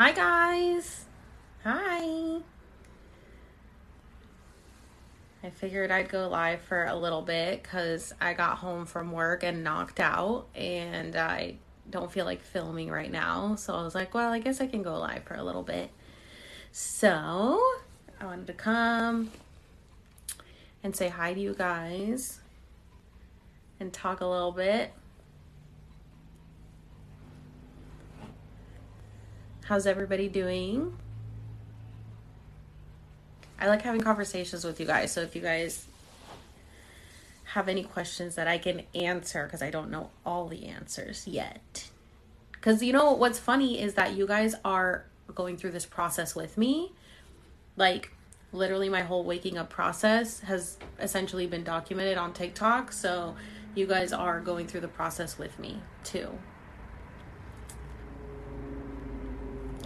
Hi, guys. Hi. I figured I'd go live for a little bit because I got home from work and knocked out, and I don't feel like filming right now. So I was like, well, I guess I can go live for a little bit. So I wanted to come and say hi to you guys and talk a little bit. How's everybody doing? I like having conversations with you guys. So if you guys have any questions that I can answer, because I don't know all the answers yet. Because you know what's funny is that you guys are going through this process with me. Like, literally, my whole waking up process has essentially been documented on TikTok. So you guys are going through the process with me too.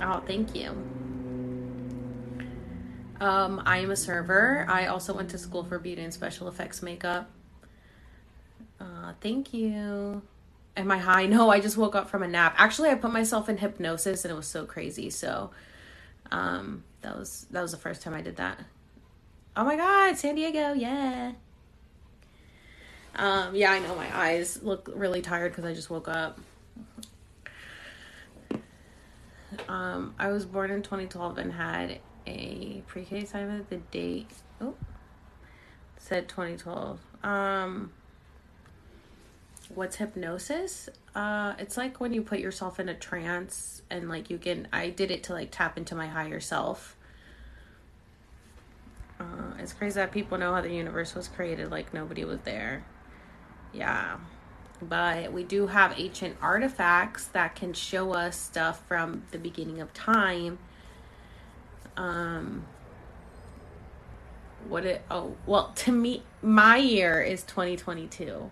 Oh, thank you. Um, I am a server. I also went to school for beauty and special effects makeup. Uh, thank you. Am I high? No, I just woke up from a nap. Actually, I put myself in hypnosis and it was so crazy. So, um, that was that was the first time I did that. Oh my god, San Diego, yeah. Um, yeah, I know my eyes look really tired because I just woke up. Um, I was born in 2012 and had a pre-K assignment. The date, oh, said 2012. Um, what's hypnosis? Uh, it's like when you put yourself in a trance and like you can. I did it to like tap into my higher self. Uh, it's crazy that people know how the universe was created, like nobody was there. Yeah but we do have ancient artifacts that can show us stuff from the beginning of time. Um, what it, oh, well, to me, my year is 2022.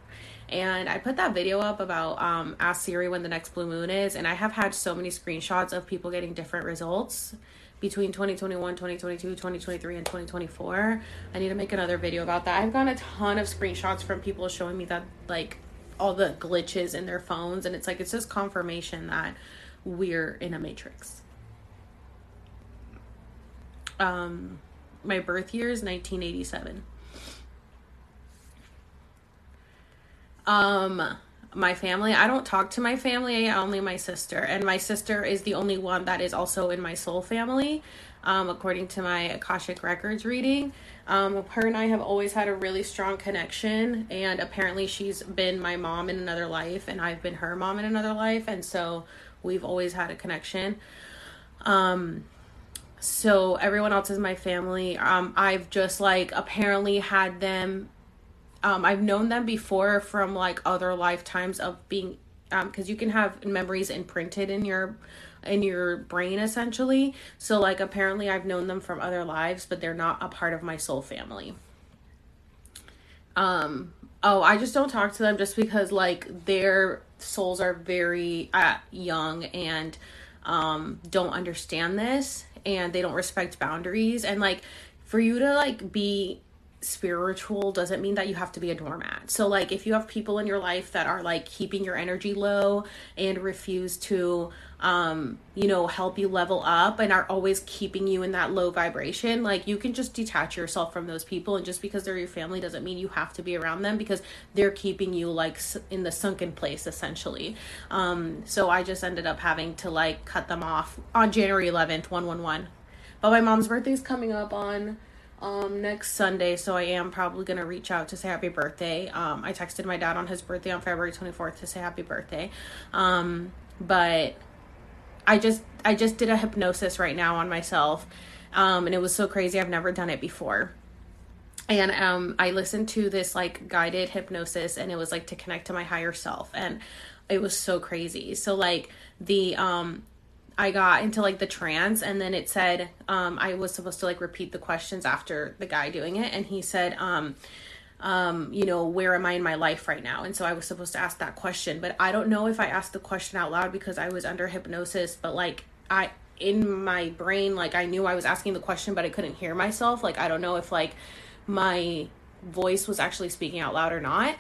And I put that video up about um, Ask Siri when the next blue moon is. And I have had so many screenshots of people getting different results between 2021, 2022, 2023, and 2024. I need to make another video about that. I've gotten a ton of screenshots from people showing me that, like, all the glitches in their phones and it's like it's just confirmation that we're in a matrix. Um my birth year is 1987 um my family i don't talk to my family only my sister. And my sister is the only one that is also in my soul family um, according to my akashic records reading um, her and I have always had a really strong connection, and apparently she's been my mom in another life, and I've been her mom in another life, and so we've always had a connection. Um, so everyone else is my family. Um, I've just like apparently had them. Um, I've known them before from like other lifetimes of being, um, because you can have memories imprinted in your in your brain essentially. So like apparently I've known them from other lives, but they're not a part of my soul family. Um oh, I just don't talk to them just because like their souls are very uh, young and um don't understand this and they don't respect boundaries and like for you to like be spiritual doesn't mean that you have to be a doormat. So like if you have people in your life that are like keeping your energy low and refuse to um you know help you level up and are always keeping you in that low vibration, like you can just detach yourself from those people and just because they're your family doesn't mean you have to be around them because they're keeping you like in the sunken place essentially. Um so I just ended up having to like cut them off on January 11th 111. But my mom's birthday is coming up on um next Sunday, so I am probably gonna reach out to say happy birthday. Um, I texted my dad on his birthday on February twenty fourth to say happy birthday. Um, but I just I just did a hypnosis right now on myself, um, and it was so crazy. I've never done it before. And um, I listened to this like guided hypnosis, and it was like to connect to my higher self, and it was so crazy. So like the um I got into like the trance and then it said um I was supposed to like repeat the questions after the guy doing it and he said um um you know where am I in my life right now? And so I was supposed to ask that question but I don't know if I asked the question out loud because I was under hypnosis but like I in my brain like I knew I was asking the question but I couldn't hear myself. Like I don't know if like my voice was actually speaking out loud or not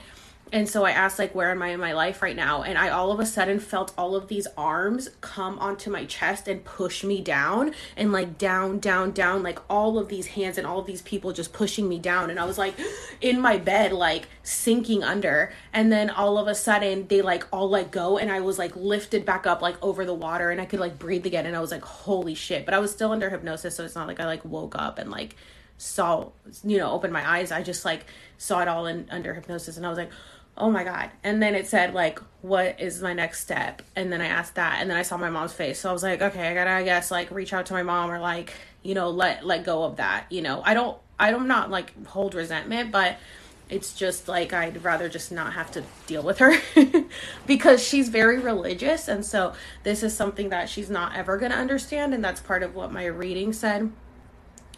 and so I asked like where am I in my life right now? And I all of a sudden felt all of these arms come onto my chest and push me down and like down down down like all of these hands and all of these people just pushing me down. And I was like in my bed like sinking under. And then all of a sudden they like all let go and I was like lifted back up like over the water and I could like breathe again. And I was like holy shit. But I was still under hypnosis so it's not like I like woke up and like saw you know opened my eyes. I just like saw it all in under hypnosis. And I was like oh my god. And then it said like what is my next step? And then i asked that and then i saw my mom's face. So i was like okay i gotta i guess like reach out to my mom or like you know let let go of that you know. I don't i don't not like hold resentment but it's just like i'd rather just not have to deal with her because she's very religious and so this is something that she's not ever to understand and that's part of what my reading said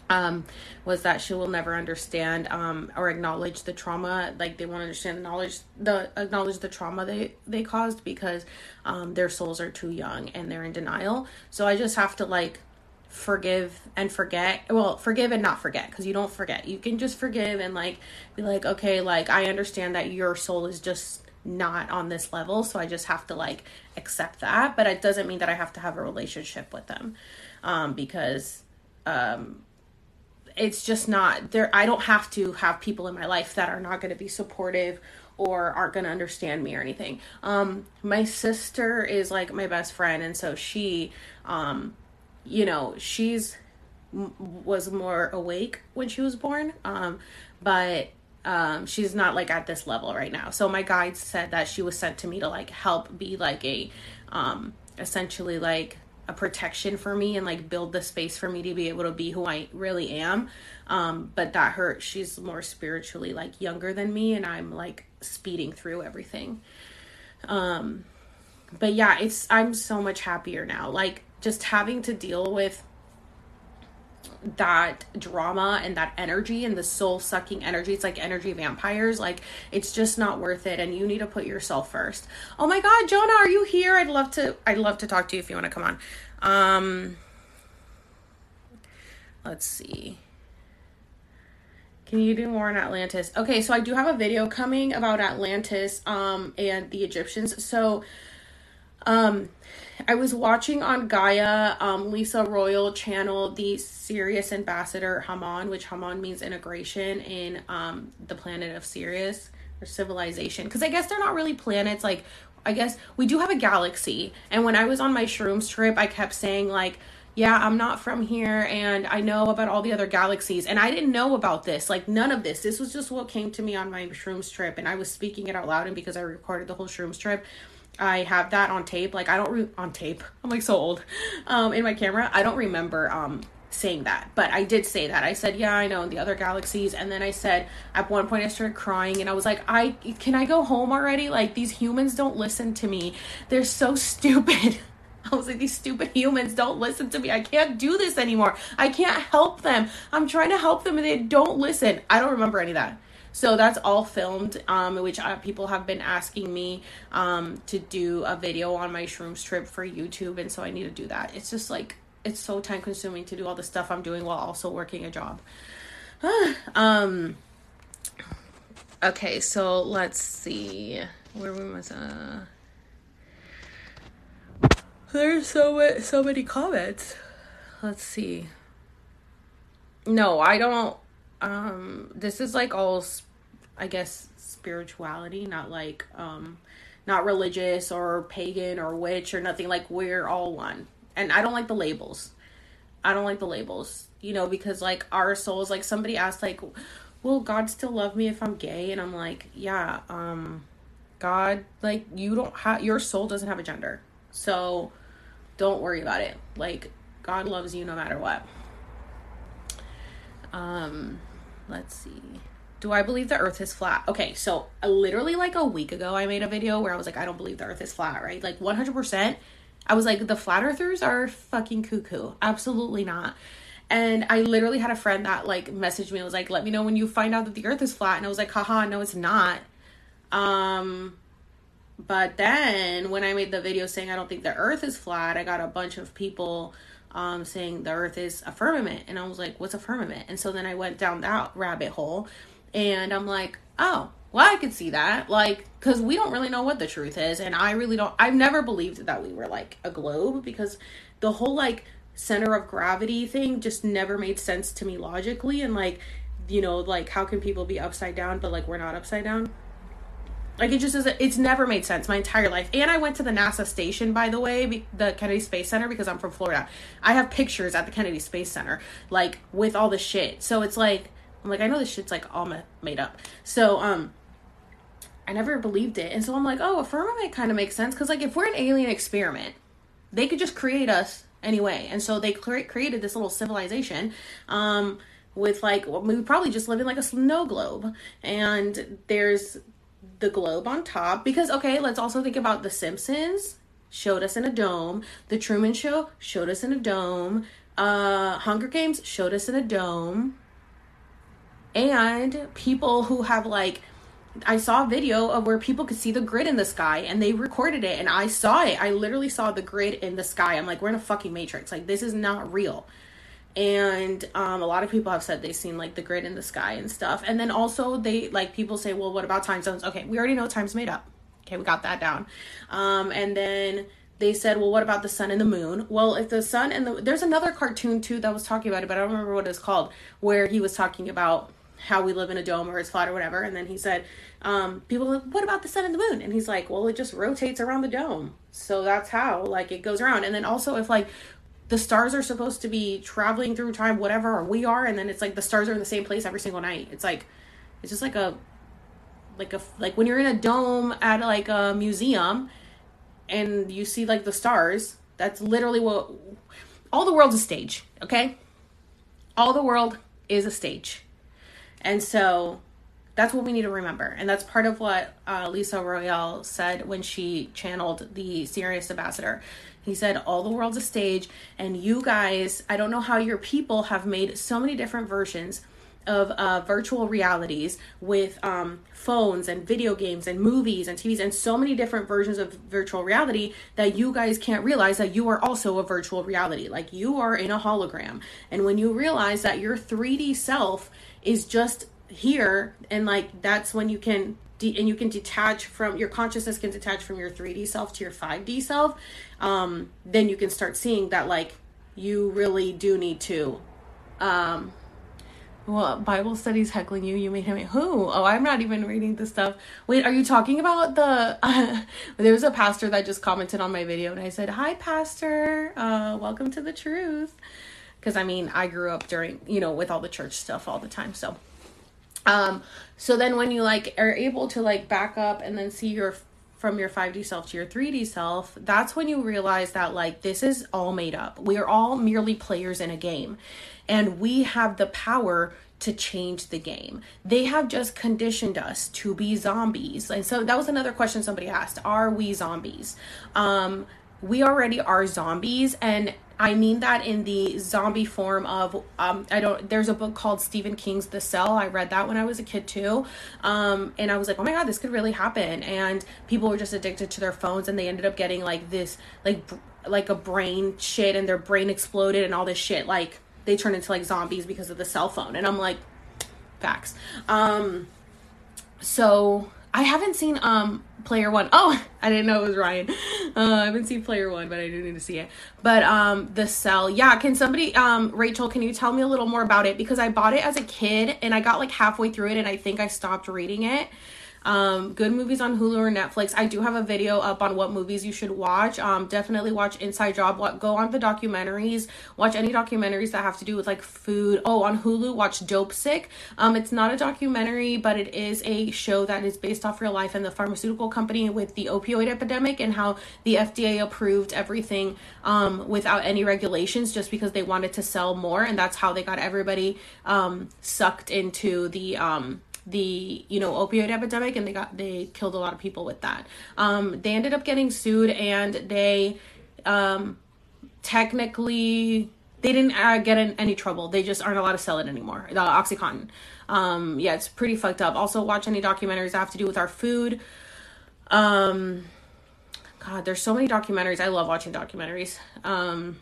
um, was that she will never understand um, or acknowledge the trauma. Like they won't understand the knowledge, the acknowledge the trauma they they caused because um, their souls are too young and they're in denial. So I just have to like forgive and forget. Well, forgive and not forget because you don't forget. You can just forgive and like be like, okay, like I understand that your soul is just not on this level so i just have to like accept that but it doesn't mean that i have to have a relationship with them um because um it's just not there i don't have to have people in my life that are not going to be supportive or aren't going to understand me or anything. Um my sister is like my best friend and so she um you know she's was more awake when she was born um but um she's not like at this level right now. So my guide said that she was sent to me to like help be like a um essentially like a protection for me and like build the space for me to be able to be who I really am. Um, but that hurt. She's more spiritually like younger than me, and I'm like speeding through everything. Um, but yeah, it's I'm so much happier now. Like just having to deal with that drama and that energy and the soul sucking energy. It's like energy vampires. Like it's just not worth it and you need to put yourself first. Oh my god, Jonah, are you here? I'd love to I'd love to talk to you if you want to come on. Um let's see. Can you do more on Atlantis? Okay, so I do have a video coming about Atlantis um and the Egyptians. So um I was watching on Gaia, um, Lisa Royal channel, the Sirius Ambassador Haman, which Haman means integration in um, the planet of Sirius or civilization. Because I guess they're not really planets. Like, I guess we do have a galaxy. And when I was on my shrooms trip, I kept saying, like, yeah, I'm not from here and I know about all the other galaxies. And I didn't know about this, like none of this. This was just what came to me on my shrooms trip. And I was speaking it out loud. And because I recorded the whole shrooms trip, I have that on tape. Like I don't re- on tape. I'm like so old. Um, in my camera, I don't remember um saying that, but I did say that. I said, "Yeah, I know the other galaxies," and then I said at one point I started crying, and I was like, "I can I go home already? Like these humans don't listen to me. They're so stupid." I was like, these stupid humans don't listen to me. I can't do this anymore. I can't help them. I'm trying to help them and they don't listen. I don't remember any of that. So that's all filmed, um, which uh, people have been asking me um, to do a video on my shrooms trip for YouTube, and so I need to do that. It's just like it's so time consuming to do all the stuff I'm doing while also working a job. um. Okay, so let's see where we was. Uh, there's so so many comments. Let's see. No, I don't um this is like all i guess spirituality not like um not religious or pagan or witch or nothing. Like we're all one. And i don't like the labels. I don't like the labels you know because like our souls like somebody asked like will god still love me if i'm gay? And i'm like yeah um god like you don't have your soul doesn't have a gender. So don't worry about it. Like god loves you no matter what. Um let's see. Do I believe the earth is flat? Okay, so uh, literally like a week ago, I made a video where I was like, I don't believe the earth is flat, right? Like 100%. I was like, the flat earthers are fucking cuckoo. Absolutely not. And I literally had a friend that like messaged me and was like, let me know when you find out that the earth is flat. And I was like, haha, no, it's not. Um, but then when I made the video saying I don't think the earth is flat, I got a bunch of people um, saying the earth is a firmament. And I was like, what's a firmament? And so then I went down that rabbit hole And I'm like, oh, well, I could see that. Like, because we don't really know what the truth is. And I really don't, I've never believed that we were like a globe because the whole like center of gravity thing just never made sense to me logically. And like, you know, like, how can people be upside down, but like we're not upside down? Like it just doesn't. It's never made sense my entire life. And I went to the NASA station, by the way, the Kennedy Space Center, because I'm from Florida. I have pictures at the Kennedy Space Center, like with all the shit. So it's like I'm like I know this shit's like all made up. So um, I never believed it, and so I'm like, oh, a firmament kind of makes sense because like if we're an alien experiment, they could just create us anyway, and so they cre- created this little civilization. Um, with like we probably just live in like a snow globe and there's the globe on top because okay let's also think about the simpsons showed us in a dome the truman show showed us in a dome uh hunger games showed us in a dome and people who have like I saw a video of where people could see the grid in the sky and they recorded it and I saw it. I literally saw the grid in the sky. I'm like, we're in a fucking matrix. Like this is not real and um, a lot of people have said they've seen like the grid in the sky and stuff. And then also they like people say well what about time zones? Okay we already know time's made up. Okay we got that down. Um, and then they said well what about the sun and the moon? Well if the sun and the there's another cartoon too that was talking about it but i don't remember what it's called where he was talking about how we live in a dome or it's flat or whatever. And then he said um, people like, what about the sun and the moon? And he's like well it just rotates around the dome. So that's how like it goes around. And then also if like the stars are supposed to be traveling through time, whatever, we are, and then it's like the stars are in the same place every single night. It's like, it's just like a, like a, like when you're in a dome at like a museum and you see like the stars, that's literally what, all the world's a stage, okay? All the world is a stage. And so that's what we need to remember. And that's part of what uh, Lisa Royal said when she channeled the Sirius ambassador. He said, All the world's a stage, and you guys, I don't know how your people have made so many different versions of uh, virtual realities with um, phones and video games and movies and TVs and so many different versions of virtual reality that you guys can't realize that you are also a virtual reality. Like you are in a hologram. And when you realize that your 3D self is just here, and like that's when you can de- and you can detach from your consciousness can detach from your 3D self to your 5D self, um, then you can start seeing that like you really do need to um well, Bible studies heckling you. You made him who? Oh, I'm not even reading the stuff. Wait, are you talking about the? Uh, there was a pastor that just commented on my video, and I said, "Hi, pastor. Uh, welcome to the truth." Because I mean, I grew up during you know with all the church stuff all the time, so um, so then when you like are able to like back up and then see your from your 5D self to your 3D self, that's when you realize that like this is all made up. We are all merely players in a game and we have the power to change the game. They have just conditioned us to be zombies. And so that was another question somebody asked, are we zombies? Um we already are zombies and I mean that in the zombie form of um I don't there's a book called Stephen King's The Cell. I read that when I was a kid too. Um and I was like, "Oh my god, this could really happen." And people were just addicted to their phones and they ended up getting like this like like a brain shit and their brain exploded and all this shit like they turned into like zombies because of the cell phone. And I'm like facts. Um so I haven't seen um Player One. Oh, I didn't know it was Ryan. Uh, I haven't seen Player One, but I do need to see it. But um, The Cell. Yeah, can somebody um Rachel, can you tell me a little more about it because I bought it as a kid and I got like halfway through it and I think I stopped reading it. Um, good movies on Hulu or Netflix. I do have a video up on what movies you should watch. Um, definitely watch Inside Job. What, go on the documentaries. Watch any documentaries that have to do with like food. Oh, on Hulu, watch Dopesick. Um, it's not a documentary, but it is a show that is based off real life and the pharmaceutical company with the opioid epidemic and how the FDA approved everything um, without any regulations just because they wanted to sell more, and that's how they got everybody um, sucked into the um the you know opioid epidemic and they got they killed a lot of people with that. Um they ended up getting sued and they um technically they didn't uh, get in any trouble. They just aren't allowed to sell it anymore the oxycontin. Um yeah it's pretty fucked up. Also watch any documentaries that have to do with our food. Um god there's so many documentaries. I love watching documentaries. Um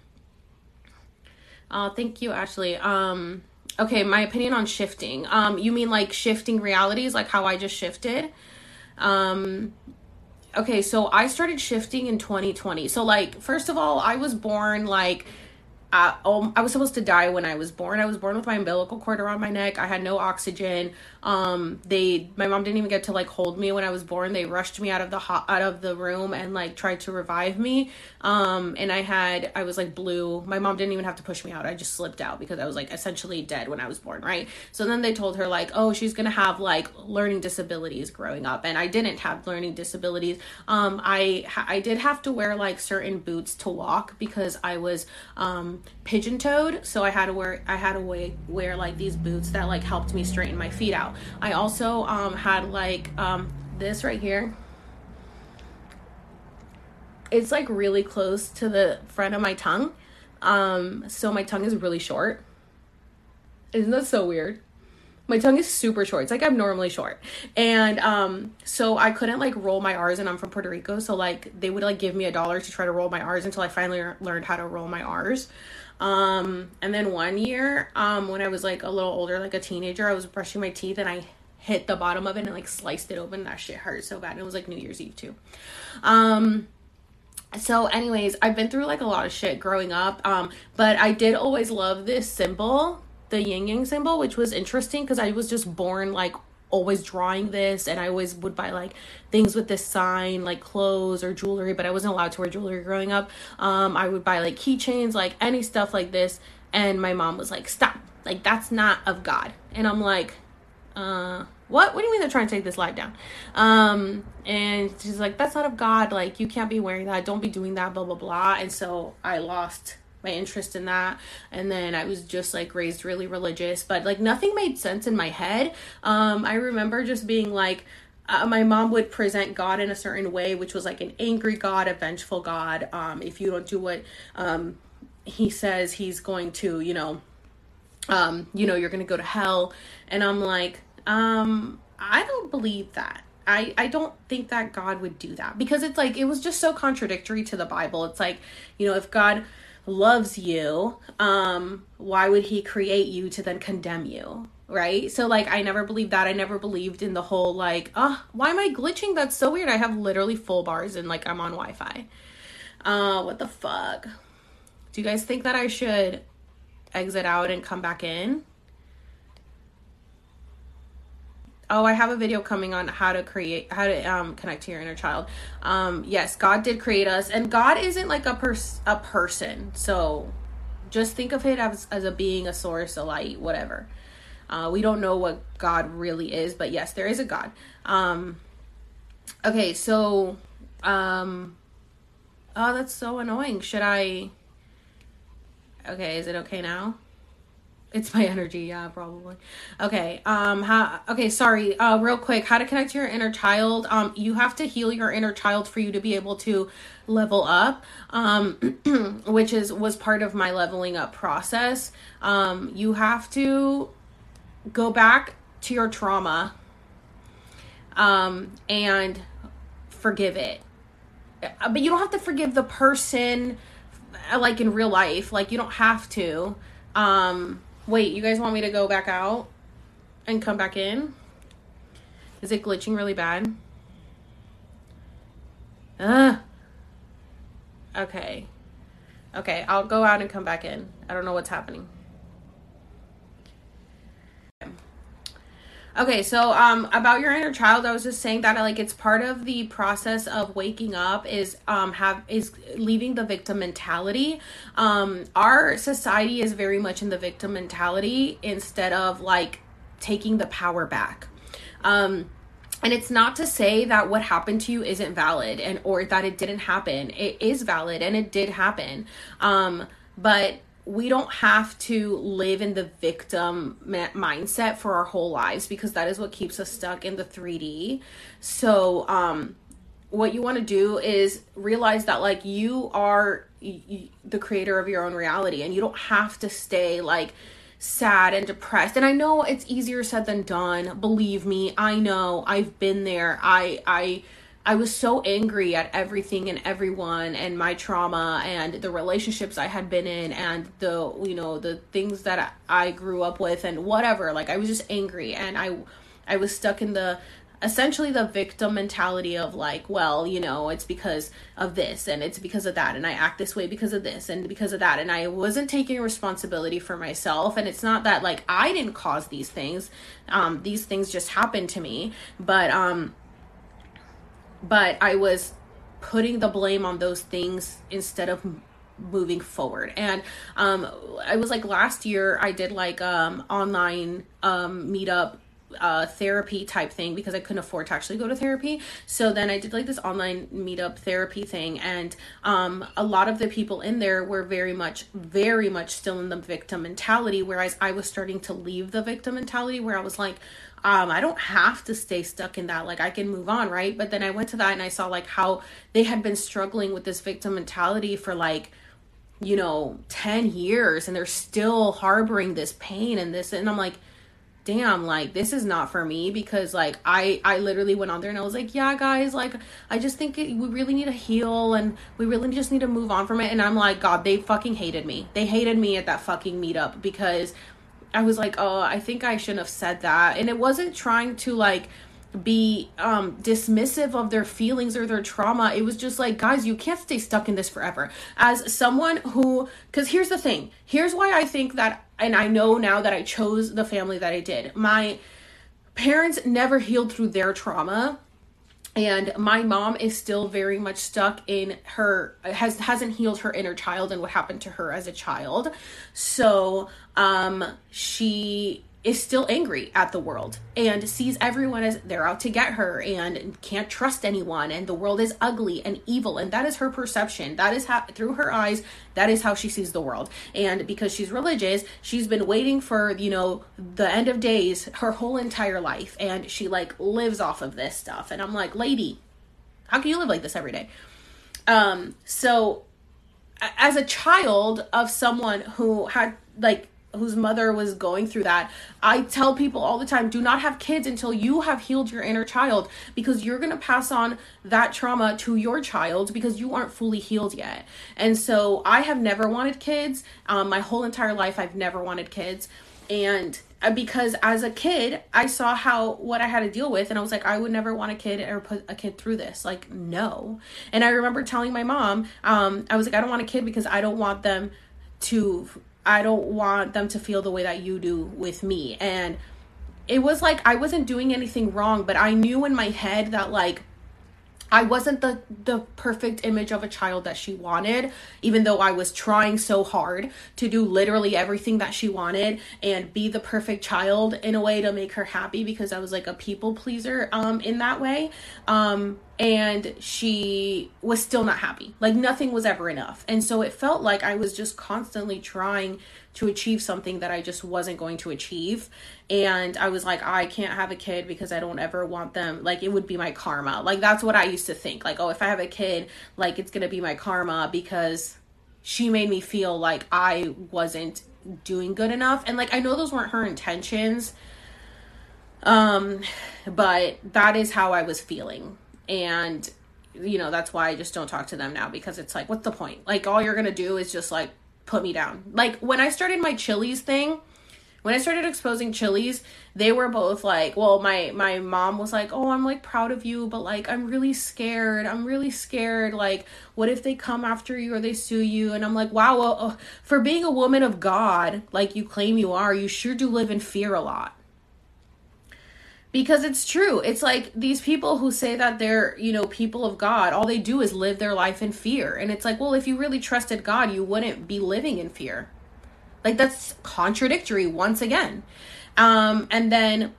uh thank you ashley. Um okay, my opinion on shifting. Um, you mean like shifting realities, like how I just shifted? Um, okay, so I started shifting in 2020. So like, first of all, I was born like uh, um, I was supposed to die when I was born. I was born with my umbilical cord around my neck. I had no oxygen. Um, they, my mom didn't even get to like hold me when I was born. They rushed me out of the out of the room and like tried to revive me. Um, and I had, I was like blue. My mom didn't even have to push me out. I just slipped out because I was like essentially dead when I was born, right? So then they told her like, oh, she's gonna have like learning disabilities growing up, and I didn't have learning disabilities. Um, I I did have to wear like certain boots to walk because I was um pigeon toed, so I had to wear I had to wear, wear like these boots that like helped me straighten my feet out. I also um had like um this right here. It's like really close to the front of my tongue. Um so my tongue is really short. Isn't that so weird? My tongue is super short. It's like I'm normally short. And um so I couldn't like roll my R's and I'm from Puerto Rico, so like they would like give me a dollar to try to roll my R's until I finally learned how to roll my R's. Um, and then one year, um, when I was like a little older, like a teenager, I was brushing my teeth and I hit the bottom of it and like sliced it open. That shit hurt so bad. And it was like New Year's Eve too. Um, so anyways, I've been through like a lot of shit growing up. Um, but I did always love this symbol, the yin yang symbol, which was interesting because I was just born like always drawing this and I always would buy like things with this sign like clothes or jewelry but I wasn't allowed to wear jewelry growing up. Um I would buy like keychains like any stuff like this and my mom was like stop. Like that's not of God. And I'm like uh what? What do you mean they're trying to take this live down? Um and she's like that's not of God. Like you can't be wearing that. Don't be doing that blah blah blah. And so I lost my interest in that. And then i was just like raised really religious but like nothing made sense in my head. Um i remember just being like uh, my mom would present god in a certain way which was like an angry god a vengeful god. Um if you don't do what um he says he's going to you know um you know you're going to go to hell. And i'm like um i don't believe that. I, I don't think that God would do that because it's like it was just so contradictory to the Bible. It's like, you know, if God loves you, um, why would he create you to then condemn you? Right? So like I never believed that. I never believed in the whole like, oh, why am I glitching? That's so weird. I have literally full bars and like I'm on Wi-Fi. Uh what the fuck? Do you guys think that I should exit out and come back in? Oh i have a video coming on how to create how to um, connect to your inner child. Um, yes god did create us and god isn't like a pers- a person. So just think of it as, as a being a source a light whatever. Uh, we don't know what god really is but yes there is a god. Um, okay so um, oh that's so annoying. Should i okay is it okay now it's my energy, yeah, probably. Okay. Um how okay, sorry. Uh real quick, how to connect to your inner child. Um you have to heal your inner child for you to be able to level up. Um which is was part of my leveling up process. Um you have to go back to your trauma um and forgive it. Uh, but you don't have to forgive the person like in real life. Like you don't have to. Um Wait, you guys want me to go back out and come back in? Is it glitching really bad? Ugh. Okay. Okay, I'll go out and come back in. I don't know what's happening. Okay, so um about your inner child, I was just saying that like it's part of the process of waking up is um have is leaving the victim mentality. Um our society is very much in the victim mentality instead of like taking the power back. Um and it's not to say that what happened to you isn't valid and or that it didn't happen. It is valid and it did happen. Um but we don't have to live in the victim ma- mindset for our whole lives because that is what keeps us stuck in the 3D. So, um, what you want to do is realize that like you are y- the creator of your own reality and you don't have to stay like sad and depressed. And i know it's easier said than done. Believe me i know. I've been there. I i I was so angry at everything and everyone and my trauma and the relationships I had been in and the you know the things that I grew up with and whatever. Like I was just angry and I I was stuck in the essentially the victim mentality of like well you know it's because of this and it's because of that and I act this way because of this and because of that. And I wasn't taking responsibility for myself. And it's not that like I didn't cause these things. Um these things just happened to me. But um but I was putting the blame on those things instead of moving forward. And um i was like last year i did like um online um meetup uh therapy type thing because i couldn't afford to actually go to therapy. So then i did like this online meetup therapy thing and um a lot of the people in there were very much very much still in the victim mentality whereas i was starting to leave the victim mentality where i was like um, I don't have to stay stuck in that. Like I can move on, right? But then I went to that and I saw like how they had been struggling with this victim mentality for like, you know, 10 years and they're still harboring this pain and this and I'm like, damn, like this is not for me because like I I literally went on there and I was like, yeah, guys, like I just think it, we really need to heal and we really just need to move on from it. And I'm like, God, they fucking hated me. They hated me at that fucking meetup because I was like, oh, I think I shouldn't have said that. And it wasn't trying to like be um dismissive of their feelings or their trauma. It was just like, guys, you can't stay stuck in this forever. As someone who cuz here's the thing. Here's why I think that and I know now that I chose the family that I did. My parents never healed through their trauma and my mom is still very much stuck in her has hasn't healed her inner child and what happened to her as a child. So um she is still angry at the world and sees everyone as they're out to get her and can't trust anyone and the world is ugly and evil. And that is her perception. That is how through her eyes that is how she sees the world. And because she's religious she's been waiting for you know the end of days her whole entire life. And she like lives off of this stuff. And i'm like lady how can you live like this every day? Um so as a child of someone who had like whose mother was going through that. I tell people all the time do not have kids until you have healed your inner child because you're going to pass on that trauma to your child because you aren't fully healed yet. And so I have never wanted kids. Um, my whole entire life, I've never wanted kids. And uh, because as a kid, I saw how what I had to deal with, and I was like, I would never want a kid or put a kid through this. Like, no. And I remember telling my mom, um, I was like, I don't want a kid because I don't want them to I don't want them to feel the way that you do with me. And it was like I wasn't doing anything wrong, but I knew in my head that like I wasn't the the perfect image of a child that she wanted, even though I was trying so hard to do literally everything that she wanted and be the perfect child in a way to make her happy because I was like a people pleaser um in that way. Um and she was still not happy. Like nothing was ever enough. And so it felt like I was just constantly trying to achieve something that I just wasn't going to achieve. And I was like, I can't have a kid because I don't ever want them. Like it would be my karma. Like that's what I used to think. Like, oh, if I have a kid, like it's going to be my karma because she made me feel like I wasn't doing good enough. And like I know those weren't her intentions. Um but that is how I was feeling and you know that's why i just don't talk to them now because it's like what's the point like all you're gonna do is just like put me down. Like when i started my Chili's thing when i started exposing Chili's they were both like well my my mom was like oh i'm like proud of you but like i'm really scared. I'm really scared. Like what if they come after you or they sue you? And i'm like wow well, uh, for being a woman of god like you claim you are you sure do live in fear a lot because it's true. It's like these people who say that they're you know people of god all they do is live their life in fear. And it's like well if you really trusted god you wouldn't be living in fear. Like that's contradictory once again. Um and then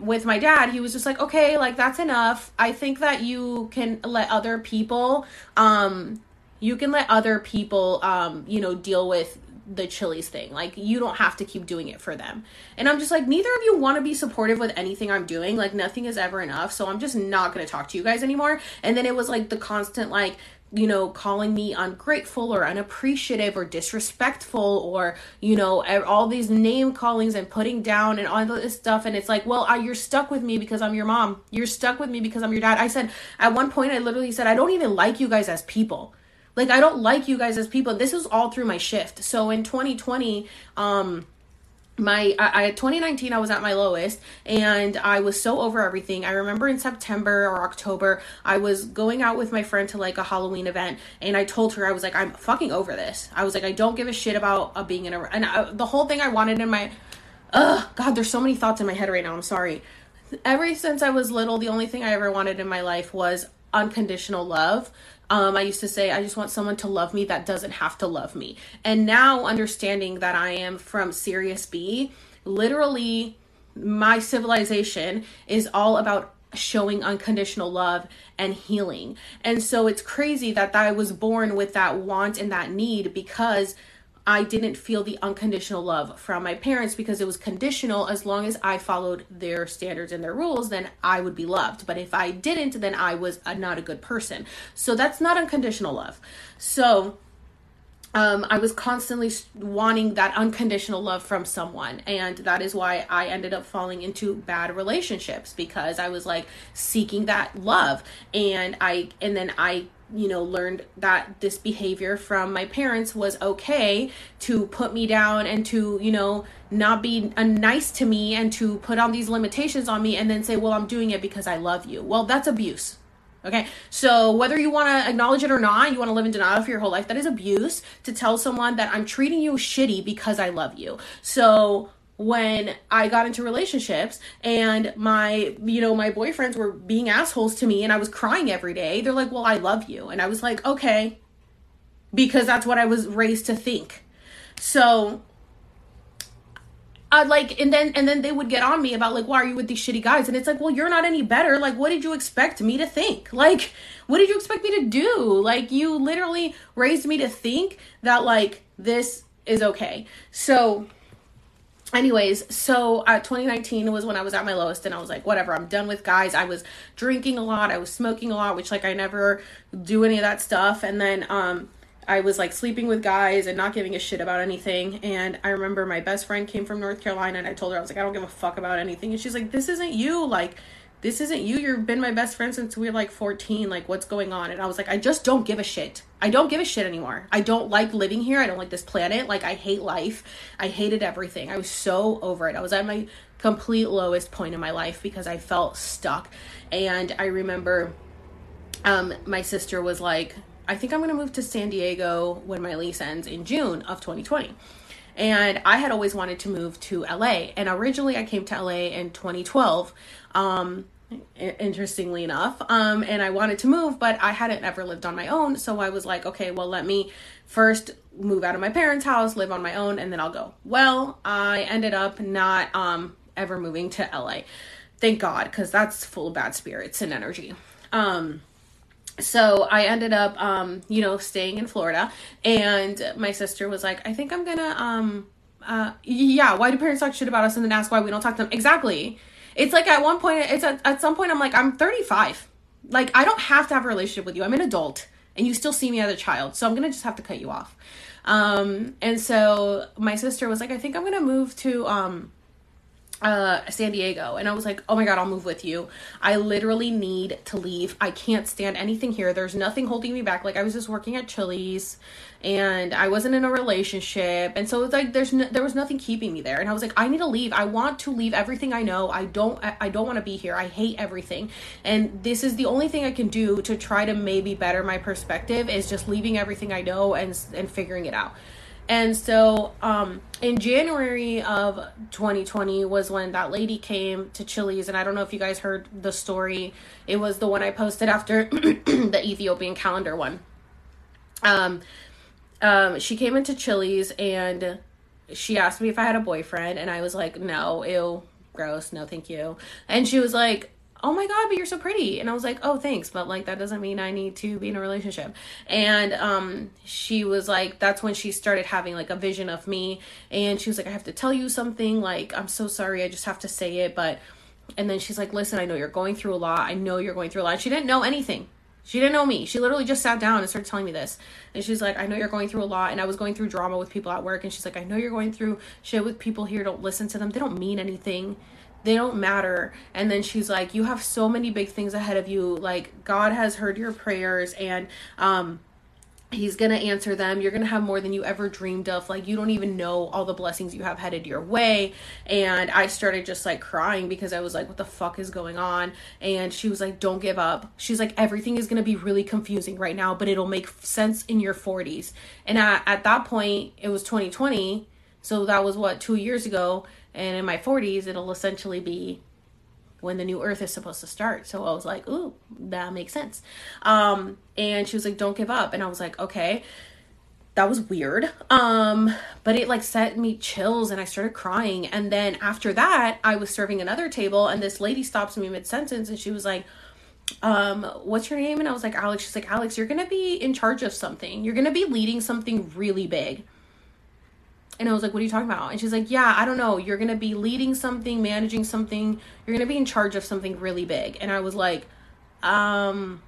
with my dad he was just like okay like that's enough. I think that you can let other people um you can let other people um you know deal with the Chili's thing. Like you don't have to keep doing it for them. And I'm just like neither of you want to be supportive with anything I'm doing. Like nothing is ever enough. So I'm just not going to talk to you guys anymore. And then it was like the constant like you know, calling me ungrateful or unappreciative or disrespectful or, you know, all these name callings and putting down and all this stuff. And it's like, well, uh, you're stuck with me because I'm your mom. You're stuck with me because I'm your dad. I said, at one point, I literally said, I don't even like you guys as people. Like, I don't like you guys as people. This was all through my shift. So in 2020, um, my I, I 2019 I was at my lowest and I was so over everything. I remember in September or October I was going out with my friend to like a Halloween event and I told her I was like I'm fucking over this. I was like I don't give a shit about uh, being in a and I, the whole thing I wanted in my Ugh, God, there's so many thoughts in my head right now. I'm sorry. Ever since I was little, the only thing I ever wanted in my life was unconditional love. Um, I used to say, I just want someone to love me that doesn't have to love me. And now, understanding that I am from Sirius B, literally, my civilization is all about showing unconditional love and healing. And so it's crazy that I was born with that want and that need because I didn't feel the unconditional love from my parents because it was conditional. As long as I followed their standards and their rules, then I would be loved. But if I didn't, then I was a, not a good person. So that's not unconditional love. So um, I was constantly wanting that unconditional love from someone. And that is why I ended up falling into bad relationships because I was like seeking that love. And I, and then I you know learned that this behavior from my parents was okay to put me down and to you know not be uh, nice to me and to put on these limitations on me and then say well i'm doing it because i love you well that's abuse okay so whether you want to acknowledge it or not you want to live in denial for your whole life that is abuse to tell someone that i'm treating you shitty because i love you so when I got into relationships and my, you know, my boyfriends were being assholes to me and I was crying every day. They're like, "Well, I love you." And I was like, "Okay." Because that's what I was raised to think. So Like and then and then they would get on me about like why are you with these shitty guys? And it's like well you're not any better. Like what did you expect me to think? Like what did you expect me to do? Like you literally raised me to think that like this is okay. So anyways so uh, 2019 was when i was at my lowest and i was like whatever i'm done with guys. I was drinking a lot. I was smoking a lot which like i never do any of that stuff. And then um i was like sleeping with guys and not giving a shit about anything and i remember my best friend came from north carolina and i told her i was like i don't give a fuck about anything and she's like this isn't you like this isn't you. You've been my best friend since we were like 14. Like, what's going on? And I was like, I just don't give a shit. I don't give a shit anymore. I don't like living here. I don't like this planet. Like, I hate life. I hated everything. I was so over it. I was at my complete lowest point in my life because I felt stuck. And I remember um, my sister was like, I think I'm going to move to San Diego when my lease ends in June of 2020 and I had always wanted to move to LA. And originally, I came to LA in 2012. Um, interestingly enough um and i wanted to move but i hadn't ever lived on my own so i was like okay well let me first move out of my parents house live on my own and then i'll go well i ended up not um ever moving to la thank god because that's full of bad spirits and energy um so I ended up, um, you know, staying in Florida, and my sister was like, "I think I'm gonna, um, uh, yeah, why do parents talk shit about us and then ask why we don't talk to them?" Exactly. It's like at one point, it's at, at some point, I'm like, I'm 35. Like, I don't have to have a relationship with you. I'm an adult and you still see me as a child. So I'm to just have to cut you off. Um, and so my sister was like, I think I'm to move to, um, uh, San Diego. And I was like, oh my God, I'll move with you. I literally need to leave. I can't stand anything here. There's nothing holding me back. Like, I was just working at Chili's and I wasn't in a relationship. And so it's like, there's no, there was nothing keeping me there. And I was like, I need to leave. I want to leave everything I know. I don't, I, I don't want to be here. I hate everything. And this is the only thing I can do to try to maybe better my perspective is just leaving everything I know and, and figuring it out. And so um, in January of 2020 was when that lady came to Chili's. And I don't know if you guys heard the story. It was the one I posted after the Ethiopian calendar one. Um, um, she came into Chili's and she asked me if I had a boyfriend. And I was like, no, ew, gross, no, thank you. And she was like, oh my god but you're so pretty and i was like oh thanks but like that doesn't mean i need to be in a relationship and um she was like that's when she started having like a vision of me and she was like i have to tell you something like i'm so sorry i just have to say it but and then she's like listen i know you're going through a lot i know you're going through a lot she didn't know anything She didn't know me. She literally just sat down and started telling me this. And she's like, I know you're going through a lot. And I was going through drama with people at work. And she's like, I know you're going through shit with people here. Don't listen to them. They don't mean anything. They don't matter. And then she's like, You have so many big things ahead of you. Like, God has heard your prayers. And, um, He's to answer them. You're to have more than you ever dreamed of. Like, you don't even know all the blessings you have headed your way. And I started just like crying because I was like, what the fuck is going on? And she was like, don't give up. She's like, everything is to be really confusing right now, but it'll make sense in your 40s. And at, at that point, it was 2020. So that was what, two years ago. And in my 40s, it'll essentially be when the new earth is supposed to start. So I was like, ooh, that makes sense. Um, and she was like, don't give up. And I was like, okay. That was weird. Um, but it like set me chills and I started crying. And then after that, I was serving another table and this lady stops me mid sentence and she was like, um, what's your name? And I was like, Alex. She's like, Alex, you're gonna be in charge of something. You're gonna be leading something really big. And I was like, What are you talking about? And she's like, Yeah, I don't know. You're going to be leading something, managing something. You're going to be in charge of something really big. And I was like, Um,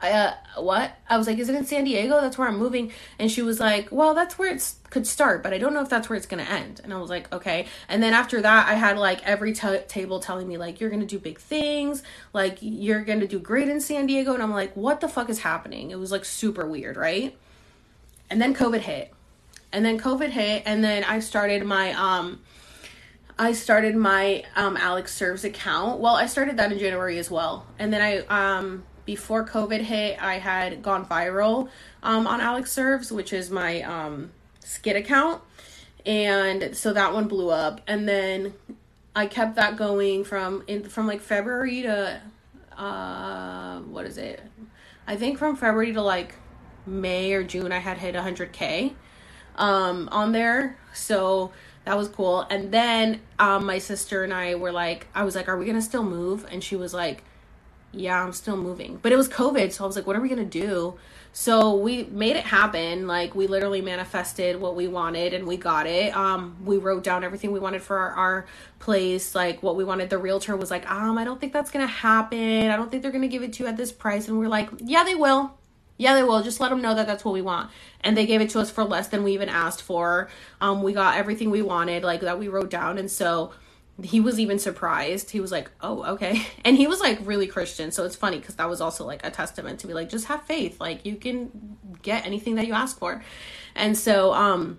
I, uh, what? I was like, is it in San Diego? That's where I'm moving. And she was like, well, that's where it could start, but I don't know if that's where it's going to end. And I was like, okay. And then after that, I had like every t- table telling me, like, you're going to do big things. Like, you're going to do great in San Diego. And I'm like, what the fuck is happening? It was like super weird, right? And then COVID hit. And then COVID hit, and then I started my um I started my um Alex Serves account. Well, I started that in January as well. And then I um before COVID hit, I had gone viral um on Alex Serves, which is my um skit account. And so that one blew up. And then I kept that going from in from like February to uh what is it? I think from February to like May or June, I had hit 100K um, on there. So that was cool. And then um, my sister and I were like, I was like, are we going to still move? And she was like, yeah, I'm still moving. But it was COVID. So I was like, what are we going to do? So we made it happen. Like we literally manifested what we wanted and we got it. Um, we wrote down everything we wanted for our, our place, like what we wanted. The realtor was like, um, I don't think that's gonna happen. I don't think they're gonna give it to you at this price. And we're like, yeah, they will. Yeah, they will. Just let them know that that's what we want. And they gave it to us for less than we even asked for. Um, we got everything we wanted, like that we wrote down. And so he was even surprised. He was like, "Oh, okay." And he was like really Christian, so it's funny because that was also like a testament to be like, just have faith. Like you can get anything that you ask for. And so, um,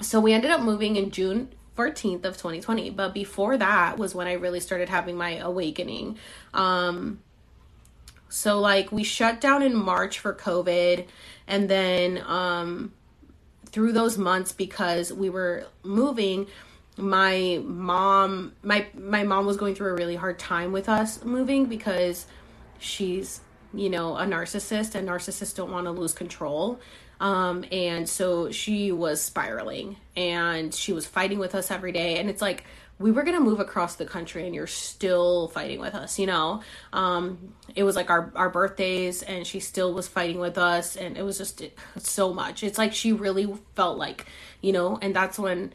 so we ended up moving in June 14th of 2020. But before that was when I really started having my awakening. Um, so like we shut down in March for COVID and then um through those months because we were moving my mom my my mom was going through a really hard time with us moving because she's you know a narcissist and narcissists don't want to lose control. Um and so she was spiraling and she was fighting with us every day and it's like we were going to move across the country and you're still fighting with us you know? Um it was like our our birthdays and she still was fighting with us and it was just so much. It's like she really felt like you know? And that's when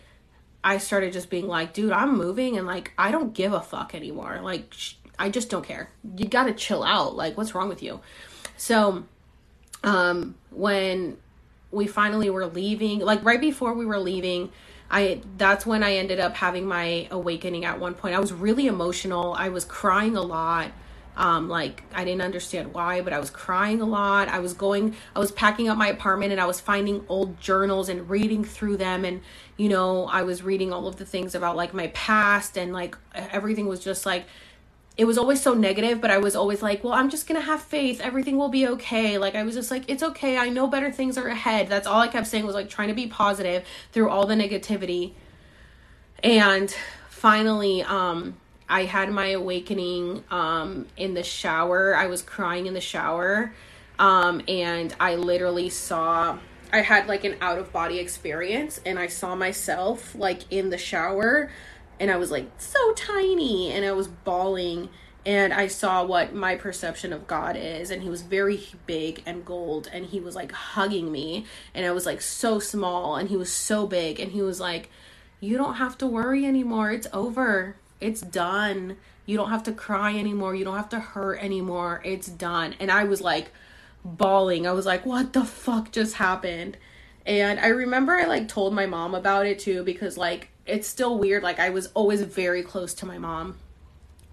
i started just being like dude i'm moving and like i don't give a fuck anymore. Like sh- i just don't care. You got to chill out. Like what's wrong with you? So um when we finally were leaving like right before we were leaving I that's when I ended up having my awakening at one point. I was really emotional. I was crying a lot. Um, like I didn't understand why, but I was crying a lot. I was going, I was packing up my apartment and I was finding old journals and reading through them. And, you know, I was reading all of the things about like my past and like everything was just like, it was always so negative, but I was always like, well, I'm just to have faith. Everything will be okay. Like, I was just like, it's okay. I know better things are ahead. That's all I kept saying was like trying to be positive through all the negativity. And finally, um, I had my awakening um, in the shower. I was crying in the shower. Um, and I literally saw, I had like an out of body experience, and I saw myself like in the shower and I was like so tiny and I was bawling and I saw what my perception of God is and he was very big and gold and he was like hugging me and I was like so small and he was so big and he was like you don't have to worry anymore it's over it's done You don't have to cry anymore. You don't have to hurt anymore. It's done. And I was like bawling. I was like, what the fuck just happened? And I remember I like told my mom about it too because like it's still weird. Like I was always very close to my mom.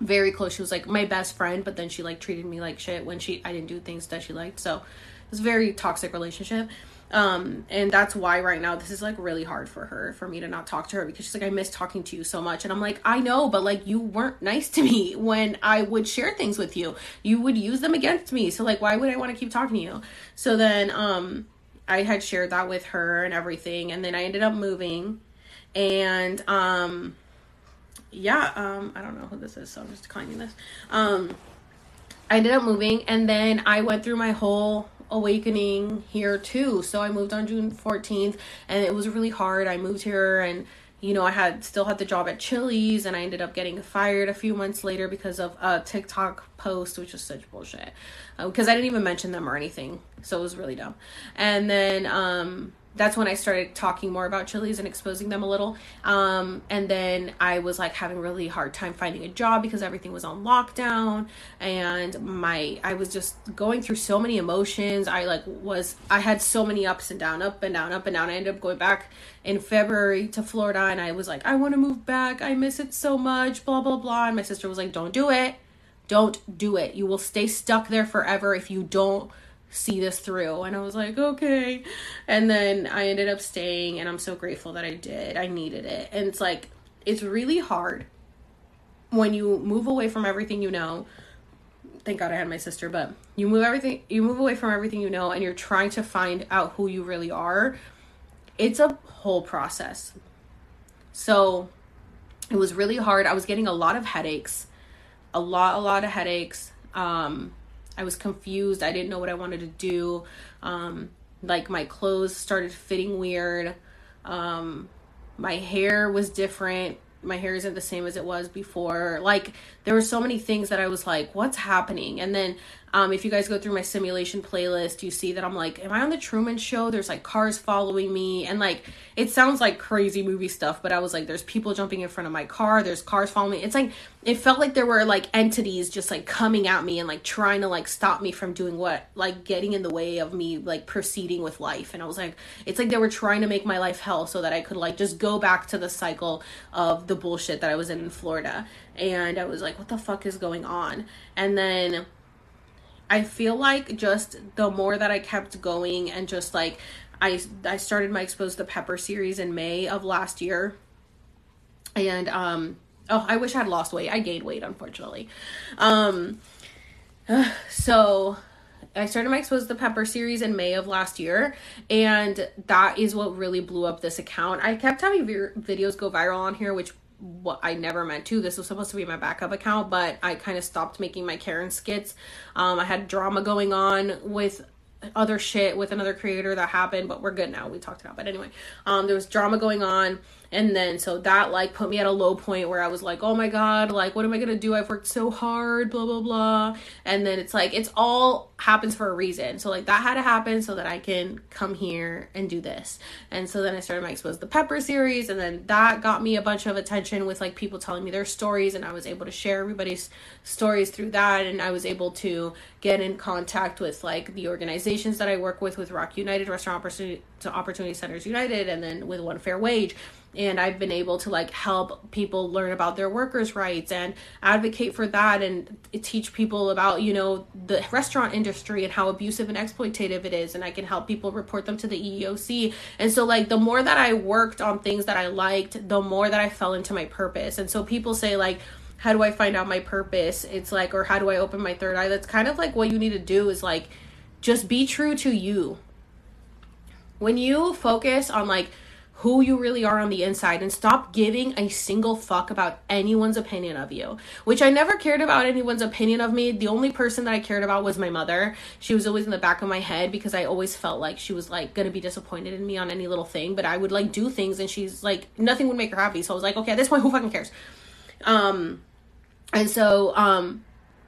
Very close. She was like my best friend, but then she like treated me like shit when she I didn't do things that she liked. So it's a very toxic relationship. Um, and that's why right now this is like really hard for her for me to not talk to her because she's like, I miss talking to you so much. And I'm like, I know, but like you weren't nice to me when I would share things with you. You would use them against me. So like why would I want to keep talking to you? So then um I had shared that with her and everything, and then I ended up moving, and um, yeah, um, I don't know who this is, so I'm just claiming this. Um, I ended up moving, and then I went through my whole awakening here too. So I moved on June 14th, and it was really hard. I moved here and you know, I had still had the job at Chili's and I ended up getting fired a few months later because of a TikTok post, which was such bullshit. Because uh, I didn't even mention them or anything. So it was really dumb. And then um, that's when I started talking more about Chili's and exposing them a little. Um, and then I was like having really hard time finding a job because everything was on lockdown and my I was just going through so many emotions. I like was I had so many ups and down, up and down, up and down. I ended up going back in February to Florida and I was like, I want to move back. I miss it so much, blah blah blah. And my sister was like, Don't do it. Don't do it. You will stay stuck there forever if you don't see this through. And I was like, okay. And then I ended up staying, and I'm so grateful that I did. I needed it. And it's like, it's really hard when you move away from everything you know. Thank God I had my sister, but you move everything, you move away from everything you know, and you're trying to find out who you really are. It's a whole process. So it was really hard. I was getting a lot of headaches, a lot, a lot of headaches. Um, I was confused. I didn't know what I wanted to do. Um, like my clothes started fitting weird. Um, my hair was different. My hair isn't the same as it was before. Like there were so many things that I was like, what's happening? And then um, if you guys go through my simulation playlist, you see that I'm like, am I on the Truman Show? There's like cars following me, and like it sounds like crazy movie stuff, but I was like, there's people jumping in front of my car, there's cars following me. It's like it felt like there were like entities just like coming at me and like trying to like stop me from doing what, like getting in the way of me like proceeding with life. And I was like, it's like they were trying to make my life hell so that I could like just go back to the cycle of the bullshit that I was in in Florida. And I was like, what the fuck is going on? And then I feel like just the more that I kept going and just like I I started my exposed the pepper series in May of last year. And um oh, I wish I had lost weight. I gained weight unfortunately. Um so I started my exposed the pepper series in May of last year, and that is what really blew up this account. I kept having videos go viral on here, which what I never meant to. This was supposed to be my backup account, but I kind of stopped making my Karen skits. Um, I had drama going on with other shit with another creator that happened, but we're good now. We talked about, but anyway, um, there was drama going on and then so that like put me at a low point where i was like oh my god like what am i gonna do? I've worked so hard blah blah blah. And then it's like it's all happens for a reason. So like that had to happen so that i can come here and do this. And so then i started my exposed the pepper series and then that got me a bunch of attention with like people telling me their stories and i was able to share everybody's stories through that and i was able to get in contact with like the organizations that i work with with ROC United restaurant opportunity, opportunity centers united and then with one fair wage and I've been able to like help people learn about their workers' rights and advocate for that and teach people about, you know, the restaurant industry and how abusive and exploitative it is and I can help people report them to the EEOC. And so like the more that I worked on things that I liked, the more that I fell into my purpose. And so people say like how do I find out my purpose? It's like or how do I open my third eye? That's kind of like what you need to do is like just be true to you. When you focus on like who you really are on the inside and stop giving a single fuck about anyone's opinion of you. Which I never cared about anyone's opinion of me. The only person that I cared about was my mother. She was always in the back of my head because I always felt like she was like gonna be disappointed in me on any little thing. But I would like do things and she's like nothing would make her happy. So I was like, okay, at this point, who fucking cares? Um, and so um,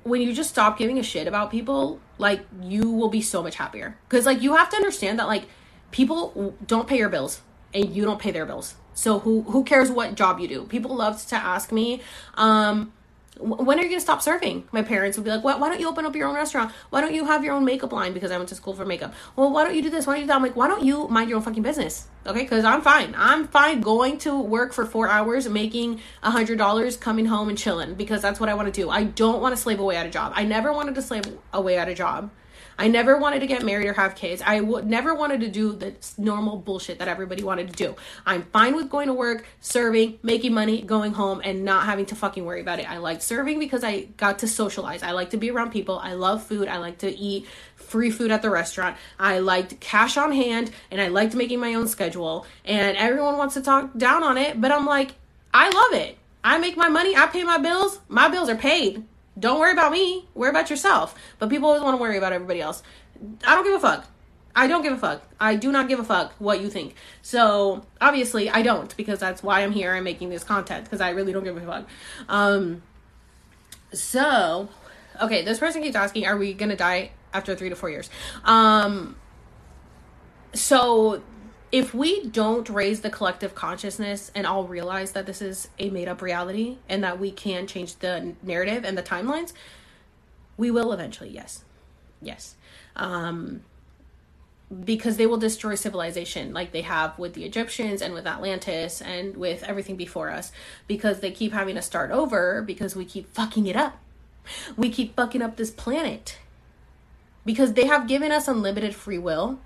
when you just stop giving a shit about people, like you will be so much happier. Because like you have to understand that like people don't pay your bills and you don't pay their bills. So who who cares what job you do? People love to ask me, um, when are you gonna stop serving? My parents would be like, why, why don't you open up your own restaurant? Why don't you have your own makeup line? Because I went to school for makeup. Well, why don't you do this? Why don't you do that? I'm like, why don't you mind your own fucking business? Okay, because I'm fine. I'm fine going to work for four hours, making a hundred dollars, coming home and chilling because that's what I want to do. I don't want to slave away at a job. I never wanted to slave away at a job. I never wanted to get married or have kids. I would never wanted to do the normal bullshit that everybody wanted to do. I'm fine with going to work, serving, making money, going home, and not having to fucking worry about it. I like serving because I got to socialize. I like to be around people. I love food. I like to eat free food at the restaurant. I liked cash on hand and I liked making my own schedule. And everyone wants to talk down on it, but I'm like, I love it. I make my money, I pay my bills, my bills are paid. Don't worry about me. Worry about yourself. But people always want to worry about everybody else. I don't give a fuck. I don't give a fuck. I do not give a fuck what you think. So obviously I don't because that's why I'm here and making this content because I really don't give a fuck. Um. So, okay, this person keeps asking, are we gonna die after three to four years? Um. So if we don't raise the collective consciousness and all realize that this is a made up reality and that we can change the narrative and the timelines, we will eventually, yes. Yes. Um, because they will destroy civilization like they have with the Egyptians and with Atlantis and with everything before us because they keep having to start over because we keep fucking it up. We keep fucking up this planet because they have given us unlimited free will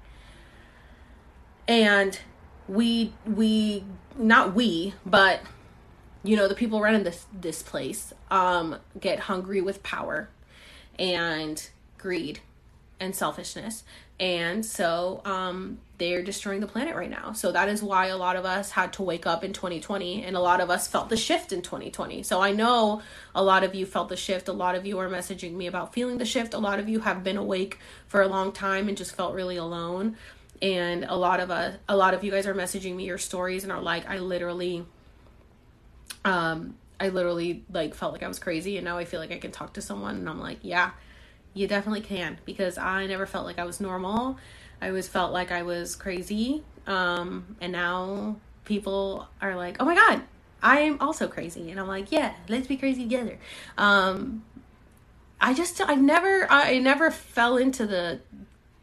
and we we not we but you know the people running this this place um get hungry with power and greed and selfishness. And so um they're destroying the planet right now. So that is why a lot of us had to wake up in 2020 and a lot of us felt the shift in 2020 so i know a lot of you felt the shift. A lot of you are messaging me about feeling the shift. A lot of you have been awake for a long time and just felt really alone and a lot of us a lot of you guys are messaging me your stories and are like i literally um i literally like felt like i was crazy and now i feel like i can talk to someone and i'm like yeah you definitely can because i never felt like i was normal. I always felt like i was crazy um and now people are like oh my god i'm also crazy and i'm like yeah let's be crazy together. Um i just i never i never fell into the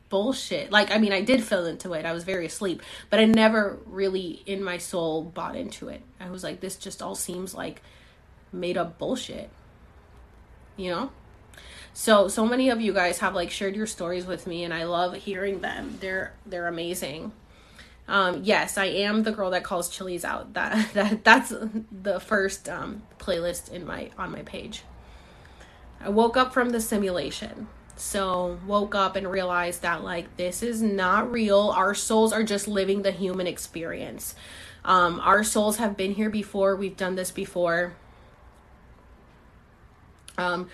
bullshit. Like, I mean, I did fell into it. I was very asleep, but I never really in my soul bought into it. I was like, this just all seems like made up bullshit. You know? So so many of you guys have like shared your stories with me and I love hearing them. They're they're amazing. Um, yes, I am the girl that calls Chili's out. That that that's the first um, playlist in my on my page. I woke up from the simulation. So, woke up and realized that, like, this is not real. Our souls are just living the human experience. Um, our souls have been here before, we've done this before. Um,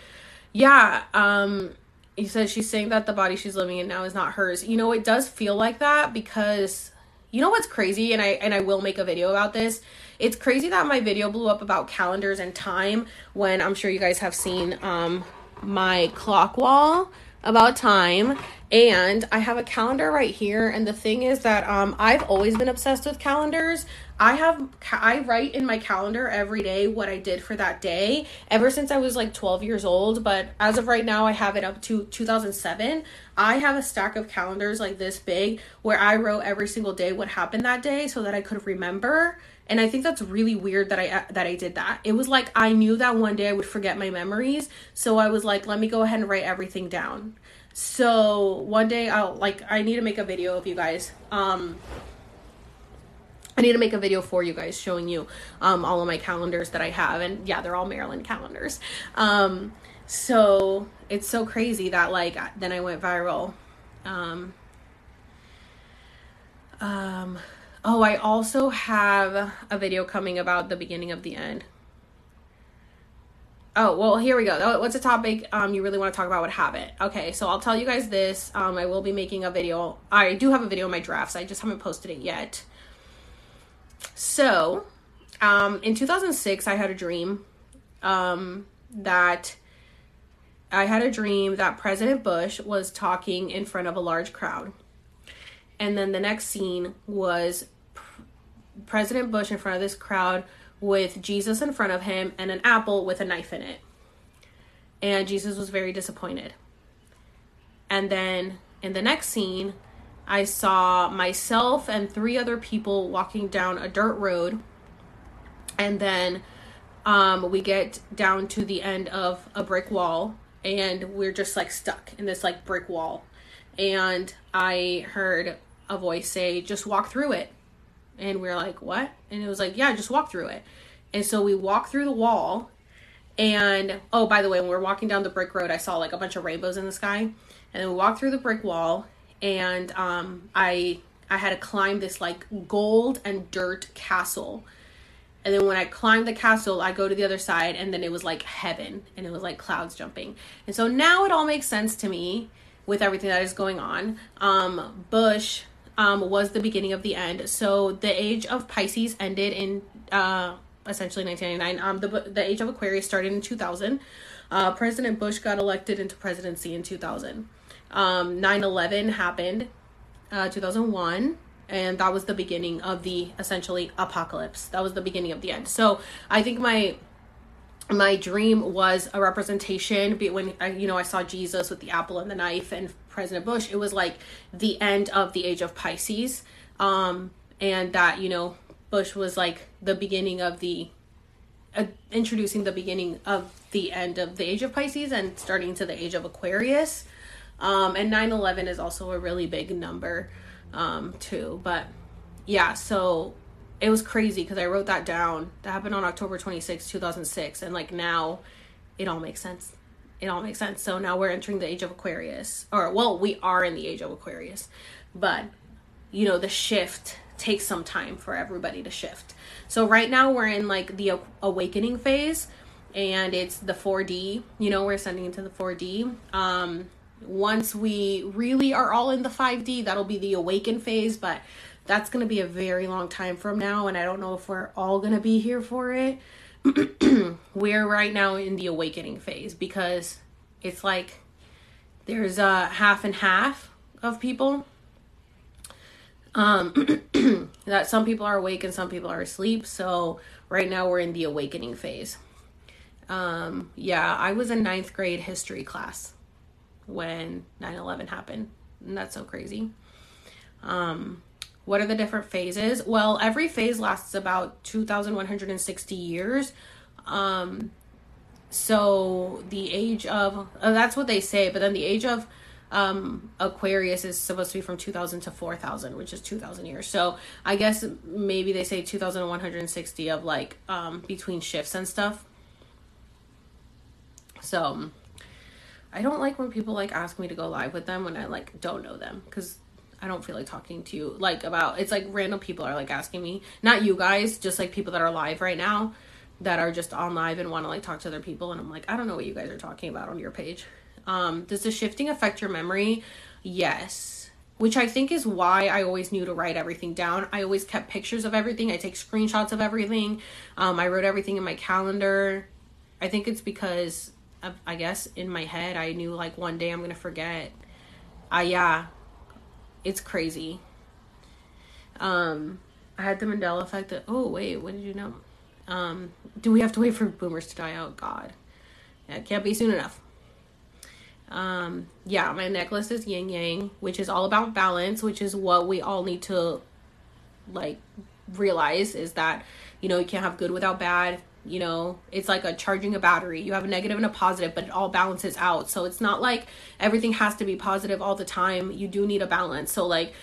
yeah, um, he says she's saying that the body she's living in now is not hers. You know, it does feel like that because you know what's crazy and I and I will make a video about this. It's crazy that my video blew up about calendars and time when I'm sure you guys have seen um my clock wall about time and I have a calendar right here and the thing is that um I've always been obsessed with calendars. I have I write in my calendar every day what I did for that day ever since I was like 12 years old, but as of right now I have it up to 2007. I have a stack of calendars like this big where I wrote every single day what happened that day so that I could remember and i think that's really weird that i uh, that i did that it was like i knew that one day i would forget my memories so i was like let me go ahead and write everything down so one day i'll like i need to make a video of you guys um I need to make a video for you guys showing you um, all of my calendars that I have. And yeah, they're all Maryland calendars. Um, so it's so crazy that like then I went viral. Um, um, Oh, I also have a video coming about the beginning of the end. Oh, well, here we go. What's a topic um, you really want to talk about? What habit? Okay, so I'll tell you guys this. Um, I will be making a video. I do have a video in my drafts. I just haven't posted it yet. So, um, in 2006, I had a dream um, that I had a dream that President Bush was talking in front of a large crowd. And then the next scene was President Bush in front of this crowd with Jesus in front of him and an apple with a knife in it. and Jesus was very disappointed. And then in the next scene, I saw myself and three other people walking down a dirt road. And then um, we get down to the end of a brick wall and we're just like stuck in this like brick wall. And I heard a voice say, just walk through it. And we are like, what? And it was like, yeah, just walk through it. And so we walked through the wall. And oh, by the way, when we are walking down the brick road, I saw like a bunch of rainbows in the sky. And then we walked through the brick wall and um, I I had to climb this like gold and dirt castle. And then when I climbed the castle, I go to the other side, and then it was like heaven, and it was like clouds jumping. And so now it all makes sense to me with everything that is going on. Um, Bush um, was the beginning of the end. So the age of Pisces ended in uh, essentially 1999. Um, the the age of Aquarius started in 2000. Uh, President Bush got elected into presidency in 2000 um, 9-11 happened uh, 2001 and that was the beginning of the essentially apocalypse that was the beginning of the end so i think my my dream was a representation when I, you know i saw jesus with the apple and the knife and president bush it was like the end of the age of pisces um and that you know bush was like the beginning of the uh, introducing the beginning of the end of the age of pisces and starting to the age of aquarius um, and 9 11 is also a really big number, um, too. But yeah, so it was crazy because I wrote that down. That happened on October 26, 2006. And like now, it all makes sense. It all makes sense. So now we're entering the age of Aquarius. Or, well, we are in the age of Aquarius. But, you know, the shift takes some time for everybody to shift. So right now we're in like the awakening phase and it's the 4D. You know, we're ascending into the 4D. Um once we really are all in the 5D, that'll be the awaken phase, but that's going to be a very long time from now, and I don't know if we're all going to be here for it. we're right now in the awakening phase because it's like there's a half and half of people. Um, that some people are awake and some people are asleep. So right now we're in the awakening phase. Um, yeah, I was in ninth grade history class when 9-11 happened and that's so crazy um what are the different phases? Well every phase lasts about 2160 years. Um so the age of uh, that's what they say but then the age of um aquarius is supposed to be from 2000 to 4000 which is 2000 years. So i guess maybe they say 2160 of like um between shifts and stuff. So I don't like when people like ask me to go live with them when I like don't know them because I don't feel like talking to you like about it's like random people are like asking me, not you guys, just like people that are live right now that are just on live and want to like talk to other people and I'm like, I don't know what you guys are talking about on your page. Um, does the shifting affect your memory? Yes. Which I think is why I always knew to write everything down. I always kept pictures of everything. I take screenshots of everything. Um, I wrote everything in my calendar. I think it's because I guess in my head I knew like one day I'm gonna forget. Uh yeah. It's crazy. Um I had the Mandela effect that oh wait, what did you know? Um do we have to wait for boomers to die out? God. Yeah, it can't be soon enough. Um yeah, my necklace is yin yang, which is all about balance, which is what we all need to like realize is that you know you can't have good without bad you know it's like a charging a battery. You have a negative and a positive but it all balances out. So it's not like everything has to be positive all the time. You do need a balance. So like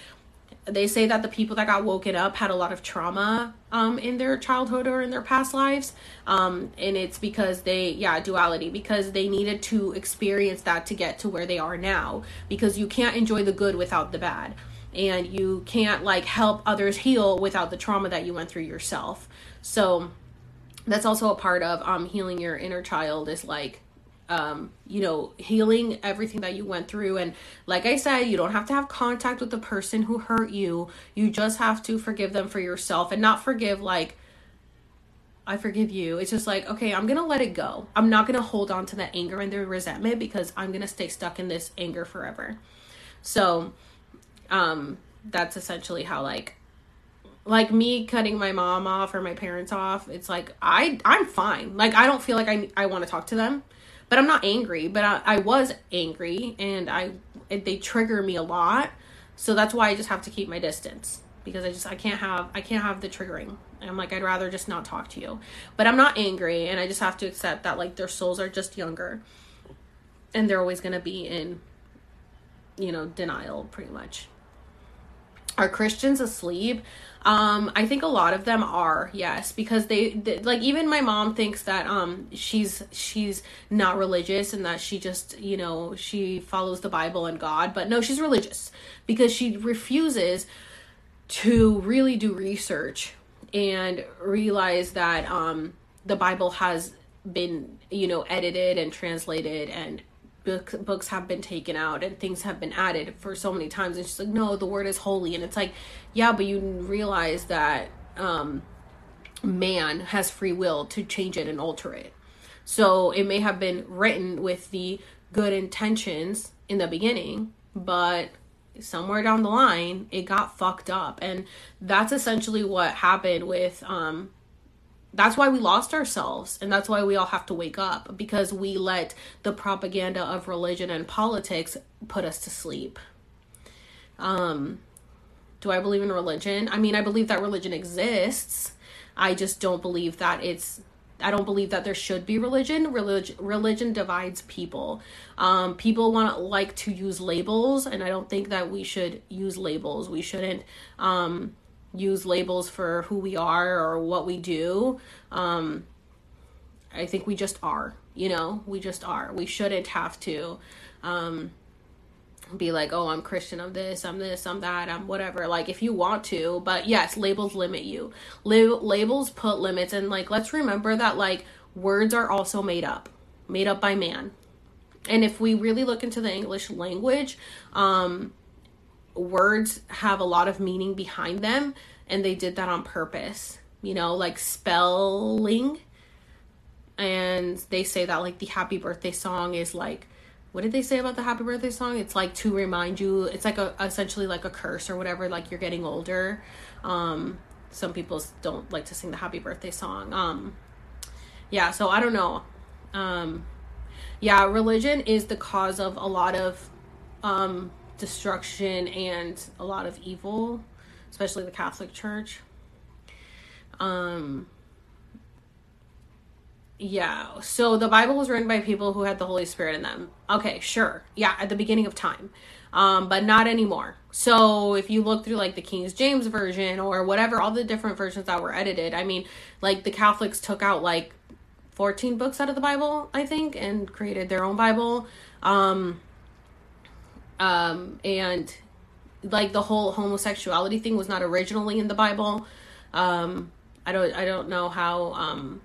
they say that the people that got woken up had a lot of trauma um, in their childhood or in their past lives. Um, and it's because they yeah duality because they needed to experience that to get to where they are now because you can't enjoy the good without the bad. And you can't like help others heal without the trauma that you went through yourself. So that's also a part of um healing your inner child is like um you know healing everything that you went through and like i said you don't have to have contact with the person who hurt you you just have to forgive them for yourself and not forgive like I forgive you. It's just like, okay, I'm going to let it go. I'm not going to hold on to that anger and the resentment because I'm going to stay stuck in this anger forever. So, um that's essentially how like like me cutting my mom off or my parents off it's like i i'm fine like i don't feel like i i want to talk to them but I'm not angry. But I, I was angry, and I they trigger me a lot. So that's why I just have to keep my distance because I just I can't have I can't have the triggering. I'm like I'd rather just not talk to you. But I'm not angry, and I just have to accept that like their souls are just younger, and they're always gonna be in, you know, denial pretty much. Are Christians asleep? Um, I think a lot of them are, yes, because they, they, like even my mom thinks that um she's she's not religious and that she just, you know, she follows the Bible and God, but no, she's religious because she refuses to really do research and realize that um the Bible has been, you know, edited and translated and book, books have been taken out and things have been added for so many times. And she's like no the word is holy. And it's like yeah but you realize that um man has free will to change it and alter it. So it may have been written with the good intentions in the beginning but somewhere down the line it got fucked up. And that's essentially what happened with um that's why we lost ourselves and that's why we all have to wake up because we let the propaganda of religion and politics put us to sleep um do i believe in religion i mean i believe that religion exists i just don't believe that it's I don't believe that there should be religion. Religion religion divides people. Um, people want like to use labels, and I don't think that we should use labels. We shouldn't um, use labels for who we are or what we do. Um, I think we just are, you know, we just are. We shouldn't have to um, be like, oh, I'm Christian, I'm this, I'm this, I'm that, I'm whatever. Like, if you want to, but yes, labels limit you. Lab- labels put limits, and like, let's remember that like words are also made up, made up by man. And if we really look into the English language, um, words have a lot of meaning behind them and they did that on purpose you know like spelling. And they say that like the happy birthday song is like what did they say about the happy birthday song? It's like to remind you it's like a essentially like a curse or whatever like you're getting older. Um some people don't like to sing the happy birthday song. Um yeah so i don't know. Um yeah religion is the cause of a lot of um destruction and a lot of evil, especially the Catholic Church. Um, yeah, so the Bible was written by people who had the Holy Spirit in them. Okay, sure. Yeah, at the beginning of time. Um, but not anymore. So if you look through like the King James version or whatever, all the different versions that were edited, I mean, like the Catholics took out like 14 books out of the Bible, I think, and created their own Bible. Um, um, and like the whole homosexuality thing was not originally in the Bible. Um, I don't I don't know how um,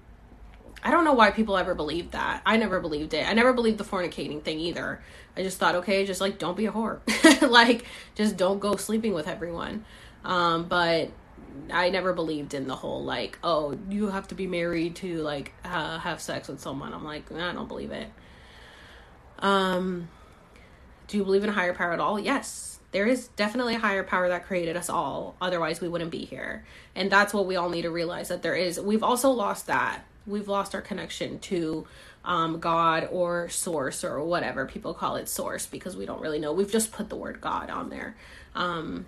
I don't know why people ever believed that. I never believed it. I never believed the fornicating thing either. I just thought, okay, just like don't be a whore. like just don't go sleeping with everyone. Um, but I never believed in the whole like, oh, you have to be married to like uh, have sex with someone. I'm like, I don't believe it. Um do you believe in a higher power at all? Yes. There is definitely a higher power that created us all. Otherwise, we wouldn't be here. And that's what we all need to realize that there is. We've also lost that. We've lost our connection to um, God or source or whatever people call it source because we don't really know. We've just put the word God on there. Um,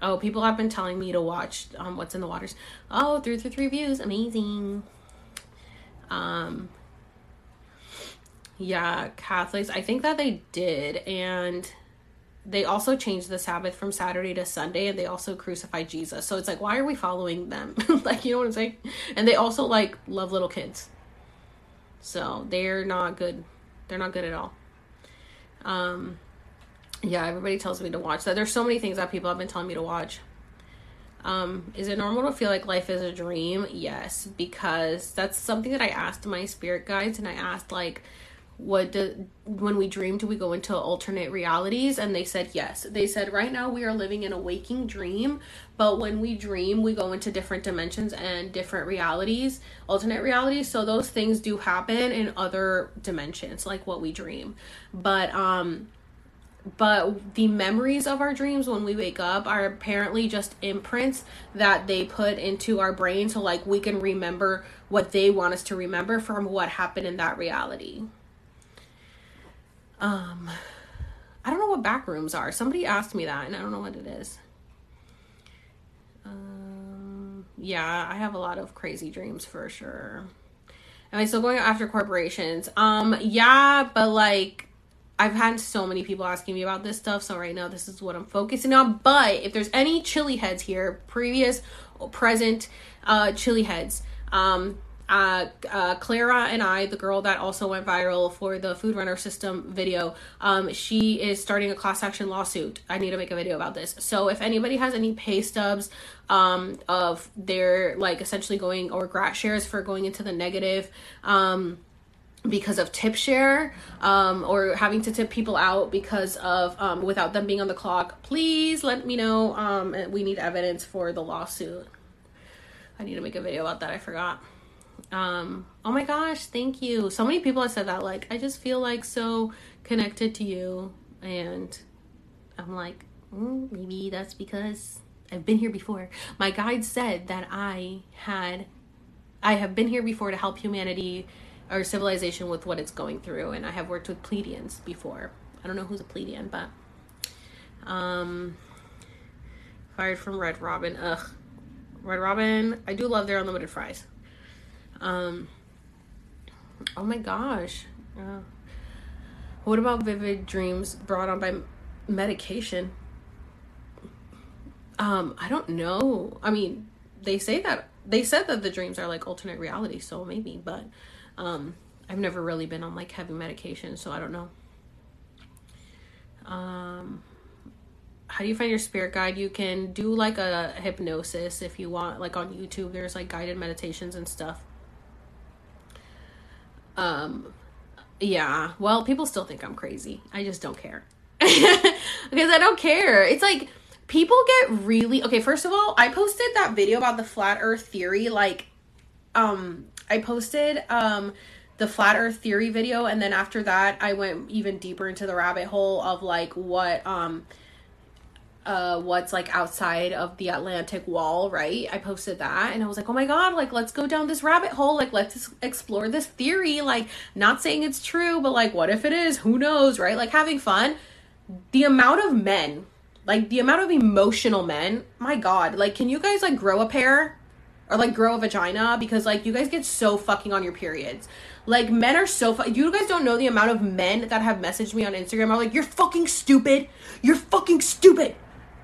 oh, people have been telling me to watch um, What's in the Waters. Oh, through through three views. Amazing. Um, yeah, Catholics. I think that they did, and they also changed the Sabbath from Saturday to Sunday, and they also crucified Jesus. So it's like, why are we following them? like, you know what I'm saying? And they also like love little kids. So they're not good. They're not good at all. Um, yeah, everybody tells me to watch that. There's so many things that people have been telling me to watch. Um, is it normal to feel like life is a dream? Yes, because that's something that I asked my spirit guides, and I asked like what do, when we dream do we go into alternate realities? And they said yes. They said right now we are living in a waking dream but when we dream we go into different dimensions and different realities alternate realities. So those things do happen in other dimensions like what we dream. But um but the memories of our dreams when we wake up are apparently just imprints that they put into our brain so like we can remember what they want us to remember from what happened in that reality Um, I don't know what back rooms are. Somebody asked me that, and I don't know what it is. Um, yeah, I have a lot of crazy dreams for sure. Am I still going after corporations? Um, yeah, but like I've had so many people asking me about this stuff, so right now this is what I'm focusing on. But if there's any chili heads here, previous or present uh chili heads, um uh, uh, Clara and I, the girl that also went viral for the Food Runner System video, um, she is starting a class action lawsuit. I need to make a video about this. So if anybody has any pay stubs um, of their like essentially going or grat shares for going into the negative, um, because of tip share um, or having to tip people out because of um, without them being on the clock please let me know um, we need evidence for the lawsuit i need to make a video about that i forgot um, oh my gosh thank you so many people have said that like i just feel like so connected to you and i'm like mm, maybe that's because i've been here before my guide said that i had i have been here before to help humanity or civilization with what it's going through. And I have worked with Pleiadians before. I don't know who's a Pleiadian, but um, fired from Red Robin. Ugh, Red Robin. I do love their unlimited fries. Um, oh my gosh. Uh, what about vivid dreams brought on by medication? Um, I don't know. I mean, they say that they said that the dreams are like alternate reality, so maybe, but um, I've never really been on like heavy medication, so I don't know. Um, how do you find your spirit guide? You can do like a hypnosis if you want, like on YouTube. There's like guided meditations and stuff. Um, yeah. Well, people still think I'm crazy. I just don't care because I don't care. It's like people get really okay. First of all, I posted that video about the flat Earth theory like um I posted um the flat earth theory video and then after that I went even deeper into the rabbit hole of like what um uh what's like outside of the Antarctic wall, right? I posted that and I was like, "Oh my god, like let's go down this rabbit hole, like let's explore this theory, like not saying it's true, but like what if it is? Who knows, right? Like having fun. The amount of men, like the amount of emotional men, my god, like can you guys like grow a pair? or like grow a vagina because like you guys get so fucking on your periods. Like men are so fu- you guys don't know the amount of men that have messaged me on Instagram I'm like you're fucking stupid. You're fucking stupid.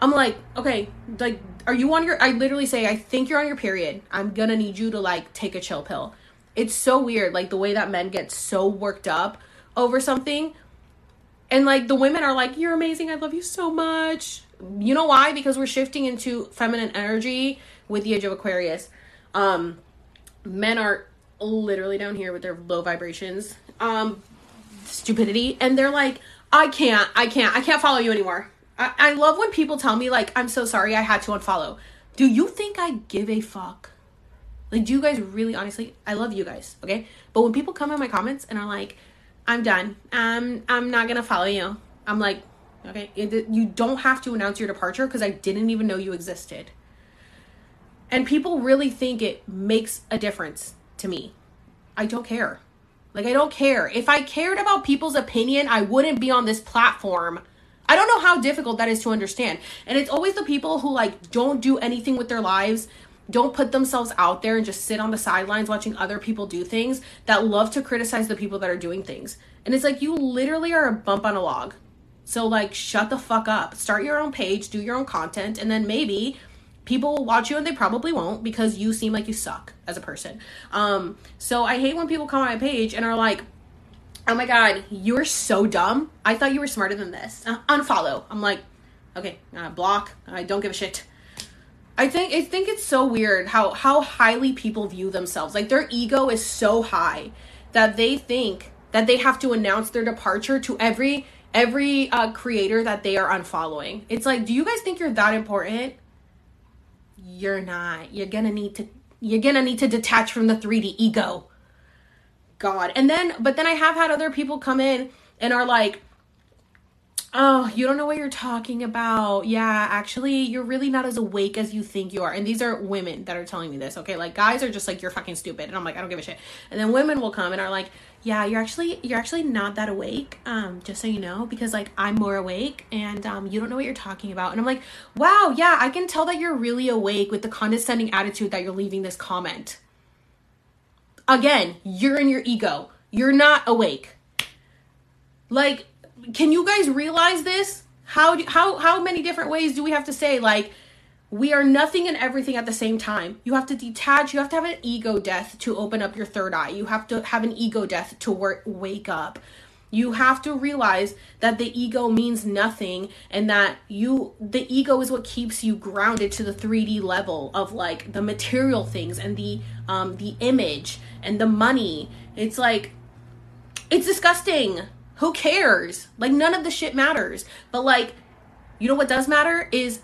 I'm like, okay, like are you on your I literally say I think you're on your period. I'm to need you to like take a chill pill. It's so weird like the way that men get so worked up over something and like the women are like you're amazing. I love you so much. You know why? Because we're shifting into feminine energy with the age of Aquarius. Um, men are literally down here with their low vibrations, um, stupidity, and they're like, I can't, I can't, I can't follow you anymore. I, I love when people tell me like, I'm so sorry, I had to unfollow. Do you think I give a fuck? Like, do you guys really, honestly? I love you guys, okay? But when people come in my comments and are like, I'm done, um, I'm not gonna follow you. I'm like, okay, it, you don't have to announce your departure because I didn't even know you existed. And people really think it makes a difference to me. I don't care. Like, I don't care. If I cared about people's opinion, I wouldn't be on this platform. I don't know how difficult that is to understand. And it's always the people who, like, don't do anything with their lives, don't put themselves out there and just sit on the sidelines watching other people do things that love to criticize the people that are doing things. And it's like, you literally are a bump on a log. So, like, shut the fuck up. Start your own page, do your own content, and then maybe people will watch you and they probably won't because you seem like you suck as a person. Um, so I hate when people come on my page and are like, oh my god, you're so dumb. I thought you were smarter than this. Uh, unfollow. I'm like, okay, uh, block. I don't give a shit. I think I think it's so weird how how highly people view themselves. Like their ego is so high that they think that they have to announce their departure to every every uh, creator that they are unfollowing. It's like, do you guys think you're that important? you're not. You're gonna need to you're gonna need to detach from the 3D ego. God. And then but then I have had other people come in and are like Oh, you don't know what you're talking about. Yeah, actually, you're really not as awake as you think you are. And these are women that are telling me this, okay? Like guys are just like you're fucking stupid. And I'm like, I don't give a shit. And then women will come and are like, "Yeah, you're actually you're actually not that awake. Um just so you know because like I'm more awake and um you don't know what you're talking about." And I'm like, "Wow, yeah, I can tell that you're really awake with the condescending attitude that you're leaving this comment." Again, you're in your ego. You're not awake. Like can you guys realize this? How do, how how many different ways do we have to say like we are nothing and everything at the same time. You have to detach, you have to have an ego death to open up your third eye. You have to have an ego death to work, wake up. You have to realize that the ego means nothing and that you the ego is what keeps you grounded to the 3D level of like the material things and the um the image and the money. It's like it's disgusting. Who cares? Like none of the shit matters. But like, you know what does matter is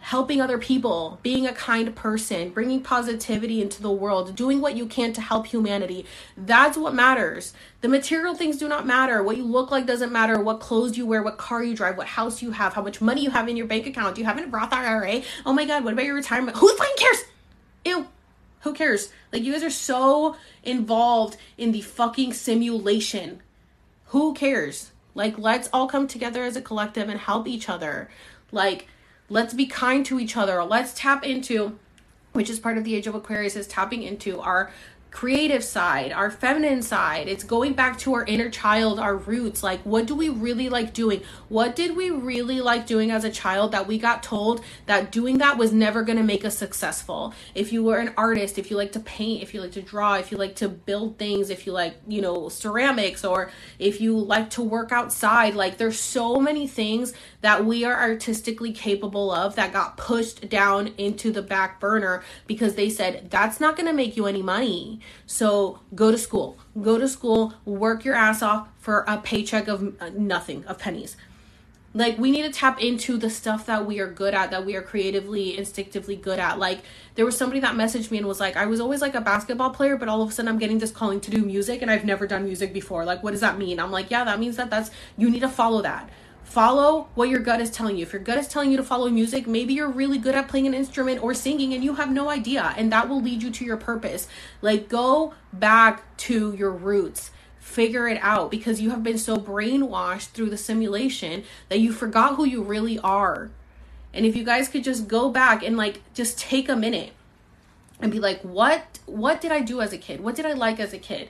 helping other people, being a kind person, bringing positivity into the world, doing what you can to help humanity. That's what matters. The material things do not matter. What you look like doesn't matter. What clothes you wear, what car you drive, what house you have, how much money you have in your bank account. Do you have a Roth IRA? Oh my God, what about your retirement? Who fucking cares? Ew. Who cares? Like, you guys are so involved in the fucking simulation who cares? Like, let's all come together as a collective and help each other. Like, let's be kind to each other. Let's tap into, which is part of the Age of Aquarius, is tapping into our creative side, our feminine side. It's going back to our inner child, our roots. Like, what do we really like doing? What did we really like doing as a child that we got told that doing that was never going to make us successful? If you were an artist, if you like to paint, if you like to draw, if you like to build things, if you like, you know, ceramics, or if you like to work outside, like, there's so many things that we are artistically capable of that got pushed down into the back burner because they said that's not going to make you any money. So go to school. Go to school, work your ass off for a paycheck of uh, nothing, of pennies. Like we need to tap into the stuff that we are good at, that we are creatively, instinctively good at. Like there was somebody that messaged me and was like, I was always like a basketball player, but all of a sudden I'm getting this calling to do music and I've never done music before. Like what does that mean? I'm like, yeah, that means that that's you need to follow that follow what your gut is telling you. If your gut is telling you to follow music, maybe you're really good at playing an instrument or singing and you have no idea, and that will lead you to your purpose. Like, go back to your roots. Figure it out because you have been so brainwashed through the simulation that you forgot who you really are. And if you guys could just go back and like just take a minute and be like, what what did I do as a kid? What did I like as a kid?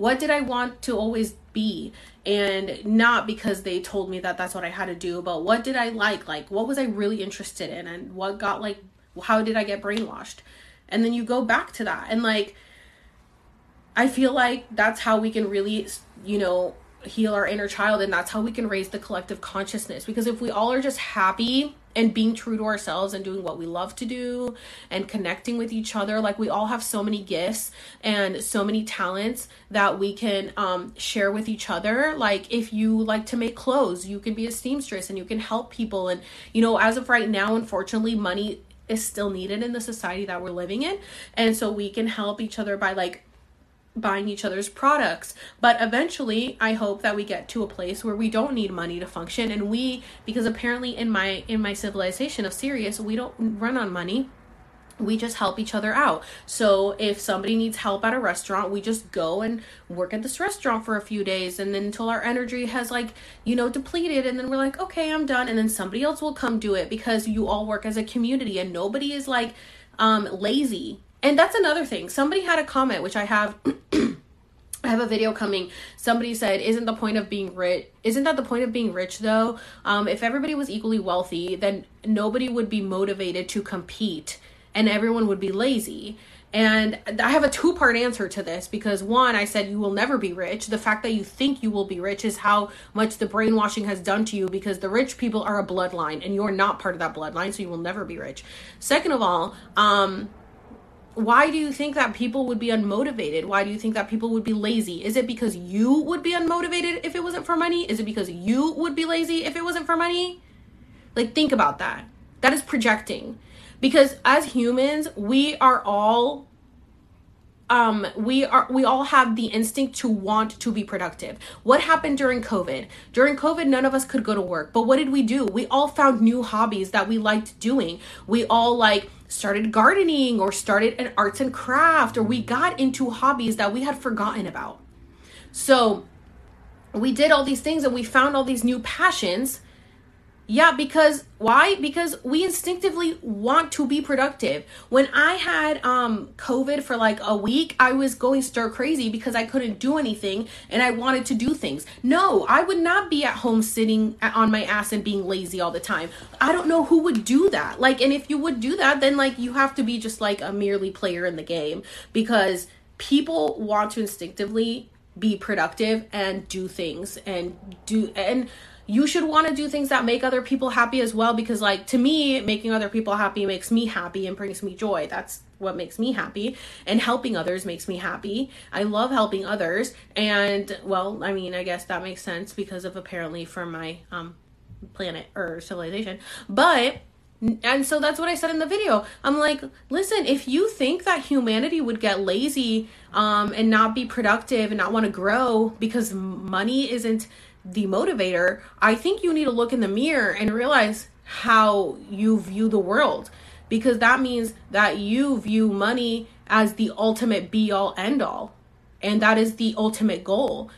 What did I want to always be? And not because they told me that that's what I had to do, but what did I like? Like, what was I really interested in? And what got like, how did I get brainwashed? And then you go back to that. And like, I feel like that's how we can really, you know, heal our inner child and that's how we can raise the collective consciousness because if we all are just happy and being true to ourselves and doing what we love to do and connecting with each other. Like we all have so many gifts and so many talents that we can um, share with each other. Like if you like to make clothes you can be a seamstress and you can help people. And you know as of right now unfortunately money is still needed in the society that we're living in. And so we can help each other by like buying each other's products. But eventually, I hope that we get to a place where we don't need money to function and we because apparently in my in my civilization of Sirius, we don't run on money. We just help each other out. So if somebody needs help at a restaurant, we just go and work at this restaurant for a few days and then until our energy has like, you know, depleted and then we're like, "Okay, I'm done." And then somebody else will come do it because you all work as a community and nobody is like um lazy and that's another thing. Somebody had a comment, which I have. I have a video coming. Somebody said, "Isn't the point of being rich? Isn't that the point of being rich, though? Um, if everybody was equally wealthy, then nobody would be motivated to compete, and everyone would be lazy." And I have a two part answer to this because one, I said you will never be rich. The fact that you think you will be rich is how much the brainwashing has done to you because the rich people are a bloodline and you're not part of that bloodline, so you will never be rich. Second of all, um, why do you think that people would be unmotivated? Why do you think that people would be lazy? Is it because you would be unmotivated if it wasn't for money? Is it because you would be lazy if it wasn't for money? Like, think about that. That is projecting. Because as humans, we are all um we are we all have the instinct to want to be productive what happened during covid during covid none of us could go to work but what did we do we all found new hobbies that we liked doing we all like started gardening or started an arts and craft or we got into hobbies that we had forgotten about. So we did all these things and we found all these new passions yeah, because why? Because we instinctively want to be productive. When I had um COVID for like a week, I was going stir crazy because I couldn't do anything and I wanted to do things. No, I would not be at home sitting on my ass and being lazy all the time. I don't know who would do that. Like and if you would do that, then like you have to be just like a merely player in the game because people want to instinctively be productive and do things and do and you should want to do things that make other people happy as well because like to me making other people happy makes me happy and brings me joy. That's what makes me happy. And helping others makes me happy. I love helping others. And well i mean i guess that makes sense because of apparently from my um planet or civilization. But and so that's what I said in the video. I'm like, listen, if you think that humanity would get lazy um, and not be productive and not want to grow because money isn't the motivator, I think you need to look in the mirror and realize how you view the world. Because that means that you view money as the ultimate be all end all and that is the ultimate goal.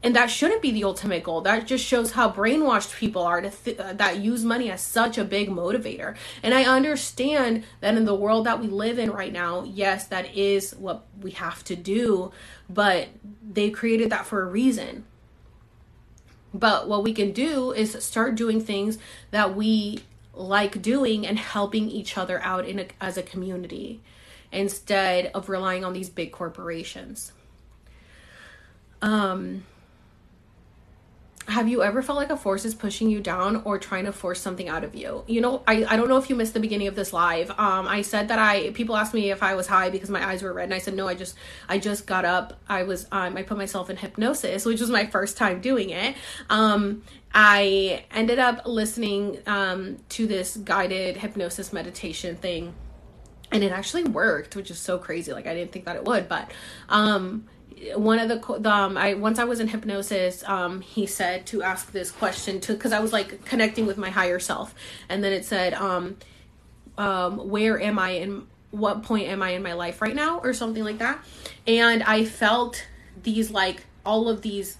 And that shouldn't be the ultimate goal. That just shows how brainwashed people are to th- uh, that use money as such a big motivator. And i understand that in the world that we live in right now yes that is what we have to do. But they created that for a reason but what we can do is start doing things that we like doing and helping each other out in a, as a community instead of relying on these big corporations. Um have you ever felt like a force is pushing you down or trying to force something out of you? You know i, I don't know if you missed the beginning of this live. Um i said that i people asked me if i was high because my eyes were red and i said no i just i just got up. I was um i put myself in hypnosis which was my first time doing it. Um i ended up listening um to this guided hypnosis meditation thing and it actually worked which is so crazy. Like i didn't think that it would but um one of the, um, I once I was in hypnosis, um, he said to ask this question to because I was like connecting with my higher self, and then it said, um, um, where am I in what point am I in my life right now, or something like that, and I felt these like all of these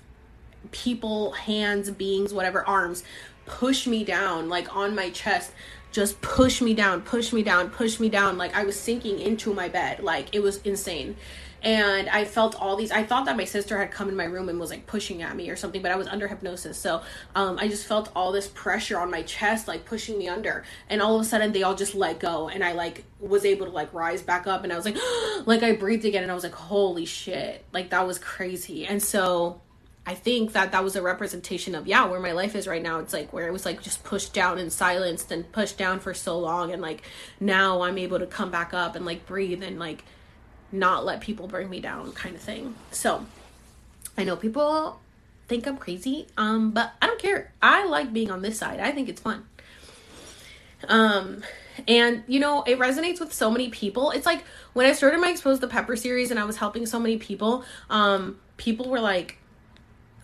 people, hands, beings, whatever, arms, push me down like on my chest. Just push me down, push me down, push me down. Like I was sinking into my bed. Like it was insane and I felt all these. I thought that my sister had come in my room and was like pushing at me or something, but I was under hypnosis, so um, I just felt all this pressure on my chest, like pushing me under, and all of a sudden they all just let go, and I like was able to like rise back up, and I was like, like I breathed again, and I was like, holy shit, like that was crazy, and so I think that that was a representation of yeah where my life is right now. It's like where it was like just pushed down and silenced and pushed down for so long, and like now I'm able to come back up and like breathe and like not let people bring me down kind of thing. So I know people think I'm crazy, um, but I don't care. I like being on this side. I think it's fun. Um, and you know, it resonates with so many people. It's like when I started my Expose the Pepper series and I was helping so many people, um, people were like,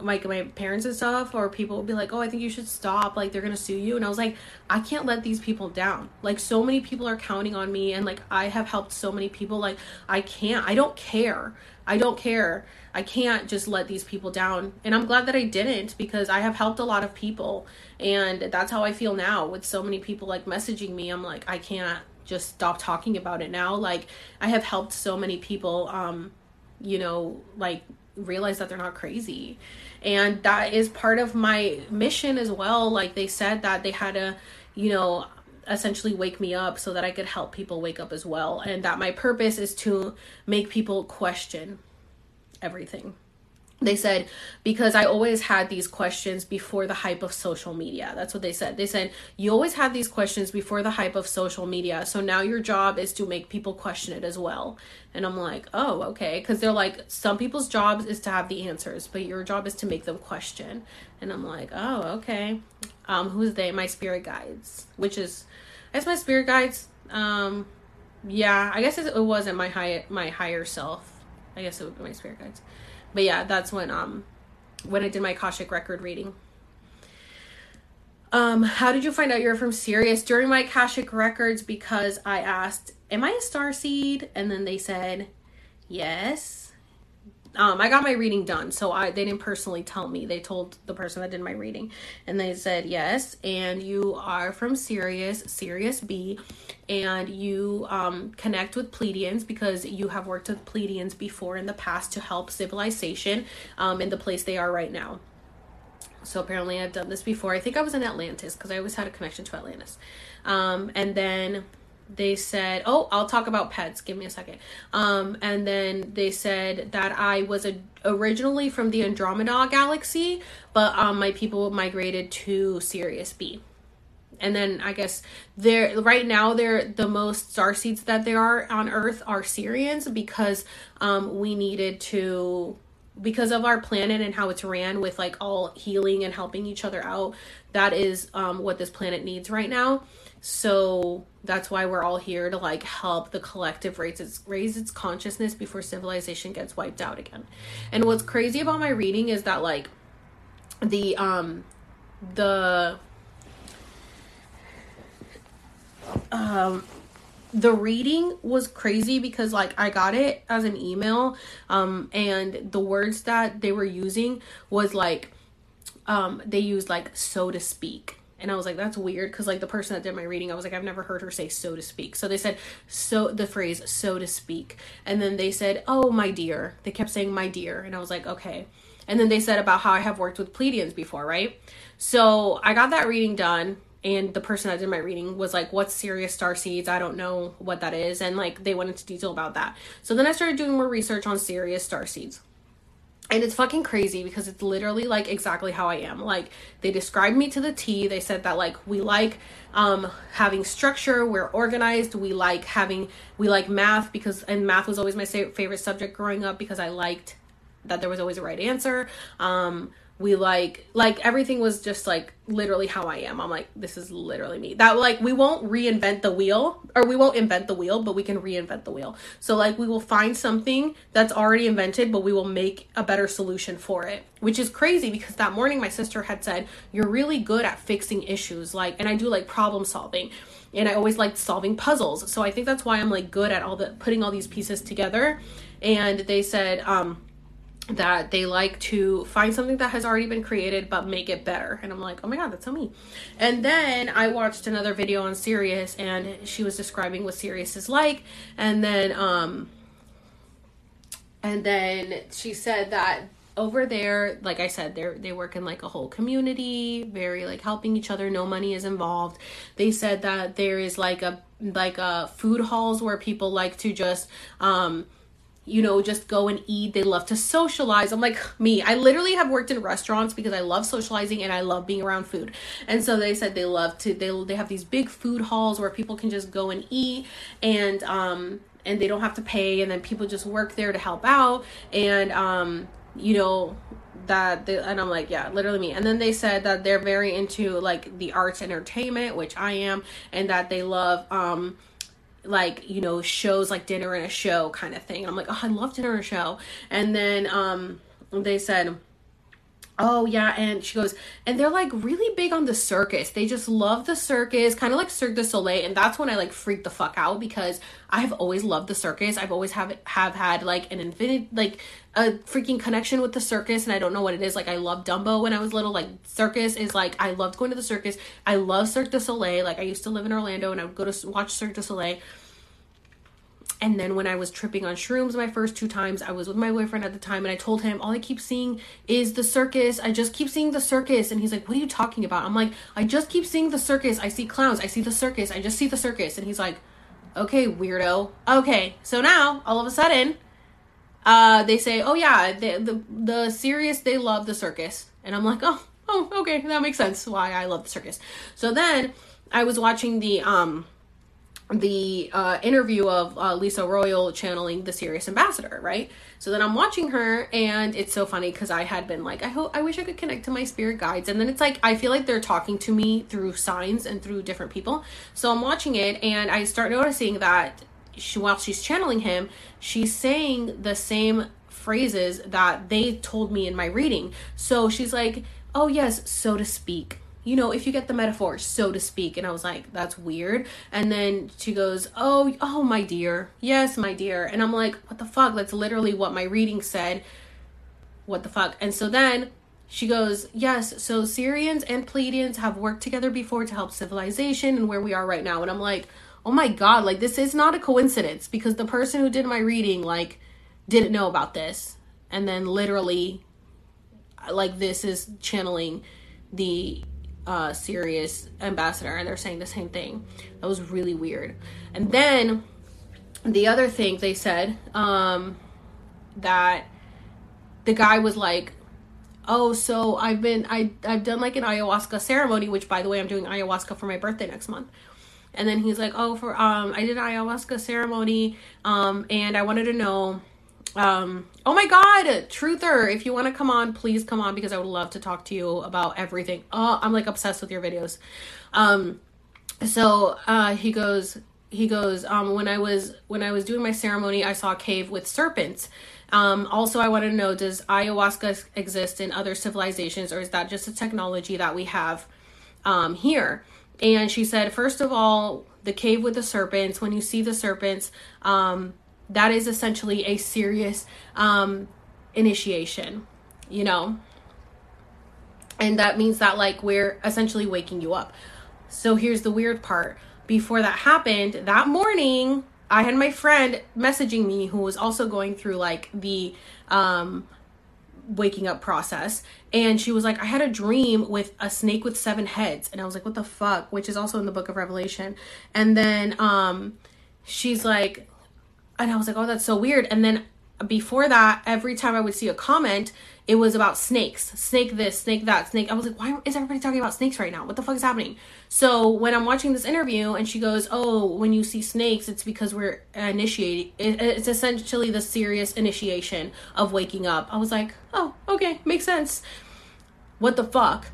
like my parents and stuff or people would be like oh i think you should stop. Like they're gonna sue you. And i was like i can't let these people down. Like so many people are counting on me and like i have helped so many people. Like i can't i don't care. I don't care. I can't just let these people down. And i'm glad that i didn't because i have helped a lot of people and that's how i feel now with so many people like messaging me. I'm like i can't just stop talking about it now. Like i have helped so many people um you know like realize that they're not crazy and that is part of my mission as well. Like they said that they had to you know essentially wake me up so that I could help people wake up as well. And that my purpose is to make people question everything they said because i always had these questions before the hype of social media. That's what they said. They said you always had these questions before the hype of social media so now your job is to make people question it as well. And i'm like oh okay. Because they're like some people's jobs is to have the answers but your job is to make them question. And i'm like oh okay. Um who's they? My spirit guides which is as my spirit guides um yeah i guess it wasn't my high my higher self. I guess it would be my spirit guides. But yeah, that's when um when I did my Akashic record reading. Um, how did you find out you're from Sirius? During my Akashic records, because I asked, Am I a star seed? And then they said, Yes um, I got my reading done, so I they didn't personally tell me. They told the person that did my reading, and they said yes, and you are from Sirius, Sirius B, and you um, connect with Pleiadians because you have worked with Pleiadians before in the past to help civilization um, in the place they are right now. So apparently, I've done this before. I think I was in Atlantis because I always had a connection to Atlantis, um, and then they said, "Oh, I'll talk about pets. Give me a second. Um, and then they said that I was a, originally from the Andromeda galaxy, but um, my people migrated to Sirius B. And then I guess they're right now they're the most star seeds that there are on Earth are Sirians because um, we needed to because of our planet and how it's ran with like all healing and helping each other out. That is um, what this planet needs right now. So that's why we're all here to like help the collective raise its raise its consciousness before civilization gets wiped out again. And what's crazy about my reading is that like the um the um the reading was crazy because like I got it as an email um and the words that they were using was like um they used like so to speak and I was like, that's weird because like the person that did my reading, I was like, I've never heard her say so to speak. So they said so the phrase so to speak. And then they said, Oh my dear. They kept saying my dear. And I was like, okay. And then they said about how I have worked with Pleiadians before, right? So I got that reading done and the person that did my reading was like what's Sirius star seeds i don't know what that is and like they went into detail about that so then i started doing more research on Sirius star seeds and it's fucking crazy because it's literally like exactly how I am. Like they described me to the T. They said that like we like um having structure, we're organized, we like having we like math because and math was always my favorite subject growing up because I liked that there was always a right answer. Um we like like everything was just like literally how I am. I'm like this is literally me. That like we won't reinvent the wheel or we won't invent the wheel, but we can reinvent the wheel. So like we will find something that's already invented, but we will make a better solution for it. Which is crazy because that morning my sister had said, "You're really good at fixing issues." Like and I do like problem solving. And I always liked solving puzzles. So I think that's why I'm like good at all the putting all these pieces together. And they said um that they like to find something that has already been created but make it better. And i'm like oh my god that's so me. And then i watched another video on sirius and she was describing what sirius is like. And then um and then she said that over there like i said they they work in like a whole community very like helping each other no money is involved. They said that there is like a like a food halls where people like to just um you know, just go and eat. They love to socialize. I'm like, me, I literally have worked in restaurants because I love socializing and I love being around food. And so they said they love to, they, they have these big food halls where people can just go and eat and, um, and they don't have to pay. And then people just work there to help out. And, um, you know, that they, and I'm like, yeah, literally me. And then they said that they're very into like the arts entertainment, which I am, and that they love, um, like you know shows like dinner and a show kind of thing. I'm like oh i love dinner and a show. And then um they said oh yeah and she goes and they're like really big on the circus. They just love the circus kind of like cirque du soleil and that's when i like freaked the fuck out because i've always loved the circus. I've always have have had like an infinite like a freaking connection with the circus and i don't know what it is. Like i love dumbo when i was little. Like circus is like i loved going to the circus. I love cirque du soleil. Like i used to live in orlando and i would go to watch cirque du soleil and then when I was tripping on shrooms my first two times, I was with my boyfriend at the time and I told him, all I keep seeing is the circus. I just keep seeing the circus. And he's like, what are you talking about? I'm like, I just keep seeing the circus. I see clowns. I see the circus. I just see the circus. And he's like, okay, weirdo. Okay. So now all of a sudden, uh, they say, oh yeah, the, the, the Sirius, they love the circus. And I'm like, oh, oh, okay. That makes sense why I love the circus. So then I was watching the, um, the uh, interview of uh, Lisa Royal channeling the Sirius Ambassador, right? So then I'm watching her, and it's so funny because I had been like, I hope, I wish I could connect to my spirit guides, and then it's like I feel like they're talking to me through signs and through different people. So I'm watching it, and I start noticing that she, while she's channeling him, she's saying the same phrases that they told me in my reading. So she's like, "Oh yes, so to speak." You know, if you get the metaphor, so to speak. And I was like, that's weird. And then she goes, Oh, oh, my dear. Yes, my dear. And I'm like, What the fuck? That's literally what my reading said. What the fuck? And so then she goes, Yes, so Sirians and Pleiadians have worked together before to help civilization and where we are right now. And I'm like, Oh my God, like this is not a coincidence because the person who did my reading, like, didn't know about this and then literally like this is channeling the uh Sirius ambassador and they're saying the same thing. That was really weird. And then the other thing they said um that the guy was like oh so i've been i i've done like an ayahuasca ceremony which by the way i'm doing ayahuasca for my birthday next month. And then he's like oh for um i did an ayahuasca ceremony um and i wanted to know um, oh my God, Truther, if you want to come on, please come on because I would love to talk to you about everything. Oh, I'm like obsessed with your videos. Um, so uh, he goes, he goes, um, when I was when I was doing my ceremony, I saw a cave with serpents. Um, also, I want to know does ayahuasca exist in other civilizations, or is that just a technology that we have um, here? And she said, first of all, the cave with the serpents. When you see the serpents, um, that is essentially a Sirius um, initiation, you know? And that means that, like, we're essentially waking you up. So here's the weird part. Before that happened, that morning, I had my friend messaging me who was also going through, like, the um, waking up process. And she was like, I had a dream with a snake with seven heads. And I was like, what the fuck? Which is also in the book of Revelation. And then um, she's like, and I was like, oh, that's so weird. And then before that, every time I would see a comment, it was about snakes, snake this, snake that, snake. I was like, why is everybody talking about snakes right now? What the fuck is happening? So when I'm watching this interview and she goes, oh, when you see snakes, it's because we're initiating. It's essentially the Sirius initiation of waking up. I was like, oh, okay, makes sense. What the fuck?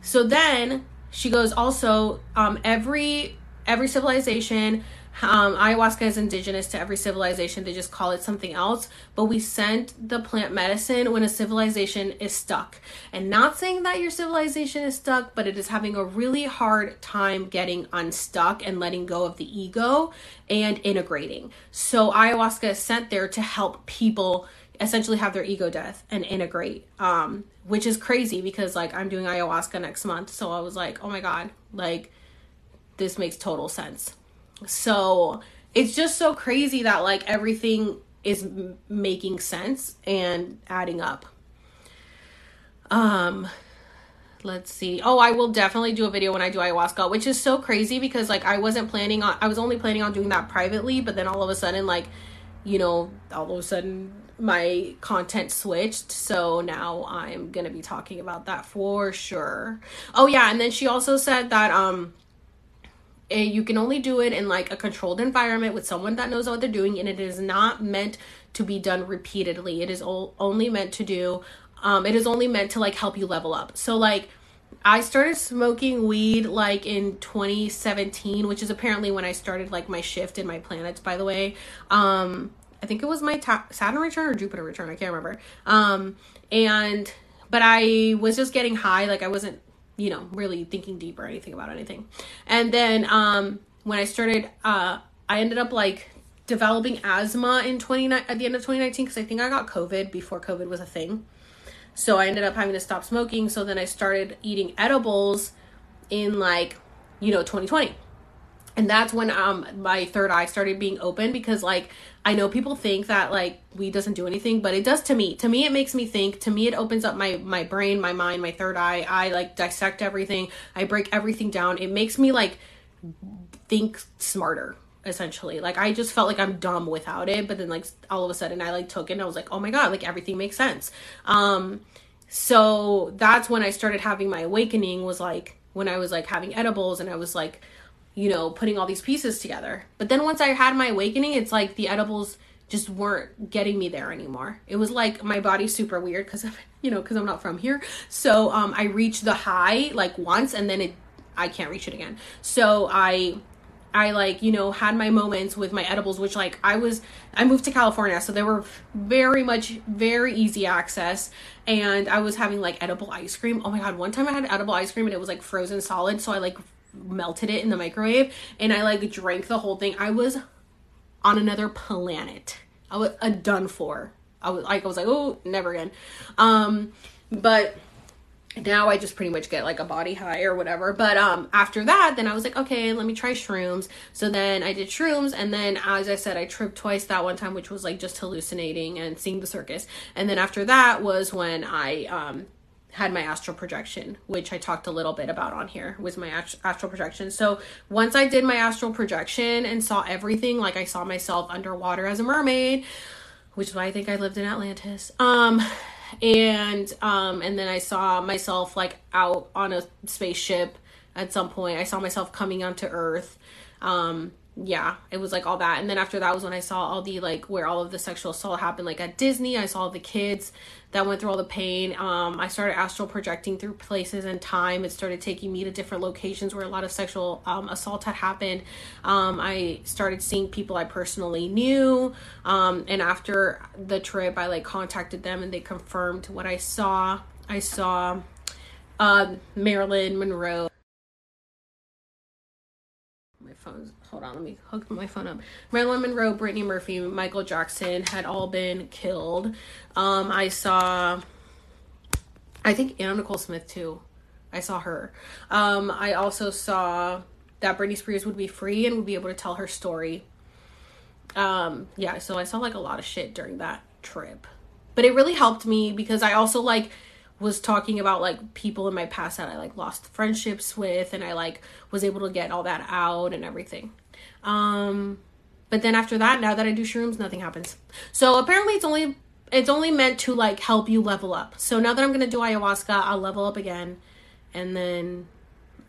So then she goes, also, um, every every civilization um, ayahuasca is indigenous to every civilization. They just call it something else. But we send the plant medicine when a civilization is stuck. And not saying that your civilization is stuck, but it is having a really hard time getting unstuck and letting go of the ego and integrating. So ayahuasca is sent there to help people essentially have their ego death and integrate um which is crazy because like i'm doing ayahuasca next month so i was like oh my god like this makes total sense so it's just so crazy that like everything is m- making sense and adding up. Um let's see. Oh, I will definitely do a video when I do ayahuasca, which is so crazy because like I wasn't planning on I was only planning on doing that privately, but then all of a sudden like you know, all of a sudden my content switched so now i'm gonna be talking about that for sure oh yeah and then she also said that um you can only do it in like a controlled environment with someone that knows what they're doing and it is not meant to be done repeatedly it is only meant to do um it is only meant to like help you level up so like I started smoking weed like in 2017, which is apparently when I started like my shift in my planets, by the way. Um, I think it was my ta- Saturn return or Jupiter return, I can't remember. Um, and but I was just getting high, like I wasn't you know, really thinking deep or anything about anything. And then um when I started uh I ended up like developing asthma in 20 at the end of 2019 because I think I got COVID before COVID was a thing. So I ended up having to stop smoking. So then I started eating edibles in like, you know, 2020 and that's when um my third eye started being open because like i know people think that like weed doesn't do anything but it does to me. To me it makes me think. To me it opens up my my brain my mind my third eye. I like dissect everything. I break everything down. It makes me like think smarter essentially. Like i just felt like i'm dumb without it but then like all of a sudden i like took it and i was like oh my god like everything makes sense. Um so that's when i started having my awakening was like when i was like having edibles and i was like you know, putting all these pieces together. But then once I had my awakening, it's like the edibles just weren't getting me there anymore. It was like my body's super weird because you know, because I'm not from here. So um, I reached the high like once, and then it I can't reach it again. So I I like, you know, had my moments with my edibles, which like I was, I moved to California, so they were very much, very easy access. And I was having like edible ice cream. Oh my God. One time I had edible ice cream and it was like frozen solid. So I like melted it in the microwave and I like drank the whole thing. I was on another planet. I was uh, done for. I was like, I was like, oh, never again. Um, but now I just pretty much get like a body high or whatever. But um after that, then I was like, okay, let me try shrooms. So then I did shrooms and then as I said, I tripped twice that one time, which was like just hallucinating and seeing the circus. And then after that was when I um had my astral projection, which I talked a little bit about on here, was my astral projection. So once I did my astral projection and saw everything, like I saw myself underwater as a mermaid, which is why I think I lived in Atlantis. Um, and um and then I saw myself like out on a spaceship at some point. I saw myself coming onto Earth. Um yeah, it was like all that. And then after that was when I saw all the like where all of the sexual assault happened like at Disney. I saw the kids that went through all the pain. Um, I started astral projecting through places and time. It started taking me to different locations where a lot of sexual um, assault had happened. Um, I started seeing people I personally knew. Um, and after the trip, I like contacted them and they confirmed what I saw. I saw uh, Marilyn Monroe Hold on, let me hook my phone up. Marilyn Monroe, Brittany Murphy, Michael Jackson had all been killed. Um, I saw, I think Anna Nicole Smith too. I saw her. Um, I also saw that Britney Spears would be free and would be able to tell her story. Um, yeah, so I saw like a lot of shit during that trip. But it really helped me because I also like was talking about like people in my past that I like lost friendships with and I like was able to get all that out and everything. Um but then after that, now that I do shrooms, nothing happens. So apparently it's only it's only meant to like help you level up. So now that I'm to do ayahuasca, I'll level up again and then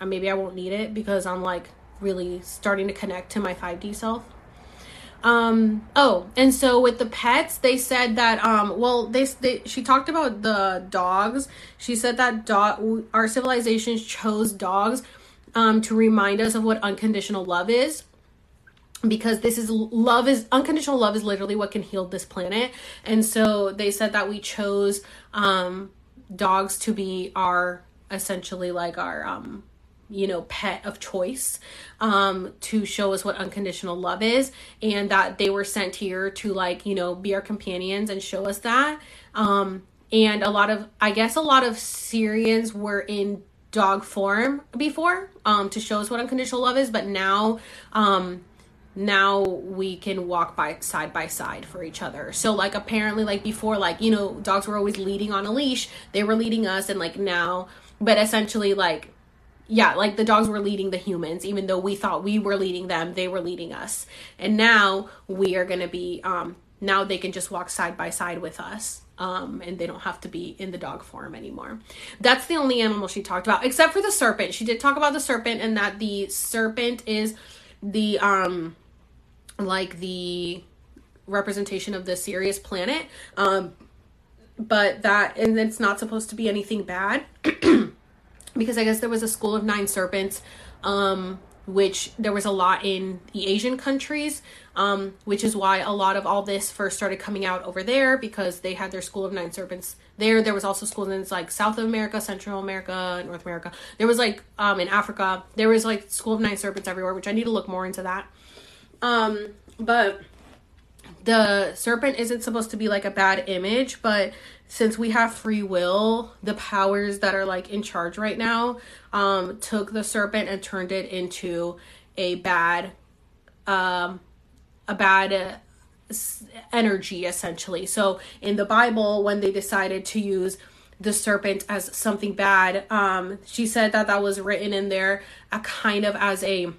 uh, maybe I won't need it because I'm like really starting to connect to my 5D self. Um, oh, and so with the pets, they said that, um, well, they, they, she talked about the dogs. She said that dog, our civilizations chose dogs, um, to remind us of what unconditional love is. Because this is love is unconditional love is literally what can heal this planet. And so they said that we chose, um, dogs to be our essentially like our, um, you know pet of choice um to show us what unconditional love is and that they were sent here to like you know be our companions and show us that um and a lot of i guess a lot of Sirians were in dog form before um to show us what unconditional love is but now um now we can walk by side by side for each other so like apparently like before like you know dogs were always leading on a leash they were leading us and like now but essentially like yeah, like the dogs were leading the humans, even though we thought we were leading them, they were leading us. And now we are going to be, um, now they can just walk side by side with us. Um, and they don't have to be in the dog form anymore. That's the only animal she talked about, except for the serpent. She did talk about the serpent and that the serpent is the, um, like the representation of the Sirius planet. Um, but that, and it's not supposed to be anything bad. because I guess there was a school of nine serpents, um, which there was a lot in the Asian countries, um, which is why a lot of all this first started coming out over there because they had their school of nine serpents there. There was also schools in like South America, Central America, North America. There was like um, in Africa, there was like school of nine serpents everywhere, which I need to look more into that. Um, but the serpent isn't supposed to be like a bad image, but since we have free will, the powers that are like in charge right now um took the serpent and turned it into a bad um a bad uh, energy essentially. So in the Bible when they decided to use the serpent as something bad, um she said that that was written in there a kind of as a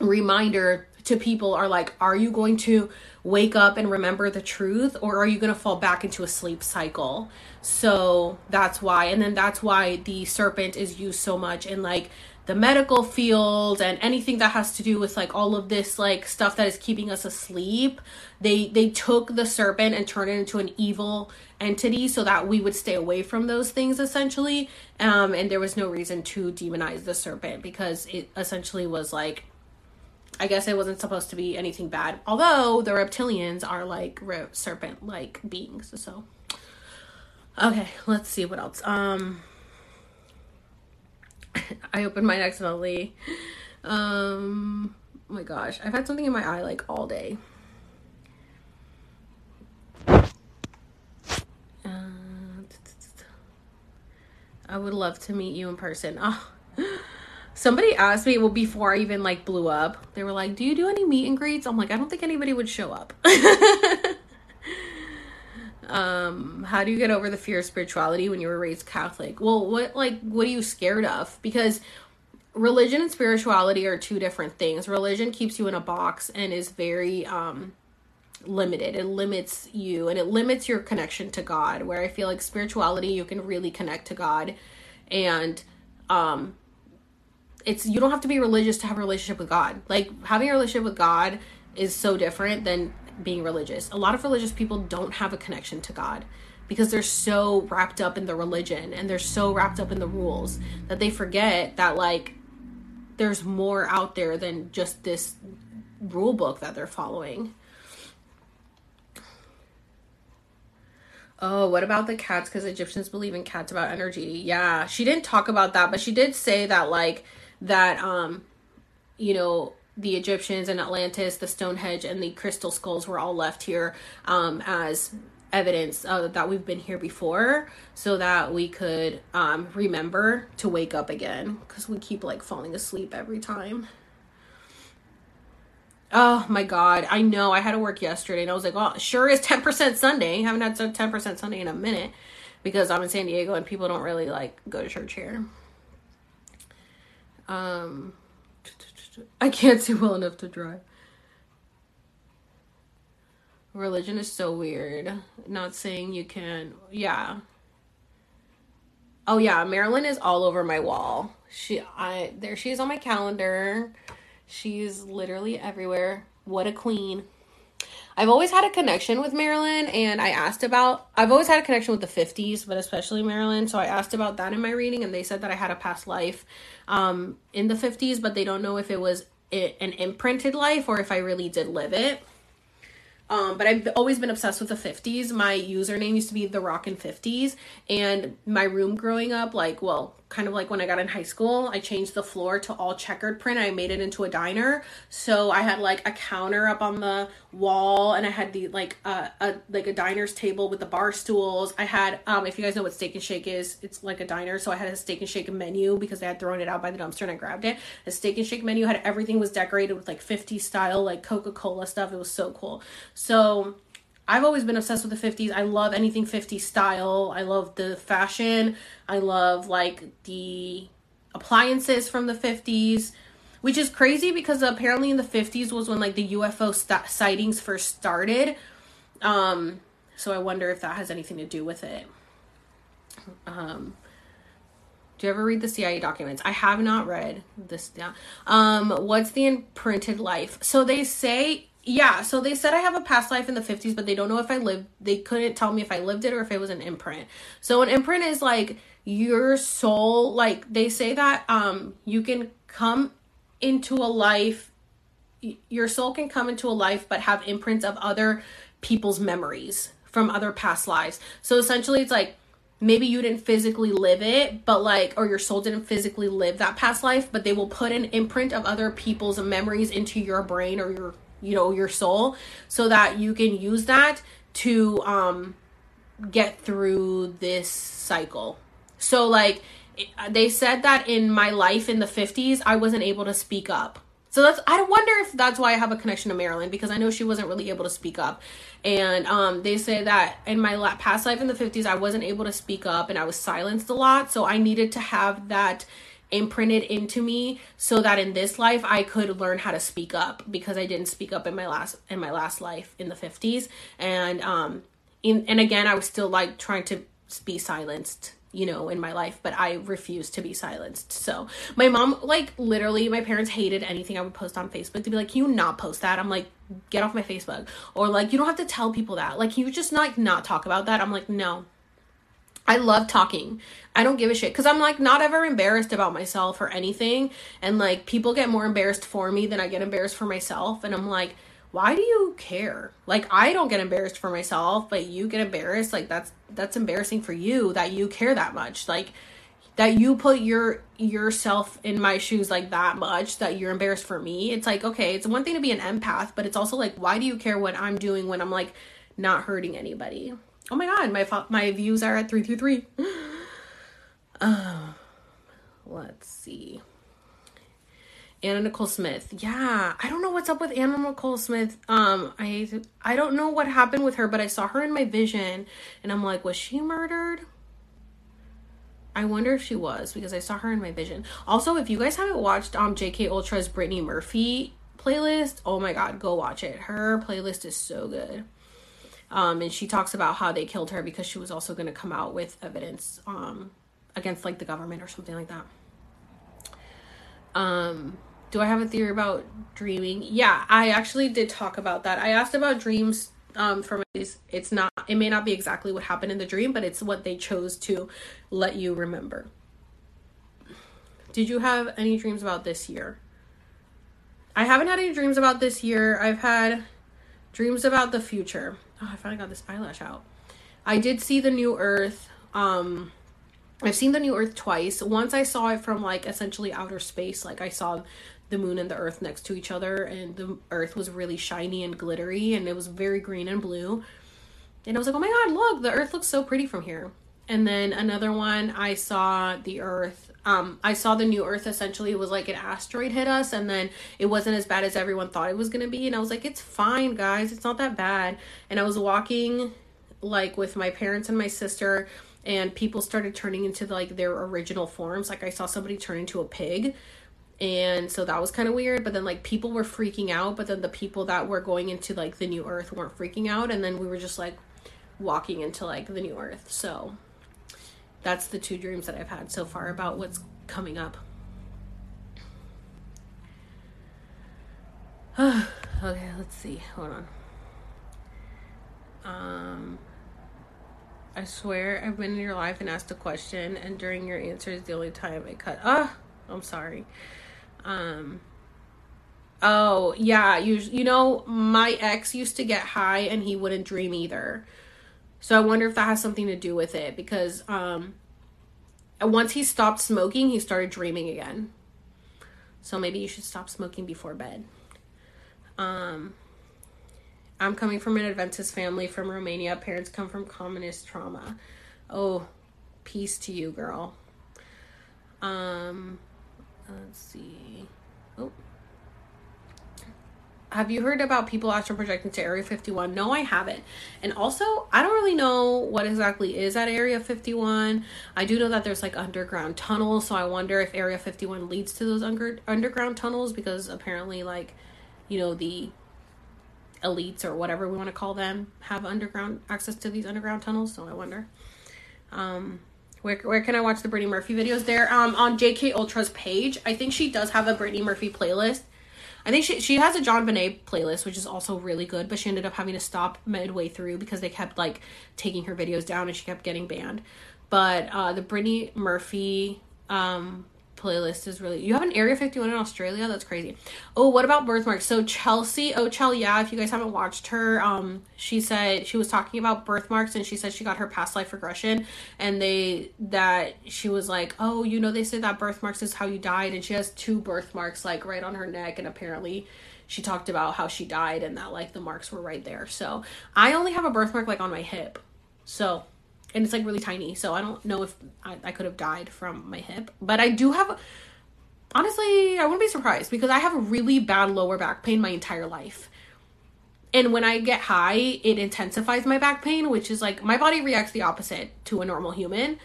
reminder to people are like are you going to wake up and remember the truth or are you going to fall back into a sleep cycle? So that's why and then that's why the serpent is used so much in like the medical field and anything that has to do with like all of this like stuff that is keeping us asleep. They they took the serpent and turned it into an evil entity so that we would stay away from those things essentially. Um and there was no reason to demonize the serpent because it essentially was like I guess it wasn't supposed to be anything bad. Although the reptilians are like serpent like beings. So okay, let's see what else. Um I opened mine accidentally. Um oh my gosh, I've had something in my eye like all day. I would love to meet you in person. Oh. Somebody asked me, well, before I even like blew up, they were like, Do you do any meet and greets? I'm like, I don't think anybody would show up. um, how do you get over the fear of spirituality when you were raised Catholic? Well, what like what are you scared of? Because religion and spirituality are two different things. Religion keeps you in a box and is very um limited. It limits you and it limits your connection to God. Where I feel like spirituality, you can really connect to God, and um, it's you don't have to be religious to have a relationship with God. Like having a relationship with God is so different than being religious. A lot of religious people don't have a connection to God because they're so wrapped up in the religion and they're so wrapped up in the rules that they forget that like there's more out there than just this rule book that they're following. Oh, what about the cats? Because Egyptians believe in cats about energy. Yeah, she didn't talk about that, but she did say that, like, that, um, you know, the Egyptians and Atlantis, the Stonehenge, and the crystal skulls were all left here um, as evidence uh, that we've been here before so that we could um, remember to wake up again because we keep like falling asleep every time. Oh my god, I know. I had to work yesterday and I was like, well, sure is 10% Sunday. I haven't had 10% Sunday in a minute because I'm in San Diego and people don't really like go to church here. Um I can't see well enough to drive. Religion is so weird. Not saying you can. Yeah. Oh yeah, Marilyn is all over my wall. She I there she is on my calendar. She's literally everywhere. What a queen. I've always had a connection with Marilyn, and I asked about, I've always had a connection with the 50s, but especially Marilyn. So I asked about that in my reading, and they said that I had a past life um, in the 50s, but they don't know if it was an imprinted life or if I really did live it. Um, but I've always been obsessed with the 50s. My username used to be the Rockin' 50s, and my room growing up, like, well, kind of like when I got in high school, I changed the floor to all checkered print. I made it into a diner. So I had like a counter up on the wall and I had the like uh, a like a diner's table with the bar stools. I had um if you guys know what steak and shake is, it's like a diner. So I had a steak and shake menu because they had thrown it out by the dumpster and I grabbed it. The steak and shake menu had everything was decorated with like 50 style like Coca-Cola stuff. It was so cool. So I've always been obsessed with the 50s. I love anything 50s style. I love the fashion. I love like the appliances from the 50s, which is crazy because apparently in the 50s was when like the UFO st- sightings first started. Um so I wonder if that has anything to do with it. Um do you ever read the CIA documents? I have not read this. Yeah. Um, what's the imprinted life? So they say yeah, so they said I have a past life in the 50s, but they don't know if I lived, they couldn't tell me if I lived it or if it was an imprint. So an imprint is like your soul, like they say that um you can come into a life, your soul can come into a life, but have imprints of other people's memories from other past lives. So essentially, it's like maybe you didn't physically live it, but like, or your soul didn't physically live that past life, but they will put an imprint of other people's memories into your brain or your you know your soul so that you can use that to um get through this cycle. So like they said that in my life in the 50s i wasn't able to speak up. So that's i wonder if that's why i have a connection to marilyn because i know she wasn't really able to speak up. And um, they say that in my past life in the 50s i wasn't able to speak up and i was silenced a lot so i needed to have that imprinted into me so that in this life I could learn how to speak up because I didn't speak up in my last in my last life in the 50s and um in, and again I was still like trying to be silenced you know in my life but I refused to be silenced. So my mom like literally my parents hated anything I would post on Facebook. To be like can you not post that? I'm like get off my Facebook. Or like you don't have to tell people that. Like you just not not talk about that? I'm like no. I love talking. I don't give a shit because I'm like not ever embarrassed about myself or anything. And like people get more embarrassed for me than I get embarrassed for myself. And I'm like, why do you care? Like I don't get embarrassed for myself, but you get embarrassed. Like that's that's embarrassing for you that you care that much. Like that you put your yourself in my shoes like that much that you're embarrassed for me. It's like, okay, it's one thing to be an empath, but it's also like why do you care what I'm doing when I'm like not hurting anybody? Oh my god, my my views are at 333. Uh, let's see. Anna Nicole Smith. Yeah, I don't know what's up with Anna Nicole Smith. Um, I I don't know what happened with her, but I saw her in my vision, and I'm like, was she murdered? I wonder if she was because I saw her in my vision. Also, if you guys haven't watched um JK Ultra's Brittany Murphy playlist, oh my god, go watch it. Her playlist is so good. Um, and she talks about how they killed her because she was also going to come out with evidence um against like the government or something like that. Um, do I have a theory about dreaming? Yeah, I actually did talk about that. I asked about dreams um from it's not it may not be exactly what happened in the dream, but it's what they chose to let you remember. Did you have any dreams about this year? I haven't had any dreams about this year. I've had dreams about the future. Oh, I finally got this eyelash out. I did see the new earth. Um I've seen the new earth twice. Once I saw it from like essentially outer space, like I saw the moon and the earth next to each other and the earth was really shiny and glittery and it was very green and blue. And I was like, "Oh my god, look, the earth looks so pretty from here." And then another one, I saw the earth um, I saw the new Earth essentially was like an asteroid hit us, and then it wasn't as bad as everyone thought it was gonna be. And I was like, it's fine, guys, it's not that bad. And I was walking like with my parents and my sister, and people started turning into like their original forms. Like I saw somebody turn into a pig. And so that was kind of weird, but then like people were freaking out, but then the people that were going into like the new earth weren't freaking out, and then we were just like walking into like the new earth. So that's the two dreams that I've had so far about what's coming up. okay, let's see. Hold on. Um I swear I've been in your life and asked a question, and during your answer is the only time it cut. Ah, I'm sorry. Um. Oh yeah, you you know my ex used to get high and he wouldn't dream either. So I wonder if that has something to do with it because um once he stopped smoking, he started dreaming again. So maybe you should stop smoking before bed. Um I'm coming from an Adventist family from Romania. Parents come from communist trauma. Oh, peace to you, girl. Um, let's see. Oh. Have you heard about people astral projecting to Area 51? No, I haven't. And also, I don't really know what exactly is at Area 51. I do know that there's like underground tunnels, so I wonder if Area 51 leads to those under- underground tunnels because apparently, like, you know, the elites or whatever we want to call them have underground access to these underground tunnels. So I wonder. Um, where, where can I watch the Brittany Murphy videos? There um, on JK Ultra's page. I think she does have a Brittany Murphy playlist. I think she she has a JonBenét playlist, which is also really good, but she ended up having to stop midway through because they kept like taking her videos down and she kept getting banned. But uh, the Brittany Murphy um, playlist is really you have an area 51 in australia? That's crazy. Oh what about birthmarks so chelsea oh ochel yeah if you guys haven't watched her um she said she was talking about birthmarks and she said she got her past life regression and they that she was like oh you know they say that birthmarks is how you died and she has two birthmarks like right on her neck and apparently she talked about how she died and that like the marks were right there. So i only have a birthmark like on my hip. So and it's like really tiny. So I don't know if I, I could have died from my hip, but I do have. Honestly, I wouldn't be surprised because I have a really bad lower back pain my entire life. And when I get high, it intensifies my back pain, which is like my body reacts the opposite to a normal human.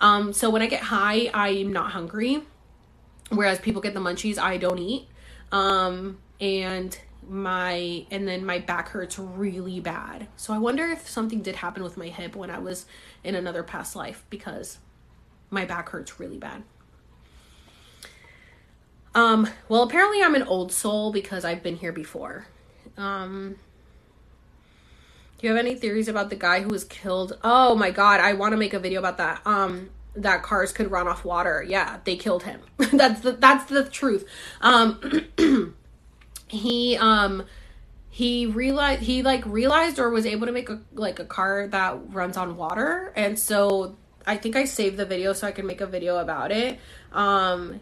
Um, so when I get high, I'm not hungry. Whereas people get the munchies, I don't eat. Um, and my and then my back hurts really bad. So I wonder if something did happen with my hip when I was in another past life because my back hurts really bad. Um well apparently I'm an old soul because I've been here before. Um Do you have any theories about the guy who was killed? Oh my god, I want to make a video about that. Um that cars could run off water. Yeah, they killed him. that's the that's the truth. Um he um he realized he like realized or was able to make a like a car that runs on water. And so I think I saved the video so I can make a video about it. Um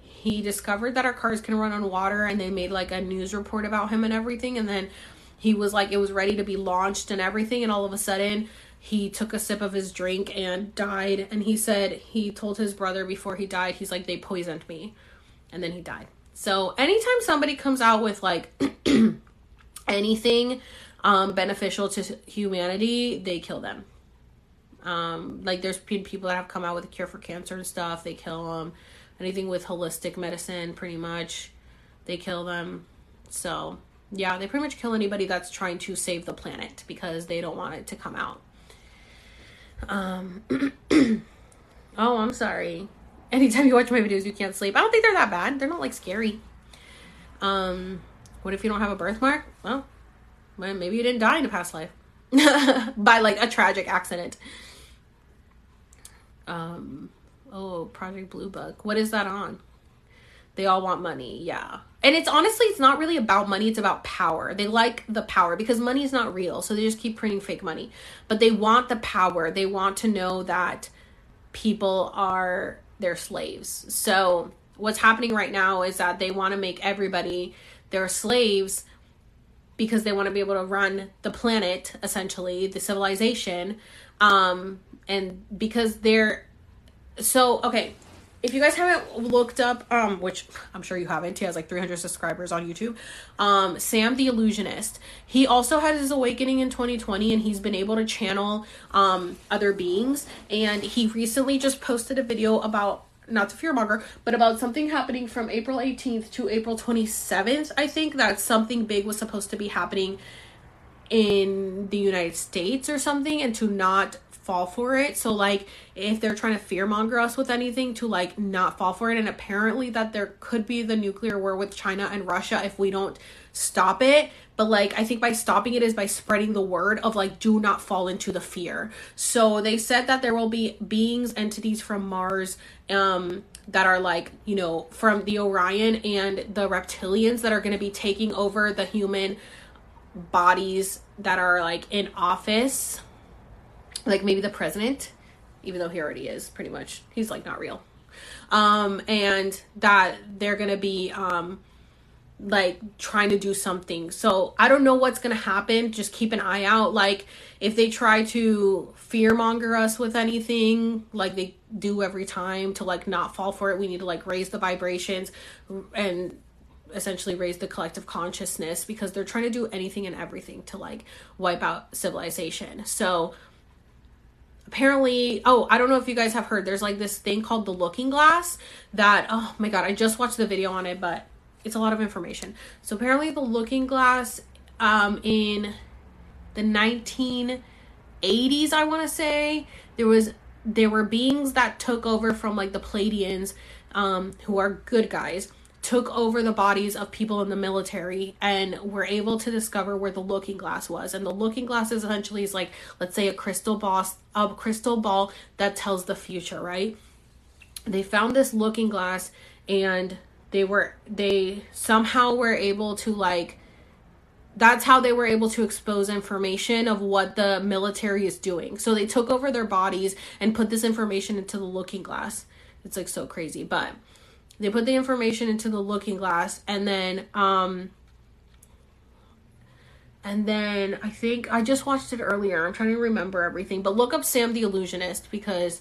he discovered that our cars can run on water and they made like a news report about him and everything. And then he was like it was ready to be launched and everything. And all of a sudden he took a sip of his drink and died. And he said he told his brother before he died he's like they poisoned me. And then he died so anytime somebody comes out with like anything um beneficial to humanity they kill them um like there's been people that have come out with a cure for cancer and stuff they kill them anything with holistic medicine pretty much they kill them so yeah, they pretty much kill anybody that's trying to save the planet because they don't want it to come out. Um Oh, I'm sorry. Anytime you watch my videos you can't sleep. I don't think they're that bad. They're not like scary. Um what if you don't have a birthmark? Well, maybe you didn't die in a past life. By like a tragic accident. Um oh, Project Blue Book. What is that on? They all want money. Yeah. And it's honestly, it's not really about money. It's about power. They like the power because money is not real. So they just keep printing fake money. But they want the power. They want to know that people are their slaves. So what's happening right now is that they want to make everybody their slaves because they want to be able to run the planet, essentially, the civilization. Um, and because they're so, okay, if you guys haven't looked up um which i'm sure you haven't he has like 300 subscribers on youtube um sam the illusionist. He also had his awakening in 2020 and he's been able to channel um other beings. And he recently just posted a video about not to fearmonger but about something happening from april 18th to april 27th i think that something big was supposed to be happening in the united states or something and to not fall for it. So like if they're trying to fearmonger us with anything to like not fall for it and apparently that there could be the nuclear war with China and Russia if we don't stop it. But like I think by stopping it is by spreading the word of like do not fall into the fear. So they said that there will be beings entities from Mars um that are like, you know, from the Orion and the reptilians that are going to be taking over the human bodies that are like in office like maybe the president, even though he already is pretty much. He's like not real. Um, and that they're gonna be um like trying to do something. So I don't know what's gonna happen. Just keep an eye out. Like if they try to fearmonger us with anything, like they do every time to like not fall for it, we need to like raise the vibrations and essentially raise the collective consciousness because they're trying to do anything and everything to like wipe out civilization. So apparently oh i don't know if you guys have heard there's like this thing called the looking glass that oh my god i just watched the video on it but it's a lot of information. So apparently the looking glass um in the 1980s i want to say there was there were beings that took over from like the Pleiadians um who are good guys took over the bodies of people in the military and were able to discover where the looking glass was. And the looking glass is essentially is like let's say a crystal ball a crystal ball that tells the future right? They found this looking glass and they were they somehow were able to like that's how they were able to expose information of what the military is doing. So they took over their bodies and put this information into the looking glass. It's like so crazy. But they put the information into the looking glass and then um and then I think I just watched it earlier. I'm trying to remember everything, but look up Sam the Illusionist because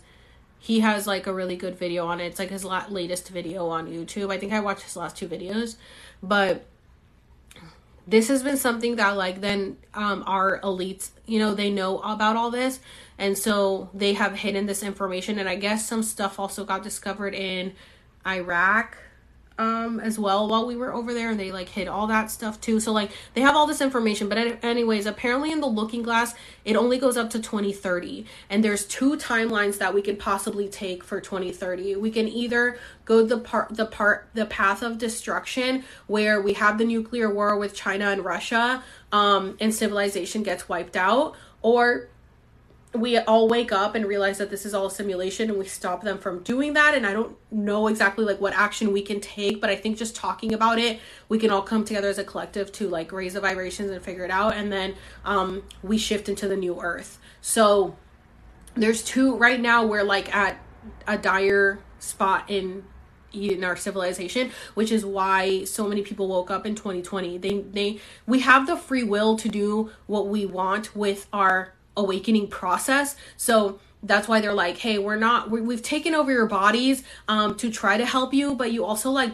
he has like a really good video on it. It's like his latest video on YouTube. I think I watched his last two videos, but this has been something that like then um our elites, you know, they know about all this and so they have hidden this information and I guess some stuff also got discovered in Iraq um as well while we were over there and they like hid all that stuff too. So like they have all this information. But anyways apparently in the looking glass it only goes up to 2030 and there's two timelines that we could possibly take for 2030 we can either go the part the part the path of destruction where we have the nuclear war with china and russia um and civilization gets wiped out or we all wake up and realize that this is all a simulation and we stop them from doing that. And i don't know exactly like what action we can take but i think just talking about it we can all come together as a collective to like raise the vibrations and figure it out. And then um we shift into the new earth. So there's two right now we're like at a dire spot in in our civilization which is why so many people woke up in 2020 they they we have the free will to do what we want with our awakening process. So that's why they're like, hey, we're not, we, have taken over your bodies um, to try to help you, but you also like,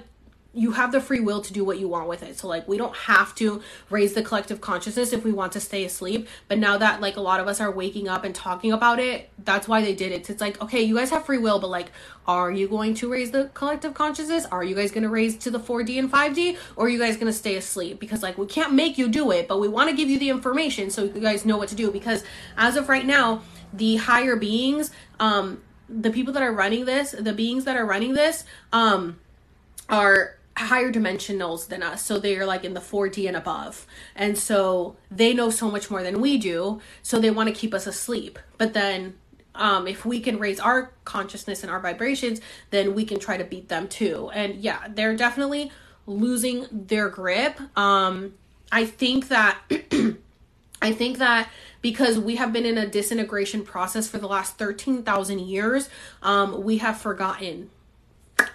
you have the free will to do what you want with it. So like we don't have to raise the collective consciousness if we want to stay asleep. But now that like a lot of us are waking up and talking about it, that's why they did it. It's like, okay, you guys have free will, but like are you going to raise the collective consciousness? Are you guys going to raise to the 4D and 5D or are you guys going to stay asleep? Because like we can't make you do it, but we want to give you the information so you guys know what to do because as of right now, the higher beings um the people that are running this, the beings that are running this um are higher dimensionals than us. So they're like in the 4d and above. And so they know so much more than we do so they want to keep us asleep. But then um, if we can raise our consciousness and our vibrations then we can try to beat them too. And yeah they're definitely losing their grip. Um, i think that i think that because we have been in a disintegration process for the last 13,000 years um, we have forgotten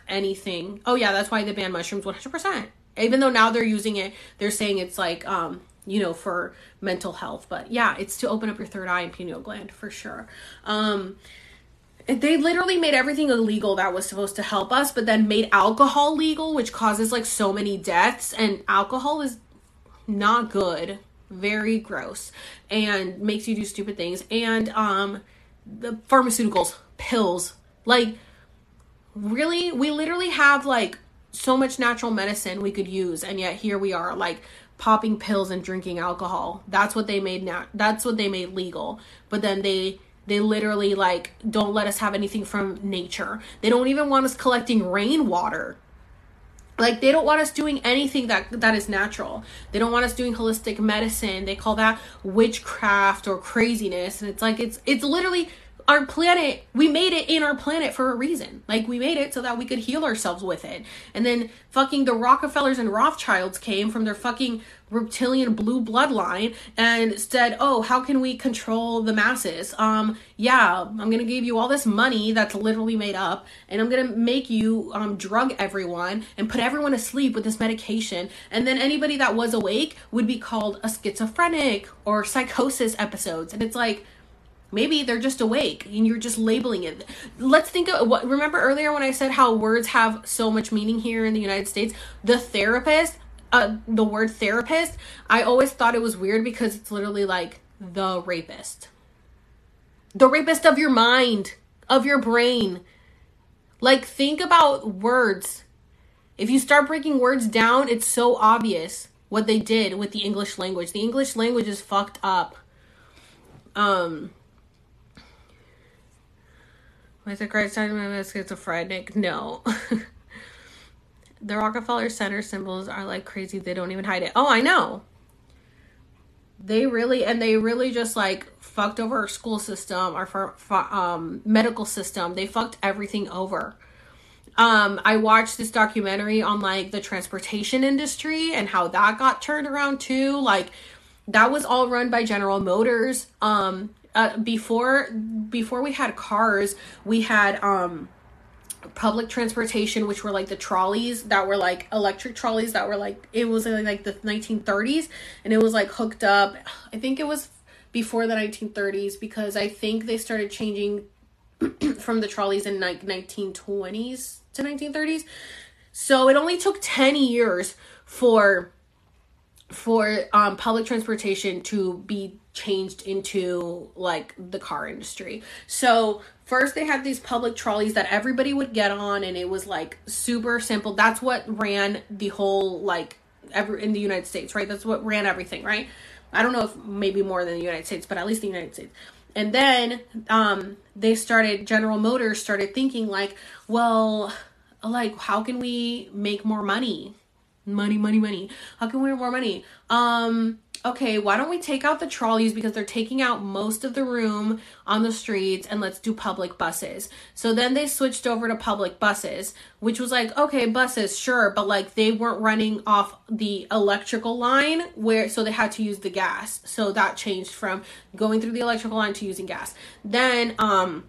anything. Oh yeah, that's why they banned mushrooms 100%. Even though now they're using it, they're saying it's like um, you know, for mental health, but yeah, it's to open up your third eye and pineal gland for sure. Um they literally made everything illegal that was supposed to help us, but then made alcohol legal, which causes like so many deaths. And alcohol is not good, very gross, and makes you do stupid things. And um, the pharmaceuticals, pills, like really we literally have like so much natural medicine we could use and yet here we are like popping pills and drinking alcohol. That's what they made now that's what they made legal. But then they they literally like don't let us have anything from nature. They don't even want us collecting rainwater. Like they don't want us doing anything that that is natural. They don't want us doing holistic medicine. They call that witchcraft or craziness. And it's like it's it's literally our planet, we made it in our planet for a reason. Like we made it so that we could heal ourselves with it. And then fucking the Rockefellers and Rothschilds came from their fucking reptilian blue bloodline and said, "Oh, how can we control the masses? Um, yeah, I'm going to give you all this money that's literally made up and I'm going to make you um drug everyone and put everyone asleep with this medication. And then anybody that was awake would be called a schizophrenic or psychosis episodes." And it's like Maybe they're just awake and you're just labeling it. Let's think of what remember earlier when I said how words have so much meaning here in the United States? The therapist, uh the word therapist, I always thought it was weird because it's literally like the rapist. The rapist of your mind, of your brain. Like think about words. If you start breaking words down, it's so obvious what they did with the English language. The English language is fucked up. Um was it Christ talking about schizophrenic? No. the Rockefeller Center symbols are like crazy. They don't even hide it. Oh, I know. They really and they really just like fucked over our school system, our um, medical system. They fucked everything over. Um, I watched this documentary on like the transportation industry and how that got turned around too. Like that was all run by General Motors. Um, uh, before before we had cars, we had um public transportation which were like the trolleys that were like electric trolleys that were like it was like the 1930s and it was like hooked up i think it was before the 1930s because i think they started changing from the trolleys in like 1920s to 1930s so it only took 10 years for for um, public transportation to be changed into like the car industry. So first they had these public trolleys that everybody would get on and it was like super simple. That's what ran the whole like ever in the United States, right? That's what ran everything, right? I don't know if maybe more than the United States, but at least the United States. And then um they started General Motors started thinking like, well, like how can we make more money? Money, money, money. How can we make more money? Um okay, why don't we take out the trolleys because they're taking out most of the room on the streets and let's do public buses. So then they switched over to public buses, which was like, okay, buses, sure, but like they weren't running off the electrical line where so they had to use the gas. So that changed from going through the electrical line to using gas. Then um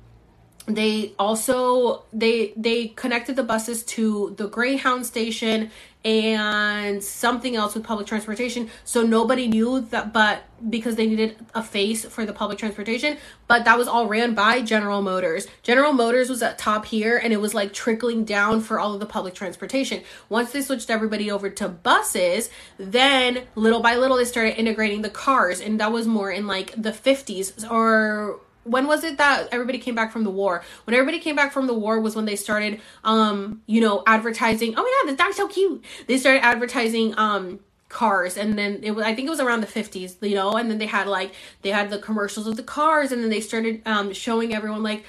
they also they they connected the buses to the greyhound station and something else with public transportation. So nobody knew that but because they needed a face for the public transportation but that was all ran by general motors. General motors was at top here and it was like trickling down for all of the public transportation. Once they switched everybody over to buses then little by little they started integrating the cars and that was more in like the 50s or when was it that everybody came back from the war? When everybody came back from the war was when they started, um, you know, advertising. Oh my god, the dog's so cute. They started advertising, um, cars and then it was i think it was around the 50s you know and then they had like they had the commercials of the cars and then they started um showing everyone like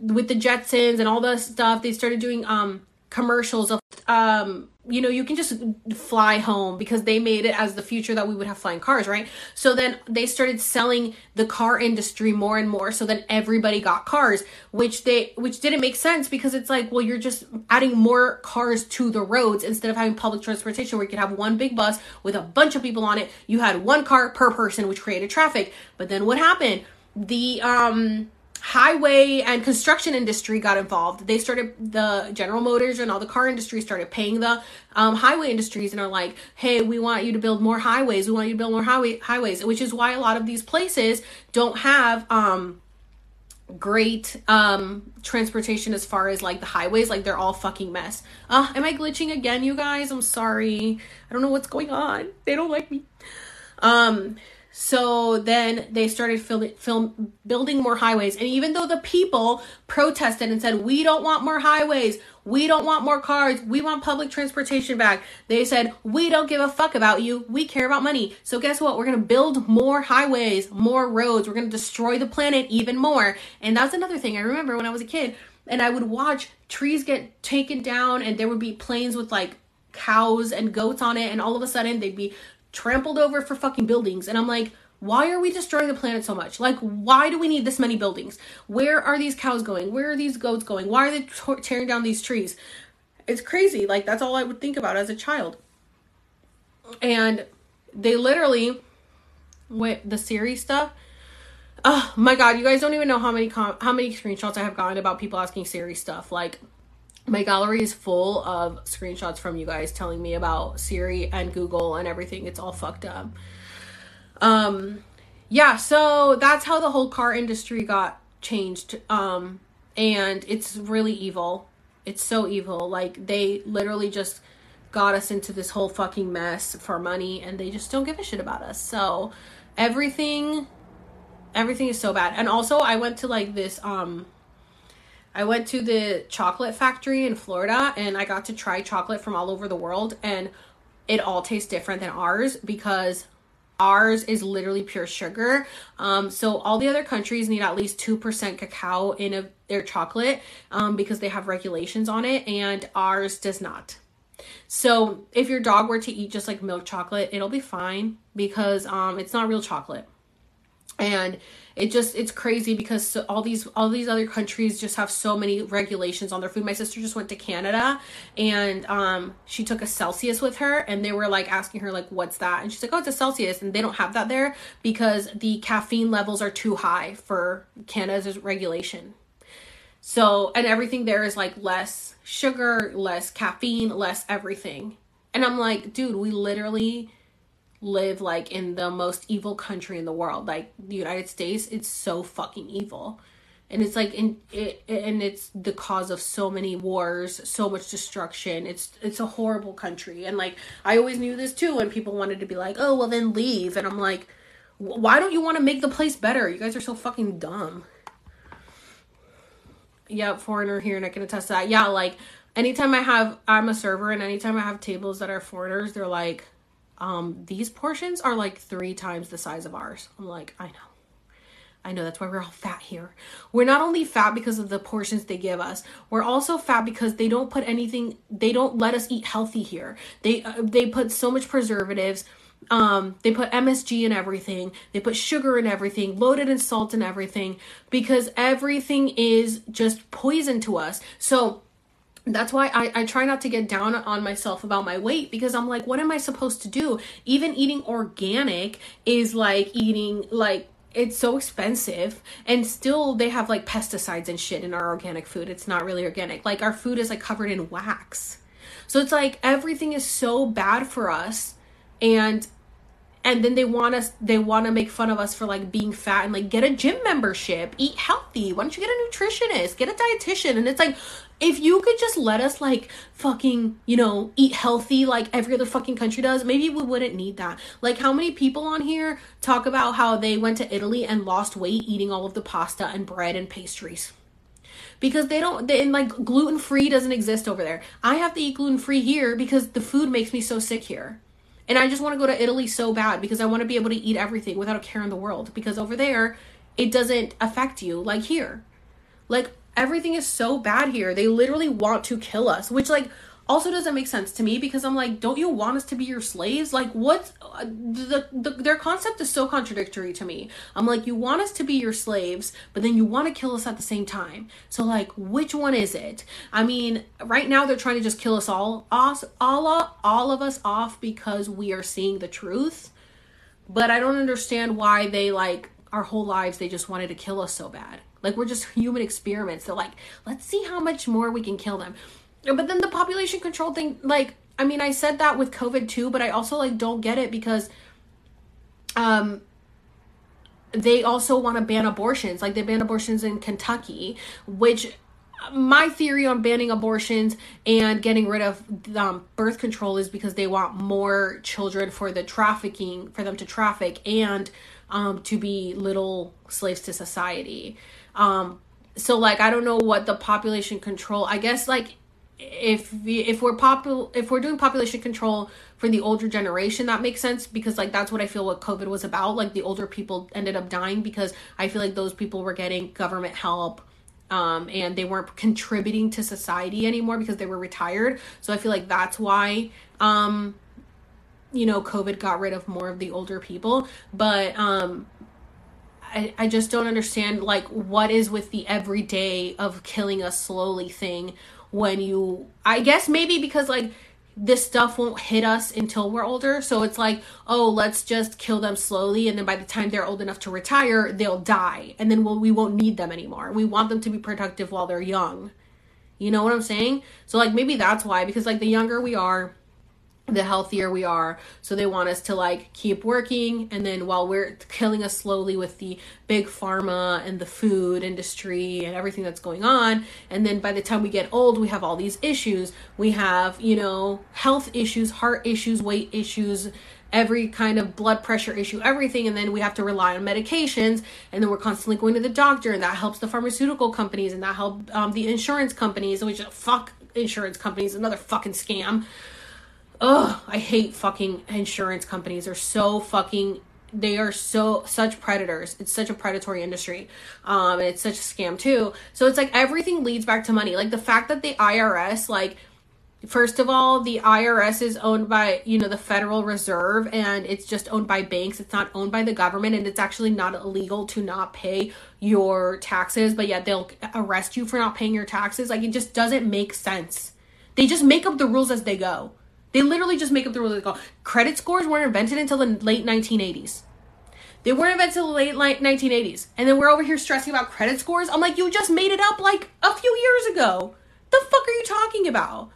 with the jetsons and all the stuff they started doing um commercials of um you know you can just fly home because they made it as the future that we would have flying cars right? So then they started selling the car industry more and more so then everybody got cars which they which didn't make sense because it's like well you're just adding more cars to the roads instead of having public transportation where you could have one big bus with a bunch of people on it. You had one car per person which created traffic. But then what happened? The um highway and construction industry got involved. They started the General Motors and all the car industry started paying the um, highway industries and are like, "Hey, we want you to build more highways. We want you to build more highway highways." Which is why a lot of these places don't have um, great um transportation as far as like the highways like they're all fucking mess uh am i glitching again you guys i'm sorry i don't know what's going on they don't like me um so then they started film, film building more highways. And even though the people protested and said, we don't want more highways, we don't want more cars, we want public transportation back, they said, we don't give a fuck about you, we care about money. So guess what? We're gonna build more highways, more roads, we're gonna destroy the planet even more. And that's another thing I remember when I was a kid and I would watch trees get taken down and there would be plains with like cows and goats on it and all of a sudden they'd be trampled over for fucking buildings. And I'm like, why are we destroying the planet so much? Like, why do we need this many buildings? Where are these cows going? Where are these goats going? Why are they t- tearing down these trees? It's crazy. Like, that's all I would think about as a child. And they literally, with the Siri stuff, oh my god, you guys don't even know how many com- how many screenshots I have gotten about people asking Siri stuff. Like, my gallery is full of screenshots from you guys telling me about Siri and Google and everything. It's all fucked up. Um yeah, so that's how the whole car industry got changed. Um and it's really evil. It's so evil. Like they literally just got us into this whole fucking mess for money and they just don't give a shit about us. So everything everything is so bad. And also I went to like this um I went to the chocolate factory in Florida and I got to try chocolate from all over the world and it all tastes different than ours because ours is literally pure sugar. Um, so all the other countries need at least 2% cacao in a, their chocolate um, because they have regulations on it and ours does not. So if your dog were to eat just like milk chocolate, it'll be fine because um, it's not real chocolate. And it just it's crazy because so, all these all these other countries just have so many regulations on their food. My sister just went to canada and um she took a celsius with her and they were like asking her like what's that? And she's like oh it's a celsius. And they don't have that there because the caffeine levels are too high for canada's regulation. So and everything there is like less sugar less caffeine less everything. And i'm like dude we literally live like in the most evil country in the world. Like the United States, it's so fucking evil. and it's like in it, and it's the cause of so many wars so much destruction. It's it's a horrible country. And like i always knew this too when people wanted to be like oh well then leave. And i'm like why don't you want to make the place better? You guys are so fucking dumb. Yeah foreigner here and i can attest that. Yeah like anytime i have i'm a server and anytime i have tables that are foreigners they're like um these portions are like three times the size of ours i'm like i know I know that's why we're all fat here. We're not only fat because of the portions they give us. We're also fat because they don't put anything. They don't let us eat healthy here. They uh, they put so much preservatives. Um, they put MSG in everything. They put sugar in everything, loaded in salt in everything, because everything is just poison to us. So that's why I, I try not to get down on myself about my weight because I'm like, what am I supposed to do? Even eating organic is like eating like it's so expensive and still they have like pesticides and shit in our organic food. It's not really organic. Like our food is like covered in wax. So it's like everything is so bad for us and and then they want us they want to make fun of us for like being fat and like get a gym membership eat healthy. Why don't you get a nutritionist? Get a dietitian. And it's like if you could just let us like fucking you know eat healthy like every other fucking country does maybe we wouldn't need that. Like how many people on here talk about how they went to italy and lost weight eating all of the pasta and bread and pastries? Because they don't they, and like gluten free doesn't exist over there. I have to eat gluten free here because the food makes me so sick here. And i just want to go to italy so bad because i want to be able to eat everything without a care in the world because over there it doesn't affect you like here. Like everything is so bad here. They literally want to kill us, which like also doesn't make sense to me because I'm like, don't you want us to be your slaves? Like, what? The, the their concept is so contradictory to me. I'm like, you want us to be your slaves, but then you want to kill us at the same time. So like, which one is it? I mean, right now they're trying to just kill us all, us, all, all of us off because we are seeing the truth. But I don't understand why they like our whole lives they just wanted to kill us so bad. Like we're just human experiments. They're like, let's see how much more we can kill them. But then the population control thing, like, I mean, I said that with COVID too, but I also like don't get it because um they also want to ban abortions. Like they ban abortions in Kentucky, which my theory on banning abortions and getting rid of um, birth control is because they want more children for the trafficking for them to traffic and um, to be little slaves to society um, so like I don't know what the population control. I guess like if if we're popul if we're doing population control for the older generation that makes sense because like that's what i feel what covid was about like the older people ended up dying because i feel like those people were getting government help um, and they weren't contributing to society anymore because they were retired so i feel like that's why um, you know covid got rid of more of the older people but um I, I just don't understand like what is with the everyday of killing us slowly thing when you I guess maybe because like this stuff won't hit us until we're older. So it's like, oh, let's just kill them slowly. And then by the time they're old enough to retire, they'll die. And then we'll, we won't need them anymore. We want them to be productive while they're young. You know what I'm saying? So, like, maybe that's why, because, like, the younger we are, the healthier we are. So they want us to like keep working and then while we're killing us slowly with the big pharma and the food industry and everything that's going on and then by the time we get old we have all these issues. We have, you know, health issues, heart issues, weight issues, every kind of blood pressure issue, everything, and then we have to rely on medications, and then we're constantly going to the doctor, and that helps the pharmaceutical companies, and that helps um, the insurance companies, which fuck insurance companies, another fucking scam. Ugh, I hate fucking insurance companies. They're so fucking they are so such predators. It's such a predatory industry. Um and it's such a scam too. So it's like everything leads back to money. Like the fact that the IRS like first of all, the IRS is owned by, you know, the Federal Reserve and it's just owned by banks. It's not owned by the government and it's actually not illegal to not pay your taxes, but yet they'll arrest you for not paying your taxes. Like it just doesn't make sense. They just make up the rules as they go. They literally just make up the rules. They credit scores weren't invented until the late 1980s. They weren't invented until the late 1980s. And then we're over here stressing about credit scores. I'm like, you just made it up like a few years ago. The fuck are you talking about?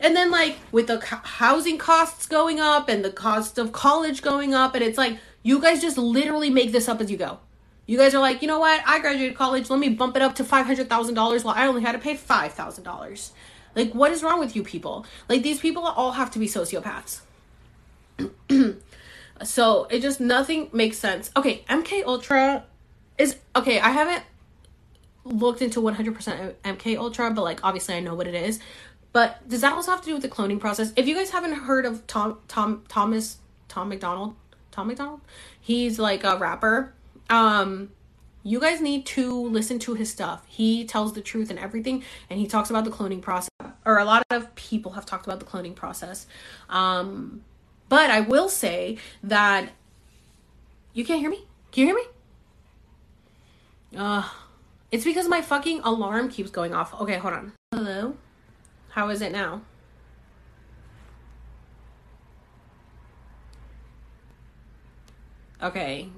And then like with the housing costs going up and the cost of college going up and it's like you guys just literally make this up as you go. You guys are like, you know what? I graduated college. Let me bump it up to $500,000 while I only had to pay $5,000. Like, what is wrong with you people? Like, these people all have to be sociopaths. so it just nothing makes sense. Okay, MK Ultra is okay. I haven't looked into 100% MK Ultra, but like obviously I know what it is. But does that also have to do with the cloning process? If you guys haven't heard of Tom Tom Thomas Tom McDonald Tom McDonald, he's like a rapper. Um you guys need to listen to his stuff. He tells the truth and everything and he talks about the cloning process or a lot of people have talked about the cloning process. Um but I will say that you can't hear me? Can you hear me? Uh it's because my fucking alarm keeps going off. Okay, hold on. Hello? How is it now? Okay.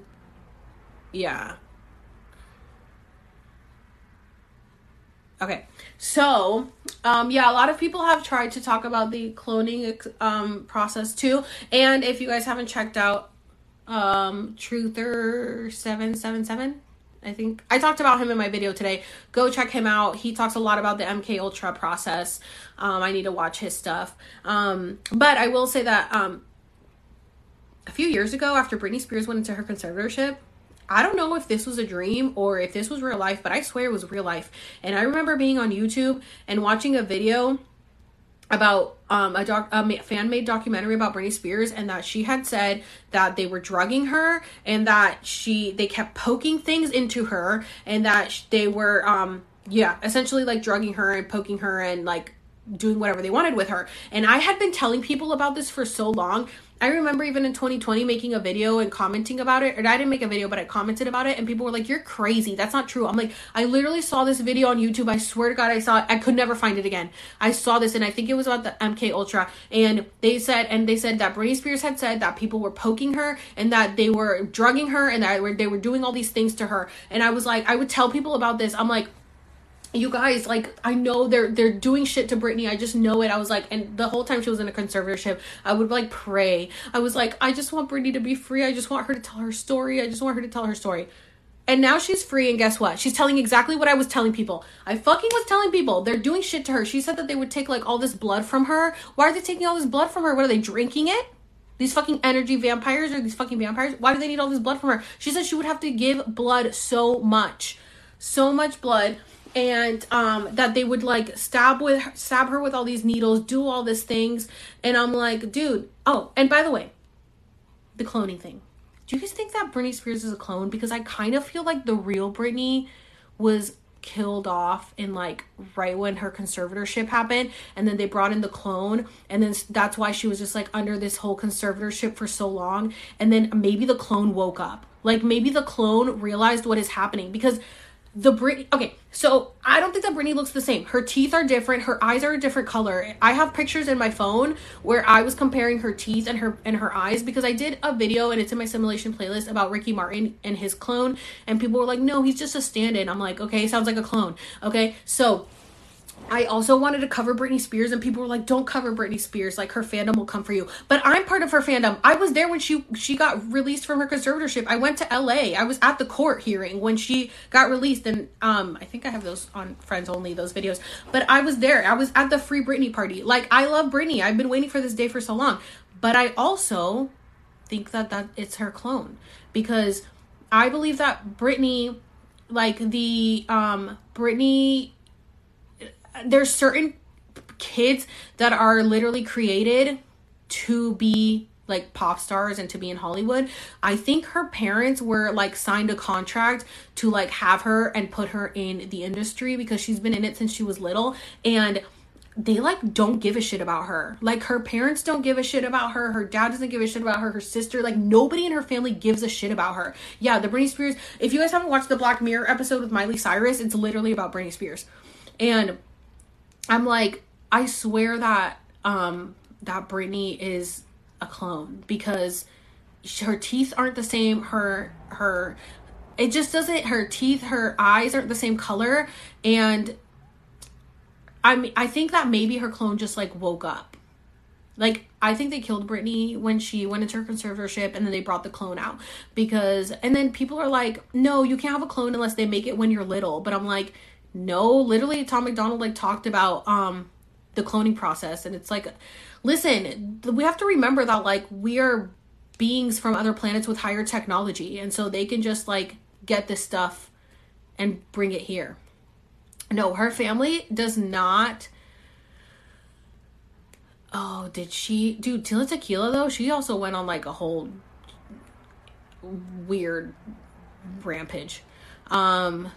Yeah. Okay. So, um yeah, a lot of people have tried to talk about the cloning um process too. And if you guys haven't checked out um Truther 777 I think I talked about him in my video today. Go check him out. He talks a lot about the MK Ultra process. Um, I need to watch his stuff. Um, but I will say that um, a few years ago, after Britney Spears went into her conservatorship, I don't know if this was a dream or if this was real life, but I swear it was real life. And I remember being on YouTube and watching a video about um, a, doc, a fan made documentary about Britney Spears and that she had said that they were drugging her and that she they kept poking things into her and that they were um yeah essentially like drugging her and poking her and like doing whatever they wanted with her and I had been telling people about this for so long I remember even in 2020 making a video and commenting about it. Or I didn't make a video, but I commented about it, and people were like, "You're crazy. That's not true." I'm like, I literally saw this video on YouTube. I swear to God, I saw it. I could never find it again. I saw this, and I think it was about the MK Ultra, and they said, and they said that Britney Spears had said that people were poking her and that they were drugging her and that they were doing all these things to her. And I was like, I would tell people about this. I'm like, you guys like i know they're they're doing shit to Britney. I just know it. I was like and the whole time she was in a conservatorship, I would like pray. I was like I just want Britney to be free. I just want her to tell her story. I just want her to tell her story. And now she's free and guess what? She's telling exactly what I was telling people. I fucking was telling people. They're doing shit to her. She said that they would take like all this blood from her. Why are they taking all this blood from her? What are they drinking it? These fucking energy vampires or these fucking vampires? Why do they need all this blood from her? She said she would have to give blood so much. So much blood and um that they would like stab with stab her with all these needles do all these things and i'm like dude oh and by the way the cloning thing. Do you guys think that britney spears is a clone? Because i kind of feel like the real britney was killed off in like right when her conservatorship happened and then they brought in the clone and then that's why she was just like under this whole conservatorship for so long and then maybe the clone woke up. Like maybe the clone realized what is happening because the Britney. Okay, so I don't think that Britney looks the same. Her teeth are different. Her eyes are a different color. I have pictures in my phone where I was comparing her teeth and her and her eyes because I did a video and it's in my simulation playlist about Ricky Martin and his clone. And people were like, "No, he's just a stand-in." I'm like, "Okay, sounds like a clone." Okay, so I also wanted to cover Britney Spears, and people were like, "Don't cover Britney Spears. Like her fandom will come for you." But I'm part of her fandom. I was there when she she got released from her conservatorship. I went to L.A. I was at the court hearing when she got released, and um, I think I have those on Friends Only those videos. But I was there. I was at the Free Britney party. Like I love Britney. I've been waiting for this day for so long. But I also think that that it's her clone because I believe that Britney, like the um Britney there's certain kids that are literally created to be like pop stars and to be in Hollywood. I think her parents were like signed a contract to like have her and put her in the industry because she's been in it since she was little and they like don't give a shit about her. Like her parents don't give a shit about her. Her dad doesn't give a shit about her. Her sister, like nobody in her family gives a shit about her. Yeah, the Britney Spears. If you guys haven't watched the Black Mirror episode with Miley Cyrus, it's literally about Britney Spears. And I'm like, I swear that um that Britney is a clone because her teeth aren't the same. Her her it just doesn't her teeth, her eyes aren't the same color and I mean I think that maybe her clone just like woke up. Like I think they killed Britney when she went into her conservatorship and then they brought the clone out because and then people are like, "No, you can't have a clone unless they make it when you're little." But I'm like, "No, literally Tom McDonald like talked about um the cloning process and it's like listen, we have to remember that like we are beings from other planets with higher technology and so they can just like get this stuff and bring it here. No, her family does not Oh, did she? Dude, Tila Tequila though, she also went on like a whole weird rampage. Um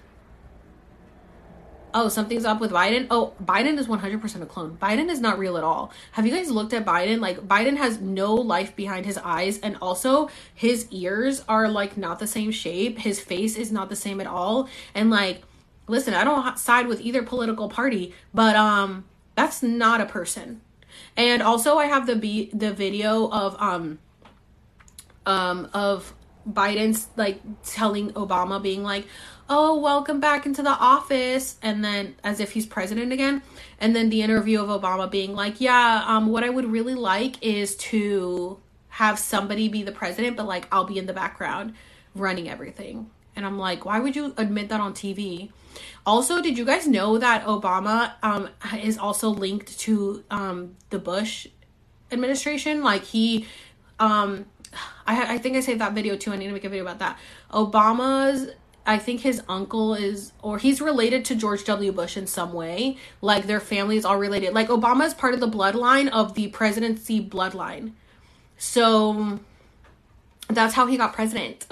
Oh, something's up with Biden. Oh, Biden is 100% a clone. Biden is not real at all. Have you guys looked at Biden? Like Biden has no life behind his eyes and also his ears are like not the same shape. His face is not the same at all. And like listen, I don't side with either political party, but um that's not a person. And also I have the be- the video of um um of Biden's like telling Obama being like, "Oh, welcome back into the office," and then as if he's president again, and then the interview of Obama being like, "Yeah, um what I would really like is to have somebody be the president, but like I'll be in the background running everything." And I'm like, "Why would you admit that on TV?" Also, did you guys know that Obama um, is also linked to um, the Bush administration? Like he, um, I, I think I saved that video too. I need to make a video about that. Obama's I think his uncle is, or he's related to George W. Bush in some way. Like their families all related. Like Obama is part of the bloodline of the presidency bloodline. So that's how he got president.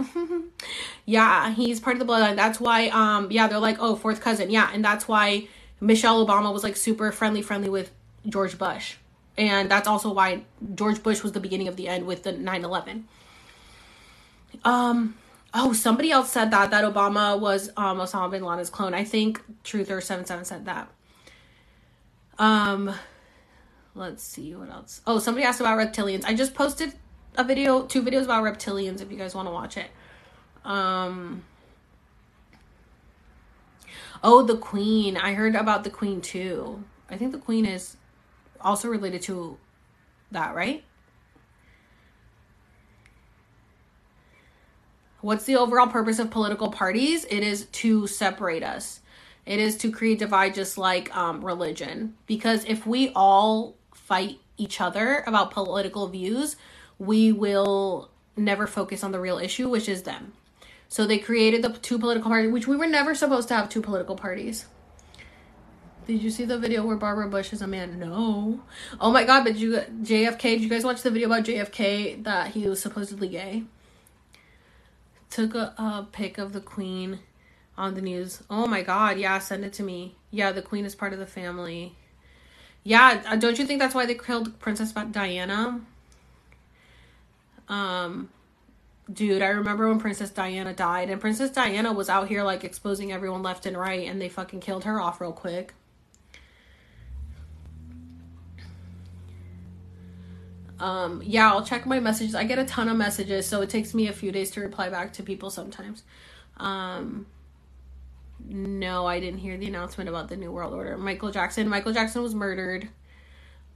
yeah, he's part of the bloodline. That's why, um, yeah, they're like, oh, fourth cousin. Yeah, and that's why Michelle Obama was like super friendly, friendly with George Bush. And that's also why George Bush was the beginning of the end with the 9 11. Um, oh, somebody else said that, that Obama was um, Osama bin Laden's clone. I think Truther77 said that. Um, let's see what else. Oh, somebody asked about reptilians. I just posted a video, two videos about reptilians if you guys want to watch it. Um Oh, the queen. I heard about the queen too. I think the queen is also related to that, right? What's the overall purpose of political parties? It is to separate us. It is to create divide just like um, religion. Because if we all fight each other about political views, we will never focus on the real issue, which is them. So they created the two political parties, which we were never supposed to have two political parties. Did you see the video where Barbara Bush is a man? No. Oh my god, but you JFK, did you guys watch the video about JFK that he was supposedly gay? Took a, a pic of the queen on the news. Oh my god, yeah, send it to me. Yeah, the queen is part of the family. Yeah, uh, don't you think that's why they killed Princess Diana? Um, dude, I remember when Princess Diana died, and Princess Diana was out here like exposing everyone left and right, and they fucking killed her off real quick. Um, yeah, I'll check my messages. I get a ton of messages, so it takes me a few days to reply back to people sometimes. Um, no, I didn't hear the announcement about the New World Order. Michael Jackson. Michael Jackson was murdered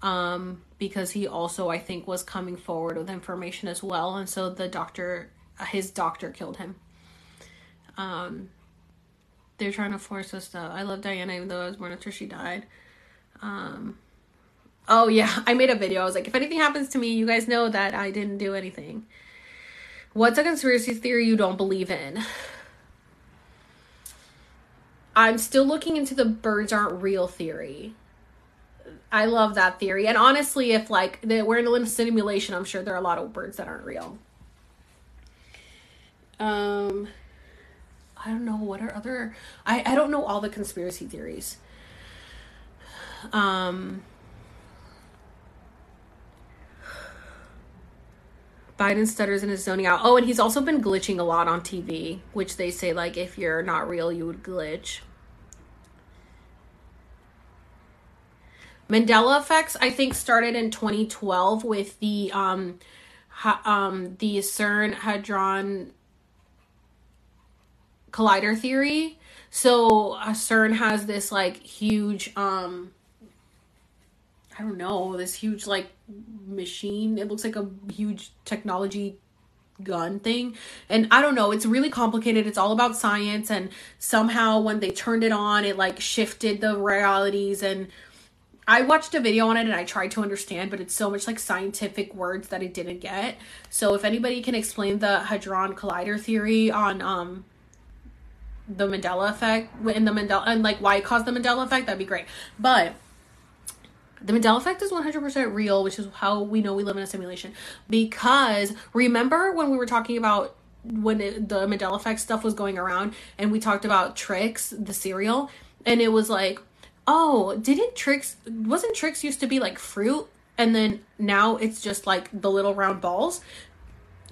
um, because he also, I think, was coming forward with information as well. And so the doctor, his doctor killed him. Um, they're trying to force us to. I love Diana, even though I was born after she died. Um, oh, yeah, I made a video. I was like, if anything happens to me, you guys know that I didn't do anything. What's a conspiracy theory you don't believe in? I'm still looking into the birds aren't real theory. I love that theory. And honestly, if like we're in a simulation, I'm sure there are a lot of birds that aren't real. Um, I don't know what are other. I I don't know all the conspiracy theories. Um. Biden stutters and is zoning out. Oh, and he's also been glitching a lot on TV, which they say like if you're not real, you would glitch. Mandela effects, I think, started in 2012 with the um, ha, um, the CERN hadron collider theory. So uh, CERN has this like huge um, I don't know, this huge like machine. It looks like a huge technology gun thing. And I don't know, it's really complicated. It's all about science and somehow when they turned it on, it like shifted the realities and I watched a video on it and I tried to understand, but it's so much like scientific words that I didn't get. So if anybody can explain the Hadron Collider theory on um the Mandela effect in the Mandela and like why it caused the Mandela effect, that'd be great. But the Mandela effect is 100% real, which is how we know we live in a simulation. Because remember when we were talking about when it, the Mandela effect stuff was going around and we talked about Trix, the cereal, and it was like, oh, didn't Trix, wasn't Trix used to be like fruit? And then now it's just like the little round balls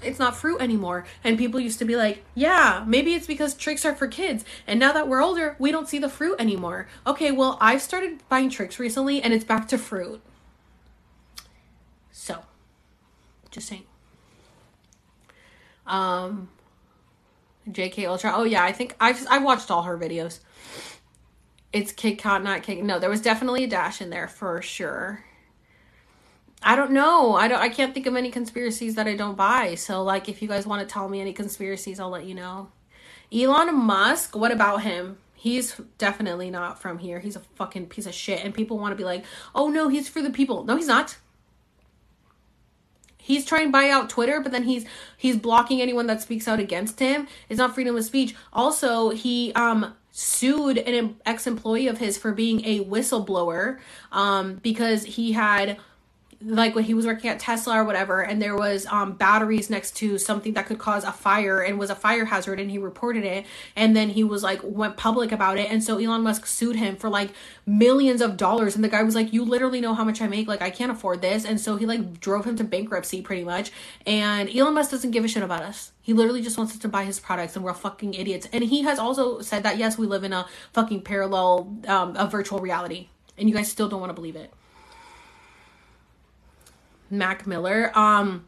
it's not fruit anymore. And people used to be like, yeah, maybe it's because Trix are for kids. And now that we're older, we don't see the fruit anymore. Okay, well, I've started buying Trix recently and it's back to fruit. So, just saying. Um, JK Ultra. Oh yeah, I think I've I've watched all her videos. It's Kit Kat, not Kit. No, there was definitely a dash in there for sure. I don't know. I don't I can't think of any conspiracies that I don't buy. So like if you guys want to tell me any conspiracies, I'll let you know. Elon Musk, what about him? He's definitely not from here. He's a fucking piece of shit and people want to be like, "Oh no, he's for the people." No, he's not. He's trying to buy out Twitter, but then he's he's blocking anyone that speaks out against him. It's not freedom of speech. Also, he um sued an ex-employee of his for being a whistleblower um because he had like when he was working at Tesla or whatever, and there was um, batteries next to something that could cause a fire and was a fire hazard, and he reported it, and then he was like went public about it, and so Elon Musk sued him for like millions of dollars, and the guy was like, "You literally know how much I make, like I can't afford this," and so he like drove him to bankruptcy pretty much, and Elon Musk doesn't give a shit about us. He literally just wants us to buy his products, and we're fucking idiots. And he has also said that yes, we live in a fucking parallel, um, a virtual reality, and you guys still don't want to believe it. Mac Miller. Um,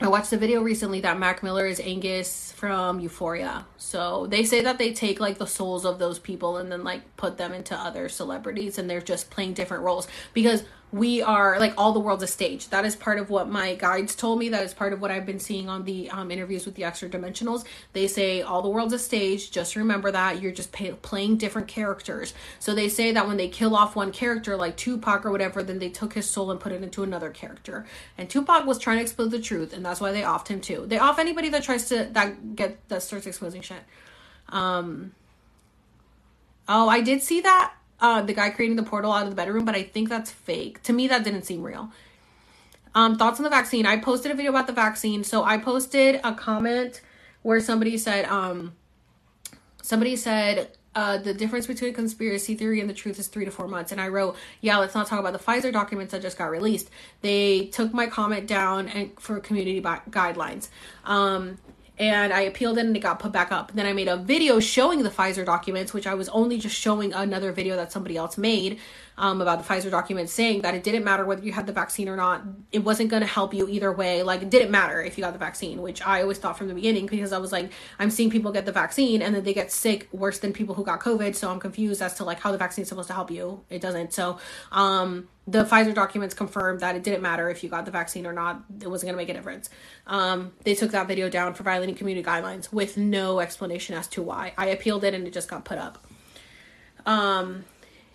I watched a video recently that Mac Miller is Angus from Euphoria. So they say that they take like the souls of those people and then like put them into other celebrities and they're just playing different roles because we are like all the world's a stage. That is part of what my guides told me. That is part of what I've been seeing on the um, interviews with the extra dimensionals. They say all the world's a stage. Just remember that you're just pay- playing different characters. So they say that when they kill off one character, like Tupac or whatever, then they took his soul and put it into another character. And Tupac was trying to expose the truth, and that's why they offed him too. They off anybody that tries to that get that starts exposing shit. Um. Oh, I did see that uh, the guy creating the portal out of the bedroom, but I think that's fake. To me, that didn't seem real. Um, thoughts on the vaccine? I posted a video about the vaccine. So I posted a comment where somebody said, um, somebody said, uh, the difference between conspiracy theory and the truth is three to four months. And I wrote, yeah, let's not talk about the Pfizer documents that just got released. They took my comment down and for community guidelines. Um, and I appealed it and it got put back up. Then I made a video showing the Pfizer documents, which I was only just showing another video that somebody else made um, about the Pfizer documents, saying that it didn't matter whether you had the vaccine or not. It wasn't going to help you either way. Like, it didn't matter if you got the vaccine, which I always thought from the beginning because I was like, I'm seeing people get the vaccine and then they get sick worse than people who got COVID. So I'm confused as to like how the vaccine is supposed to help you. It doesn't. So, um, the Pfizer documents confirmed that it didn't matter if you got the vaccine or not. It wasn't going to make a difference. Um, they took that video down for violating community guidelines with no explanation as to why. I appealed it and it just got put up. Um,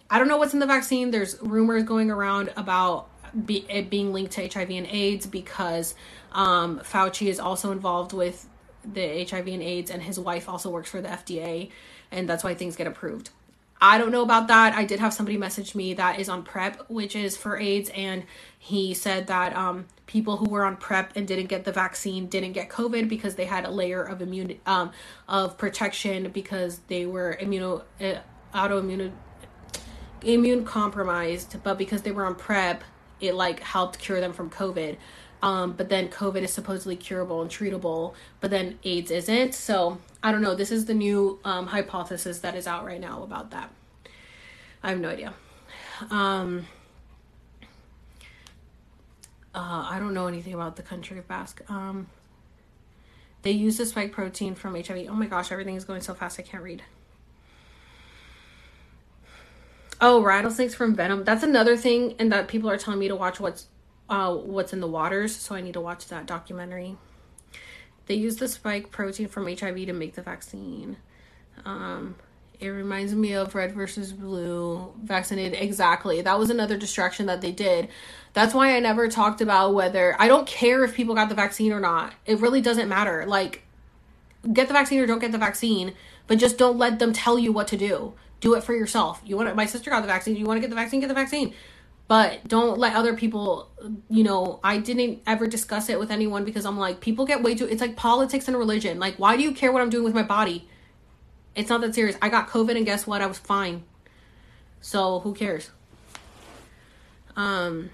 I don't know what's in the vaccine. There's rumors going around about be, it being linked to HIV and AIDS because um, Fauci is also involved with the HIV and AIDS, and his wife also works for the FDA, and that's why things get approved. I don't know about that. I did have somebody message me that is on PrEP, which is for AIDS, and he said that um, people who were on PrEP and didn't get the vaccine didn't get COVID because they had a layer of immune um, of protection because they were immuno uh, autoimmune immune compromised, but because they were on PrEP, it like helped cure them from COVID. Um, but then COVID is supposedly curable and treatable, but then AIDS isn't. So I don't know. This is the new um, hypothesis that is out right now about that. I have no idea. Um, uh, I don't know anything about the country of Basque. Um, they use the spike protein from HIV. Oh my gosh, everything is going so fast I can't read. Oh, rattlesnakes from Venom. That's another thing, and that people are telling me to watch what's uh, what's in the waters. So I need to watch that documentary. They use the spike protein from HIV to make the vaccine. Um, it reminds me of red versus blue vaccinated. Exactly. That was another distraction that they did. That's why I never talked about whether I don't care if people got the vaccine or not. It really doesn't matter. Like, get the vaccine or don't get the vaccine, but just don't let them tell you what to do. Do it for yourself. You want to, my sister got the vaccine. You want to get the vaccine, get the vaccine. But don't let other people, you know, I didn't ever discuss it with anyone because I'm like, people get way too, it's like politics and religion. Like, why do you care what I'm doing with my body? It's not that serious. I got COVID and guess what? I was fine. So who cares? Um,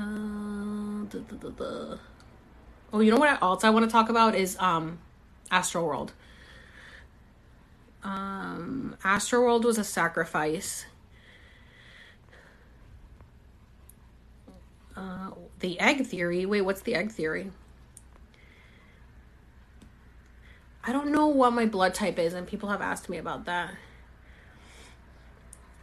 Uh, duh, duh, duh, oh, you know what else I want to talk about is um, Astroworld. Um, Astroworld was a sacrifice. Uh, the egg theory. Wait, what's the egg theory? I don't know what my blood type is, and people have asked me about that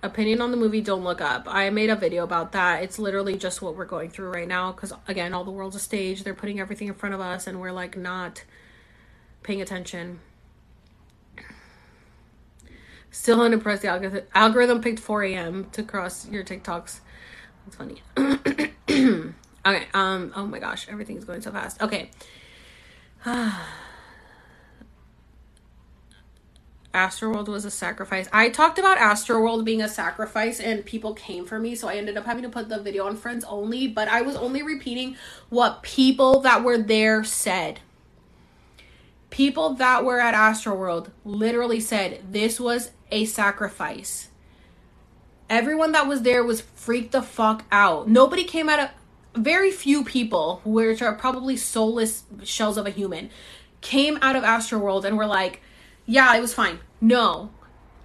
opinion on the movie don't look up. I made a video about that. It's literally just what we're going through right now because again all the world's a stage. They're putting everything in front of us and we're like not paying attention. Still unimpressed the algorithm algorithm picked 4 a.m to cross your tiktoks. That's funny. Okay um oh my gosh everything's going so fast. Okay Astroworld was a sacrifice. I talked about Astroworld being a sacrifice and people came for me, so I ended up having to put the video on friends only, but I was only repeating what people that were there said. People that were at Astroworld literally said this was a sacrifice. Everyone that was there was freaked the fuck out. Nobody came out of very few people, which are probably soulless shells of a human, came out of Astroworld and were like, yeah, it was fine. No.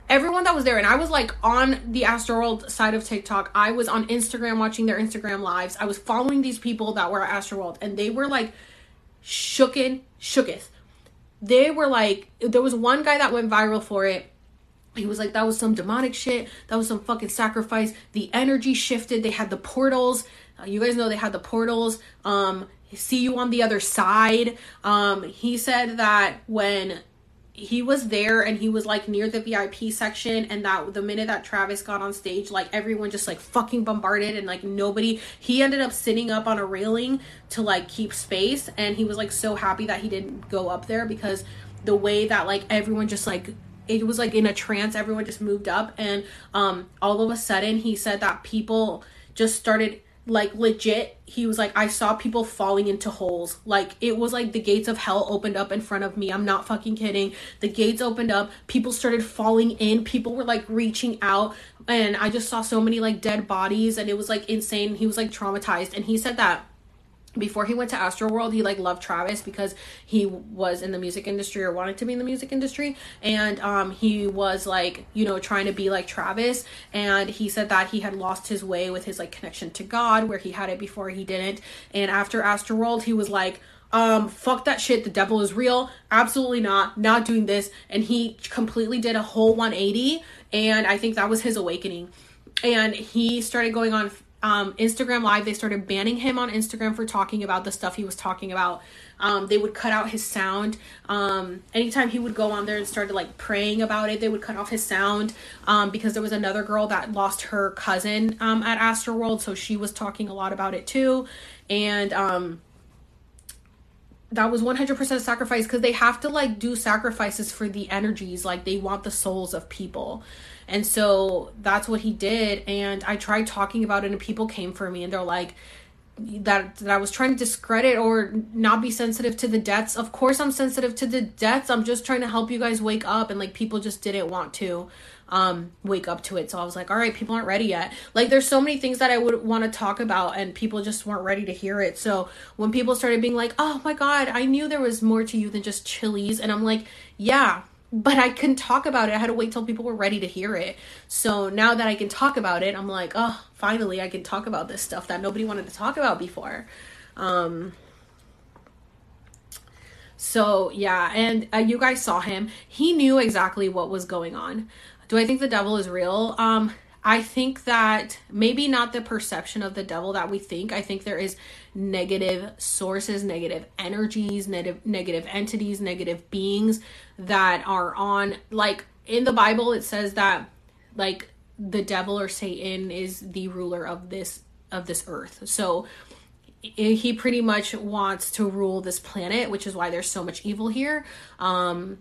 Everyone that was there, and I was like on the Astroworld side of TikTok. I was on Instagram watching their Instagram lives. I was following these people that were at Astroworld, and they were like shooken, shooketh. They were like, there was one guy that went viral for it. He was like, that was some demonic shit. That was some fucking sacrifice. The energy shifted. They had the portals. Uh, you guys know they had the portals. Um, see you on the other side. Um, he said that when he was there and he was like near the VIP section and that the minute that Travis got on stage like everyone just like fucking bombarded and like nobody he ended up sitting up on a railing to like keep space and he was like so happy that he didn't go up there because the way that like everyone just like it was like in a trance everyone just moved up and um all of a sudden he said that people just started like legit he was like i saw people falling into holes. Like it was like the gates of hell opened up in front of me. I'm not fucking kidding. The gates opened up. People started falling in. People were like reaching out. And i just saw so many like dead bodies. And it was like insane. He was like traumatized. And he said that before he went to Astroworld, he like loved Travis because he was in the music industry or wanted to be in the music industry, and um, he was like you know trying to be like Travis, and he said that he had lost his way with his like connection to God, where he had it before he didn't, and after Astroworld, he was like um fuck that shit. The devil is real. Absolutely not. Not doing this. And he completely did a whole 180 and i think that was his awakening. And he started going on um, Instagram Live, they started banning him on Instagram for talking about the stuff he was talking about. Um, they would cut out his sound. Um, anytime he would go on there and started like praying about it, they would cut off his sound um, because there was another girl that lost her cousin um, at Astroworld, so she was talking a lot about it too. And um, that was 100% sacrifice because they have to like do sacrifices for the energies, like they want the souls of people. And so that's what he did. And I tried talking about it, and people came for me, and they're like, that that I was trying to discredit or not be sensitive to the deaths. Of course I'm sensitive to the deaths. I'm just trying to help you guys wake up and like people just didn't want to um wake up to it. So I was like, "All right, people aren't ready yet." Like there's so many things that I would want to talk about and people just weren't ready to hear it. So when people started being like, "Oh my god, I knew there was more to you than just Chili's." And I'm like, "Yeah, but I couldn't talk about it. I had to wait till people were ready to hear it. So now that I can talk about it, I'm like, oh, finally I can talk about this stuff that nobody wanted to talk about before. Um, So, yeah, and uh, you guys saw him. He knew exactly what was going on. Do I think the devil is real? Um, I think that maybe not the perception of the devil that we think. I think there is negative sources, negative energies, negative negative entities, negative beings that are on like in the Bible it says that like the devil or Satan is the ruler of this of this earth. So he pretty much wants to rule this planet, which is why there's so much evil here. Um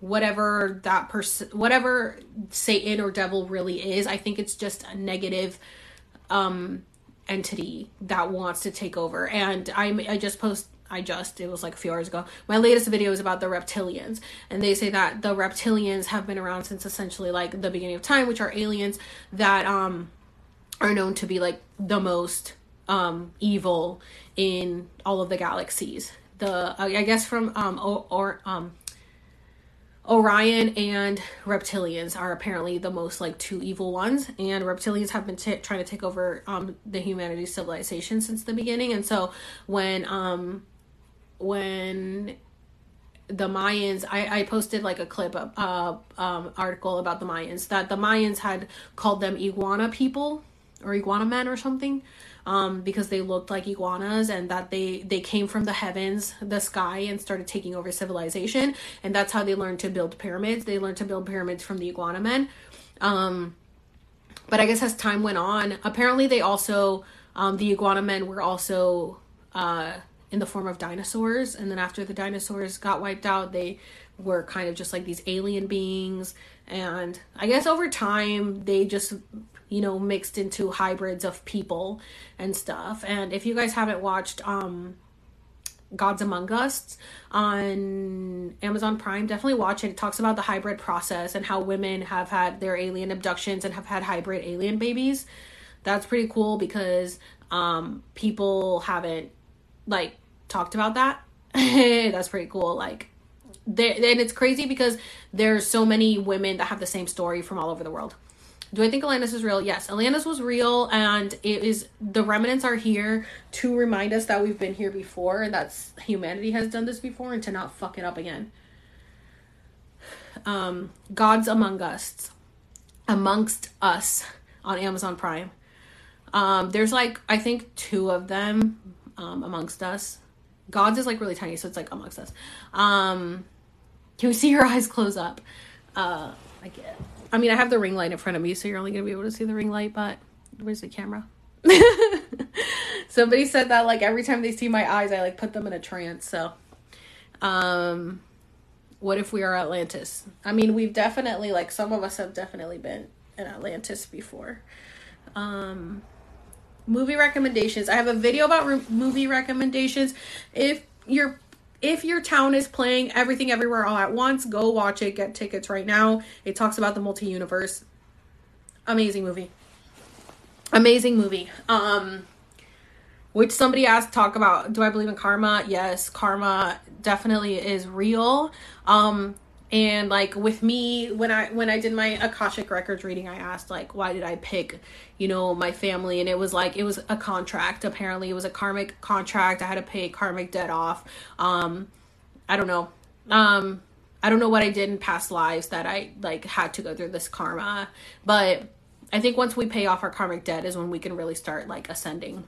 whatever that person whatever satan or devil really is i think it's just a negative um entity that wants to take over and i i just post I just, it was like a few hours ago. My latest video is about the reptilians. And they say that the reptilians have been around since essentially like the beginning of time, which are aliens that um are known to be like the most um evil in all of the galaxies. The I guess from um or, or um Orion and reptilians are apparently the most like two evil ones, and reptilians have been t- trying to take over um the humanity civilization since the beginning. And so when um when the Mayans, I, I posted like a clip, of, uh, um, article about the Mayans that the Mayans had called them iguana people or iguana men or something um, because they looked like iguanas and that they they came from the heavens, the sky, and started taking over civilization. And that's how they learned to build pyramids. They learned to build pyramids from the iguana men. Um, but I guess as time went on, apparently they also um, the iguana men were also uh, in the form of dinosaurs. And then after the dinosaurs got wiped out, they were kind of just like these alien beings. And I guess over time, they just you know, mixed into hybrids of people and stuff. And if you guys haven't watched um Gods Among Us on Amazon Prime, definitely watch it. It talks about the hybrid process and how women have had their alien abductions and have had hybrid alien babies. That's pretty cool because um people haven't like talked about that. That's pretty cool. Like and it's crazy because there's so many women that have the same story from all over the world. Do I think Atlantis is real? Yes, Atlantis was real, and it is the remnants are here to remind us that we've been here before, and that's humanity has done this before, and to not fuck it up again. Um, Gods Among Us, amongst us on Amazon Prime. Um, there's like I think two of them um, amongst us. Gods is like really tiny, so it's like amongst us. Um, can we see your eyes close up? Uh, I get. I mean, I have the ring light in front of me, so you're only gonna be able to see the ring light. But where's the camera? Somebody said that like every time they see my eyes, I like put them in a trance. So, um, what if we are Atlantis? I mean, we've definitely like some of us have definitely been in Atlantis before. Um, movie recommendations. I have a video about re- movie recommendations. If you're if your town is playing Everything Everywhere All at Once, go watch it. Get tickets right now. It talks about the multi universe. Amazing movie. Amazing movie. Um, which somebody asked talk about do I believe in karma? Yes, karma definitely is real. Um, and like with me when i when i did my akashic records reading i asked like why did i pick you know my family? And it was like it was a contract apparently. It was a karmic contract. I had to pay karmic debt off. Um i don't know. Um i don't know what i did in past lives that i like had to go through this karma. But i think once we pay off our karmic debt is when we can really start like ascending.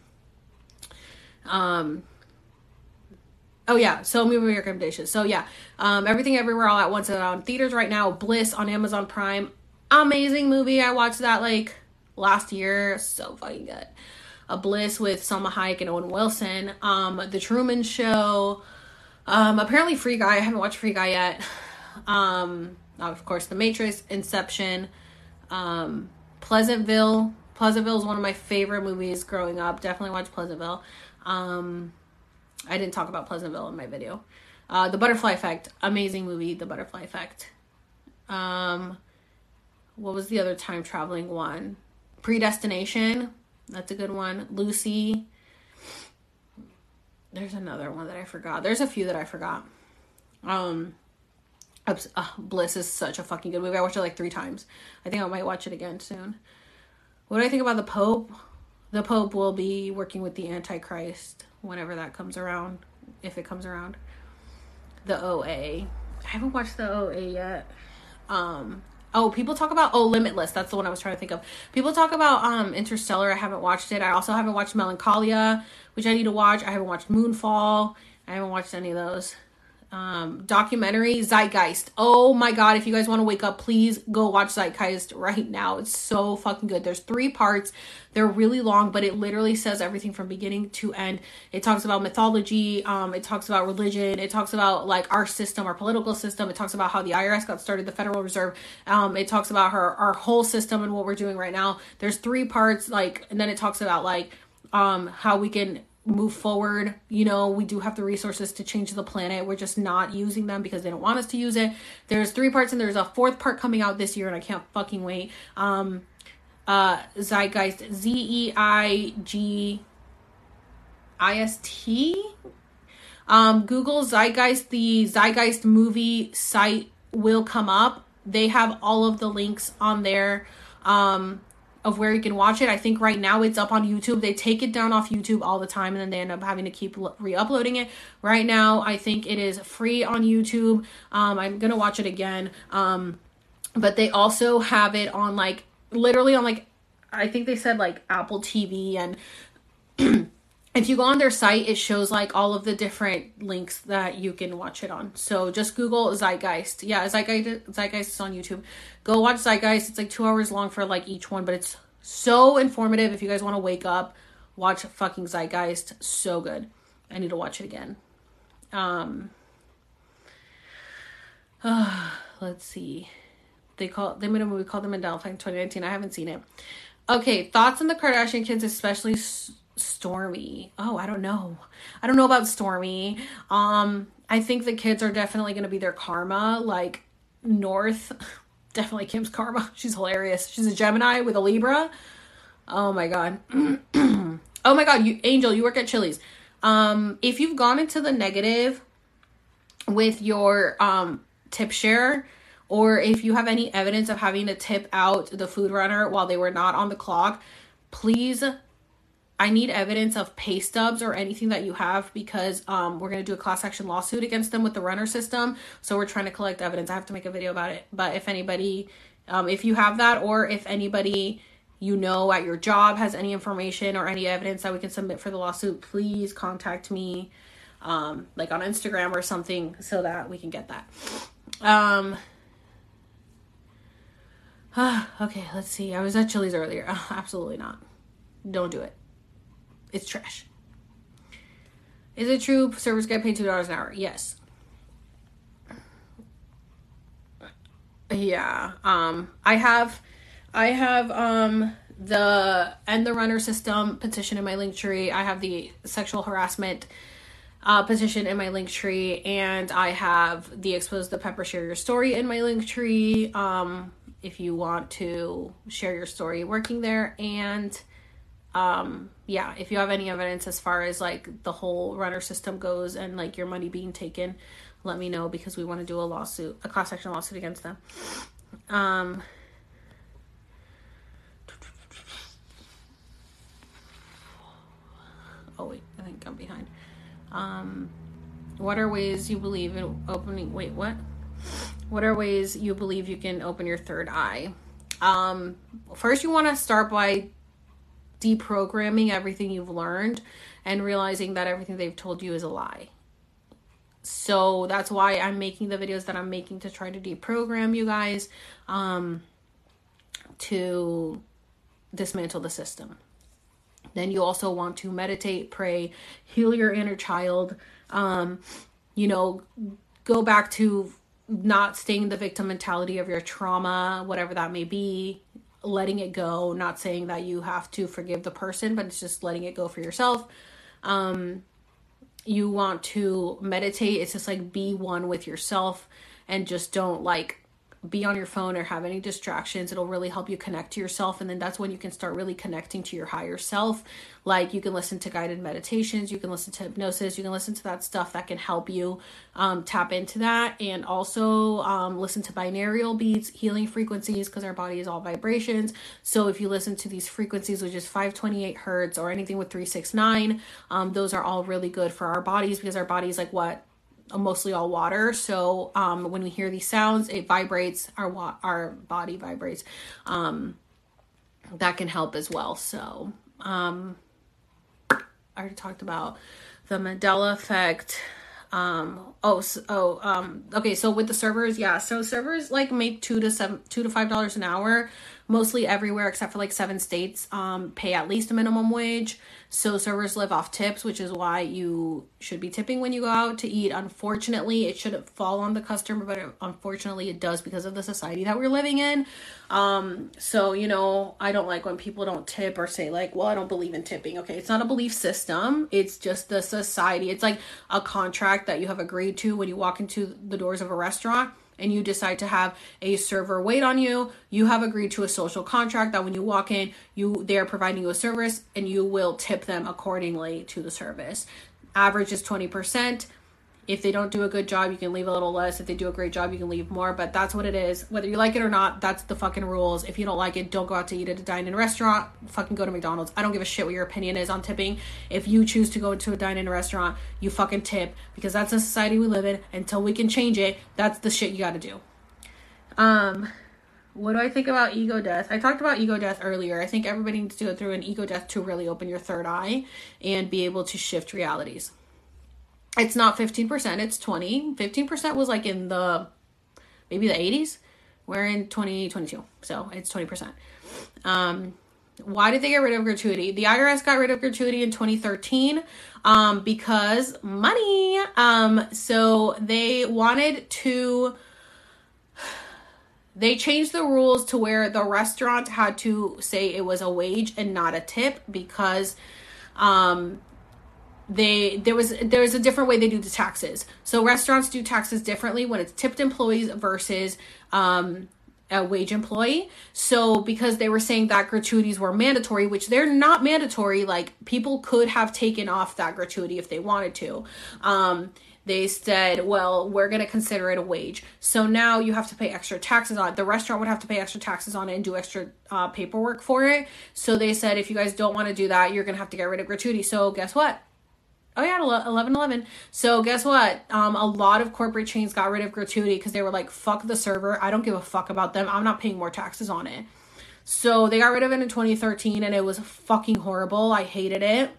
Um Oh yeah, so movie recommendations. So yeah, um, everything everywhere all at once on theaters right now. Bliss on Amazon Prime, amazing movie. I watched that like last year. So fucking good. A Bliss with Salma Hayek and Owen Wilson. Um, The Truman Show. Um, apparently Free Guy. I haven't watched Free Guy yet. Um, of course, The Matrix, Inception, um, Pleasantville. Pleasantville is one of my favorite movies growing up. Definitely watch Pleasantville. Um, I didn't talk about Pleasantville in my video. Uh, the Butterfly Effect, amazing movie. The Butterfly Effect. Um, what was the other time traveling one? Predestination. That's a good one. Lucy. There's another one that I forgot. There's a few that I forgot. Um, uh, Bliss is such a fucking good movie. I watched it like three times. I think I might watch it again soon. What do I think about the Pope? The Pope will be working with the Antichrist whenever that comes around, if it comes around. the OA. I haven't watched the OA yet. Um, oh, people talk about oh Limitless. That's the one I was trying to think of. People talk about um Interstellar. I haven't watched it. I also haven't watched Melancholia, which I need to watch. I haven't watched Moonfall. I haven't watched any of those um, documentary Zeitgeist. Oh my god, if you guys want to wake up, please go watch Zeitgeist right now. It's so fucking good. There's three parts. They're really long, but it literally says everything from beginning to end. It talks about mythology, um, it talks about religion, it talks about like our system, our political system, it talks about how the IRS got started, the Federal Reserve, um, it talks about her our whole system and what we're doing right now. There's three parts, like, and then it talks about like um how we can move forward. You know, we do have the resources to change the planet. We're just not using them because they don't want us to use it. There's three parts and there's a fourth part coming out this year and I can't fucking wait. Um uh Zeitgeist Z E I G I S T um Google Zeitgeist the Zeitgeist movie site will come up. They have all of the links on there. Um of where you can watch it. I think right now it's up on YouTube. They take it down off YouTube all the time and then they end up having to keep re-uploading it. Right now, I think it is free on YouTube. Um, I'm gonna watch it again. Um, but they also have it on like literally on like I think they said like Apple TV and if you go on their site, it shows like all of the different links that you can watch it on. So just Google Zeitgeist. Yeah, Zeitgeist, Zeitgeist is on YouTube. Go watch Zeitgeist. It's like two hours long for like each one, but it's so informative. If you guys want to wake up, watch fucking Zeitgeist. So good. I need to watch it again. Um, uh, let's see. They call they made a movie called The Mandela Effect in 2019. I haven't seen it. Okay, thoughts on the Kardashian kids, especially Stormi. Oh, I don't know. I don't know about Stormi. Um, I think the kids are definitely going to be their karma. Like North definitely Kim's karma. She's hilarious. She's a Gemini with a Libra. Oh my god. oh my god, you Angel, you work at Chili's. Um, if you've gone into the negative with your um tip share, or if you have any evidence of having to tip out the food runner while they were not on the clock, please I need evidence of pay stubs or anything that you have because um, we're going to do a class action lawsuit against them with the runner system. So we're trying to collect evidence. I have to make a video about it. But if anybody, um, if you have that, or if anybody you know at your job has any information or any evidence that we can submit for the lawsuit, please contact me, um, like on Instagram or something, so that we can get that. Um, okay, let's see. I was at Chili's earlier. absolutely not. Don't do it. It's trash. Is it true servers get paid two dollars an hour? Yes. Yeah. Um I have I have um the end the runner system petition in my link tree. I have the sexual harassment uh, petition in my link tree, and I have the expose the pepper share your story in my link tree. Um, if you want to share your story working there, and um yeah if you have any evidence as far as like the whole runner system goes and like your money being taken let me know because we want to do a lawsuit a class action lawsuit against them. Um oh wait i think i'm behind. Um what are ways you believe in opening wait what? What are ways you believe you can open your third eye? Um first you want to start by deprogramming everything you've learned and realizing that everything they've told you is a lie. So that's why I'm making the videos that I'm making to try to deprogram you guys um, to dismantle the system. Then you also want to meditate, pray, heal your inner child. Um, you know, go back to not staying the victim mentality of your trauma, whatever that may be letting it go, not saying that you have to forgive the person, but it's just letting it go for yourself. Um, you want to meditate, it's just like be one with yourself and just don't like be on your phone or have any distractions. It'll really help you connect to yourself. And then that's when you can start really connecting to your higher self. Like you can listen to guided meditations, you can listen to hypnosis, you can listen to that stuff that can help you um, tap into that. And also um, listen to binaural beats, healing frequencies, because our body is all vibrations. So if you listen to these frequencies, which is 528 hertz or anything with 369, um, those are all really good for our bodies because our body is like what? Mostly all water. So um, when we hear these sounds, it vibrates. Our wa- our body vibrates. Um, that can help as well. So um, I already talked about the Mandela effect. Um, oh, so, oh, um, okay. So with the servers, yeah. So servers like make two to seven, two to five dollars an hour mostly everywhere except for like seven states um, pay at least a minimum wage. So servers live off tips, which is why you should be tipping when you go out to eat. Unfortunately, it shouldn't fall on the customer, but unfortunately, it does because of the society that we're living in. Um, so you know, I don't like when people don't tip or say like, "Well, I don't believe in tipping." Okay, it's not a belief system. It's just the society. It's like a contract that you have agreed to when you walk into the doors of a restaurant and you decide to have a server wait on you, you have agreed to a social contract that when you walk in, you they are providing you a service and you will tip them accordingly to the service. Average is 20%. If they don't do a good job, you can leave a little less. If they do a great job, you can leave more. But that's what it is. Whether you like it or not, that's the fucking rules. If you don't like it, don't go out to eat at a dine-in restaurant. Fucking go to McDonald's. I don't give a shit what your opinion is on tipping. If you choose to go to a dine-in restaurant, you fucking tip because that's the society we live in. Until we can change it, that's the shit you got to do. Um, what do I think about ego death? I talked about ego death earlier. I think everybody needs to go through an ego death to really open your third eye and be able to shift realities it's not 15%, it's 20. 15% was like in the maybe the 80s. We're in 2022, so it's 20%. Um, why did they get rid of gratuity? The IRS got rid of gratuity in 2013 um, because money. Um, so they wanted to. They changed the rules to where the restaurant had to say it was a wage and not a tip because um, they there was there was a different way they do the taxes. So restaurants do taxes differently when it's tipped employees versus um, a wage employee. So because they were saying that gratuities were mandatory, which they're not mandatory, like people could have taken off that gratuity if they wanted to. Um, they said, well, we're going to consider it a wage. So now you have to pay extra taxes on it. The restaurant would have to pay extra taxes on it and do extra uh, paperwork for it. So they said, if you guys don't want to do that, you're going to have to get rid of gratuity. So guess what? Oh yeah, 11 11. So guess what? Um, a lot of corporate chains got rid of gratuity because they were like, fuck the server. I don't give a fuck about them. I'm not paying more taxes on it. So they got rid of it in 2013 and it was fucking horrible. I hated it.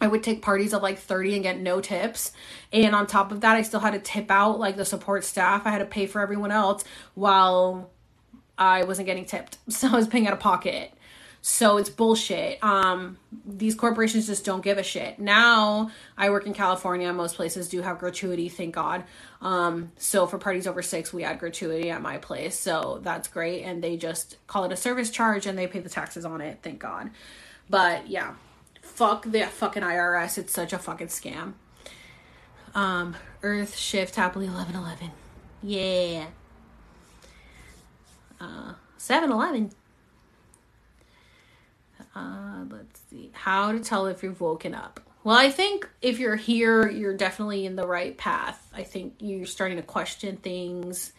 I would take parties of like 30 and get no tips. And on top of that, I still had to tip out like the support staff. I had to pay for everyone else while I wasn't getting tipped. So I was paying out of pocket. So it's bullshit. Um, these corporations just don't give a shit. Now I work in California. Most places do have gratuity, thank God. Um, so for parties over six, we add gratuity at my place. So that's great. And they just call it a service charge and they pay the taxes on it, thank God. But yeah, fuck the fucking IRS. It's such a fucking scam. Um, Earth shift happily 11 11. Yeah. Uh, 7 11. Uh, let's see. How to tell if you've woken up. Well, I think if you're here, you're definitely in the right path. I think you're starting to question things.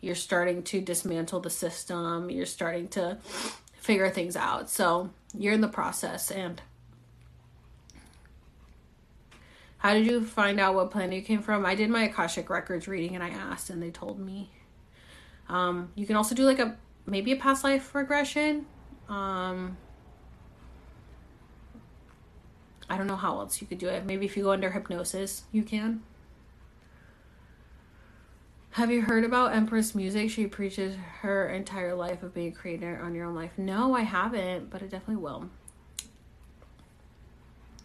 You're starting to dismantle the system. You're starting to figure things out. So you're in the process. And how did you find out what planet you came from? I did my Akashic Records reading and I asked, and they told me. Um, you can also do like a maybe a past life regression. Um, I don't know how else you could do it. Maybe if you go under hypnosis, you can. Have you heard about Empress Music? She preaches her entire life of being a creator on your own life. No, I haven't, but I definitely will.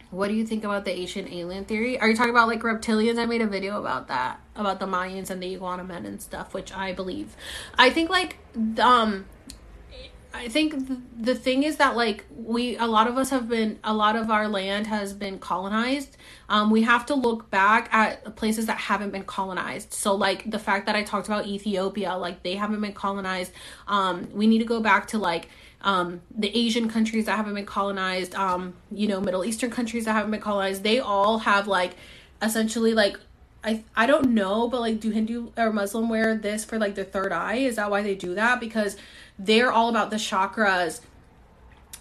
What do you think about the Asian alien theory? Are you talking about like reptilians? I made a video about that, about the Mayans and the iguana men and stuff, which I believe. I think like um I think the thing is that like we a lot of us have been a lot of our land has been colonized. Um, we have to look back at places that haven't been colonized. So like the fact that I talked about Ethiopia, like they haven't been colonized. Um, we need to go back to like um, the Asian countries that haven't been colonized. Um, you know, Middle Eastern countries that haven't been colonized. They all have like essentially like I I don't know, but like do Hindu or Muslim wear this for like their third eye? Is that why they do that? Because they're all about the chakras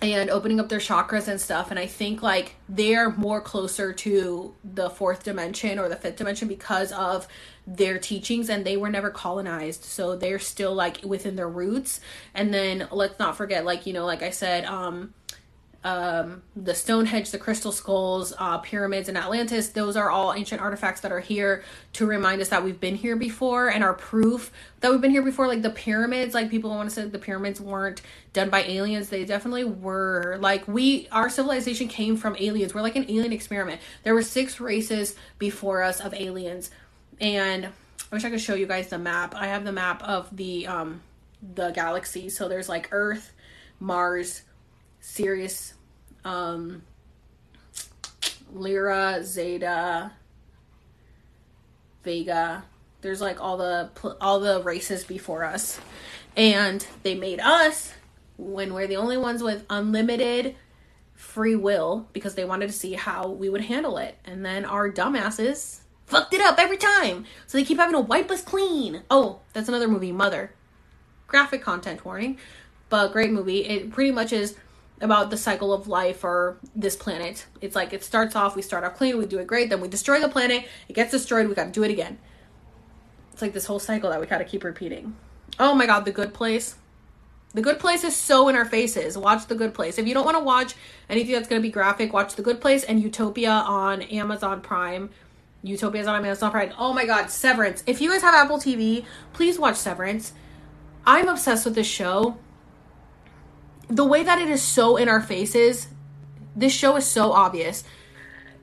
and opening up their chakras and stuff. And i think like they're more closer to the fourth dimension or the fifth dimension because of their teachings and they were never colonized. So they're still like within their roots. And then let's not forget like you know like i said um um, the Stonehenge, the crystal skulls, uh, pyramids in Atlantis, those are all ancient artifacts that are here to remind us that we've been here before and are proof that we've been here before. Like the pyramids, like people want to say the pyramids weren't done by aliens. They definitely were. Like we, our civilization came from aliens. We're like an alien experiment. There were six races before us of aliens. And I wish I could show you guys the map. I have the map of the, um, the galaxy. So there's like Earth, Mars, Sirius, um, Lyra, Zeta, Vega. There's like all the all the races before us, and they made us when we're the only ones with unlimited free will because they wanted to see how we would handle it. And then our dumbasses fucked it up every time. So they keep having to wipe us clean. Oh, that's another movie, Mother. Graphic content warning, but great movie. It pretty much is about the cycle of life or this planet. It's like it starts off, we start off clean, we do it great, then we destroy the planet, it gets destroyed, we gotta do it again. It's like this whole cycle that we gotta keep repeating. Oh my god, The Good Place. The Good Place is so in our faces. Watch The Good Place. If you don't want to watch anything that's to be graphic, watch The Good Place and Utopia on Amazon Prime. Utopia is on Amazon Prime. Oh my god, Severance. If you guys have Apple TV, please watch Severance. I'm obsessed with this show the way that it is so in our faces, this show is so obvious.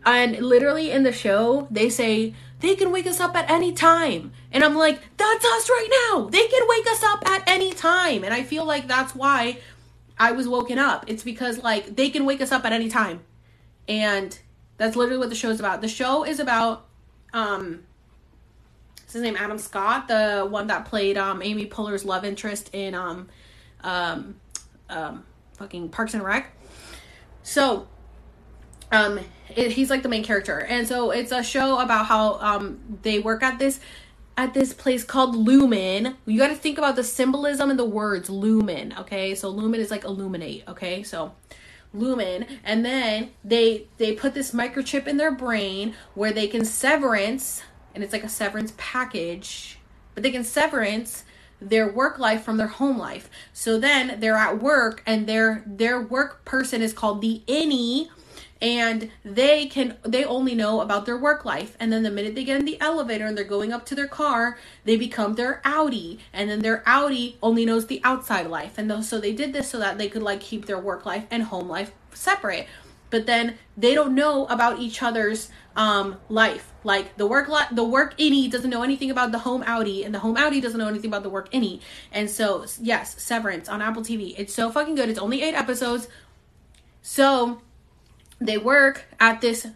And literally in the show, they say they can wake us up at any time. And I'm like, that's us right now. They can wake us up at any time. And I feel like that's why I was woken up. It's because like they can wake us up at any time. And that's literally what the show is about. The show is about um his name Adam Scott, the one that played um Amy Poehler's love interest in um um um, fucking Parks and Rec. So, um, it, he's like the main character, and so it's a show about how um they work at this at this place called Lumon. You got to think about the symbolism in the words Lumon. Okay, so Lumon is like illuminate. Okay, so Lumon and then they they put this microchip in their brain where they can severance and it's like a severance package but they can severance their work life from their home life. So then they're at work and their their work person is called the innie and they can they only know about their work life. And then the minute they get in the elevator and they're going up to their car they become their outie and then their outie only knows the outside life. And so they did this so that they could like keep their work life and home life separate but then they don't know about each other's um life. Like the work the work innie doesn't know anything about the home outie and the home outie doesn't know anything about the work innie and so yes severance on apple tv it's so fucking good. It's only eight episodes. So they work at this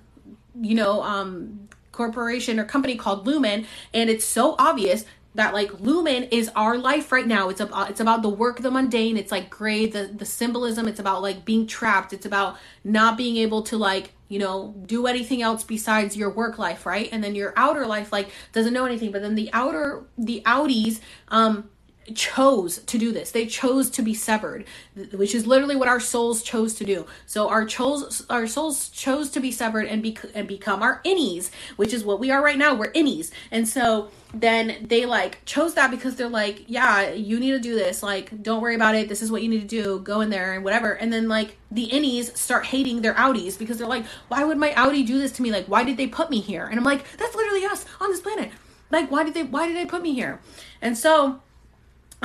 you know um corporation or company called Lumon and it's so obvious that like Lumon is our life right now. It's about it's about the work the mundane. It's like gray the the symbolism. It's about like being trapped. It's about not being able to like you know do anything else besides your work life right? And then your outer life like doesn't know anything. But then the outer the outies um chose to do this. They chose to be severed, which is literally what our souls chose to do. So our chose our souls chose to be severed and be and become our innies, which is what we are right now. We're innies. And so then they like chose that because they're like, yeah, you need to do this. Like, don't worry about it. This is what you need to do. Go in there and whatever. And then like the innies start hating their outies because they're like, why would my outie do this to me? Like, why did they put me here? And I'm like, that's literally us on this planet. Like, why did they why did they put me here? And so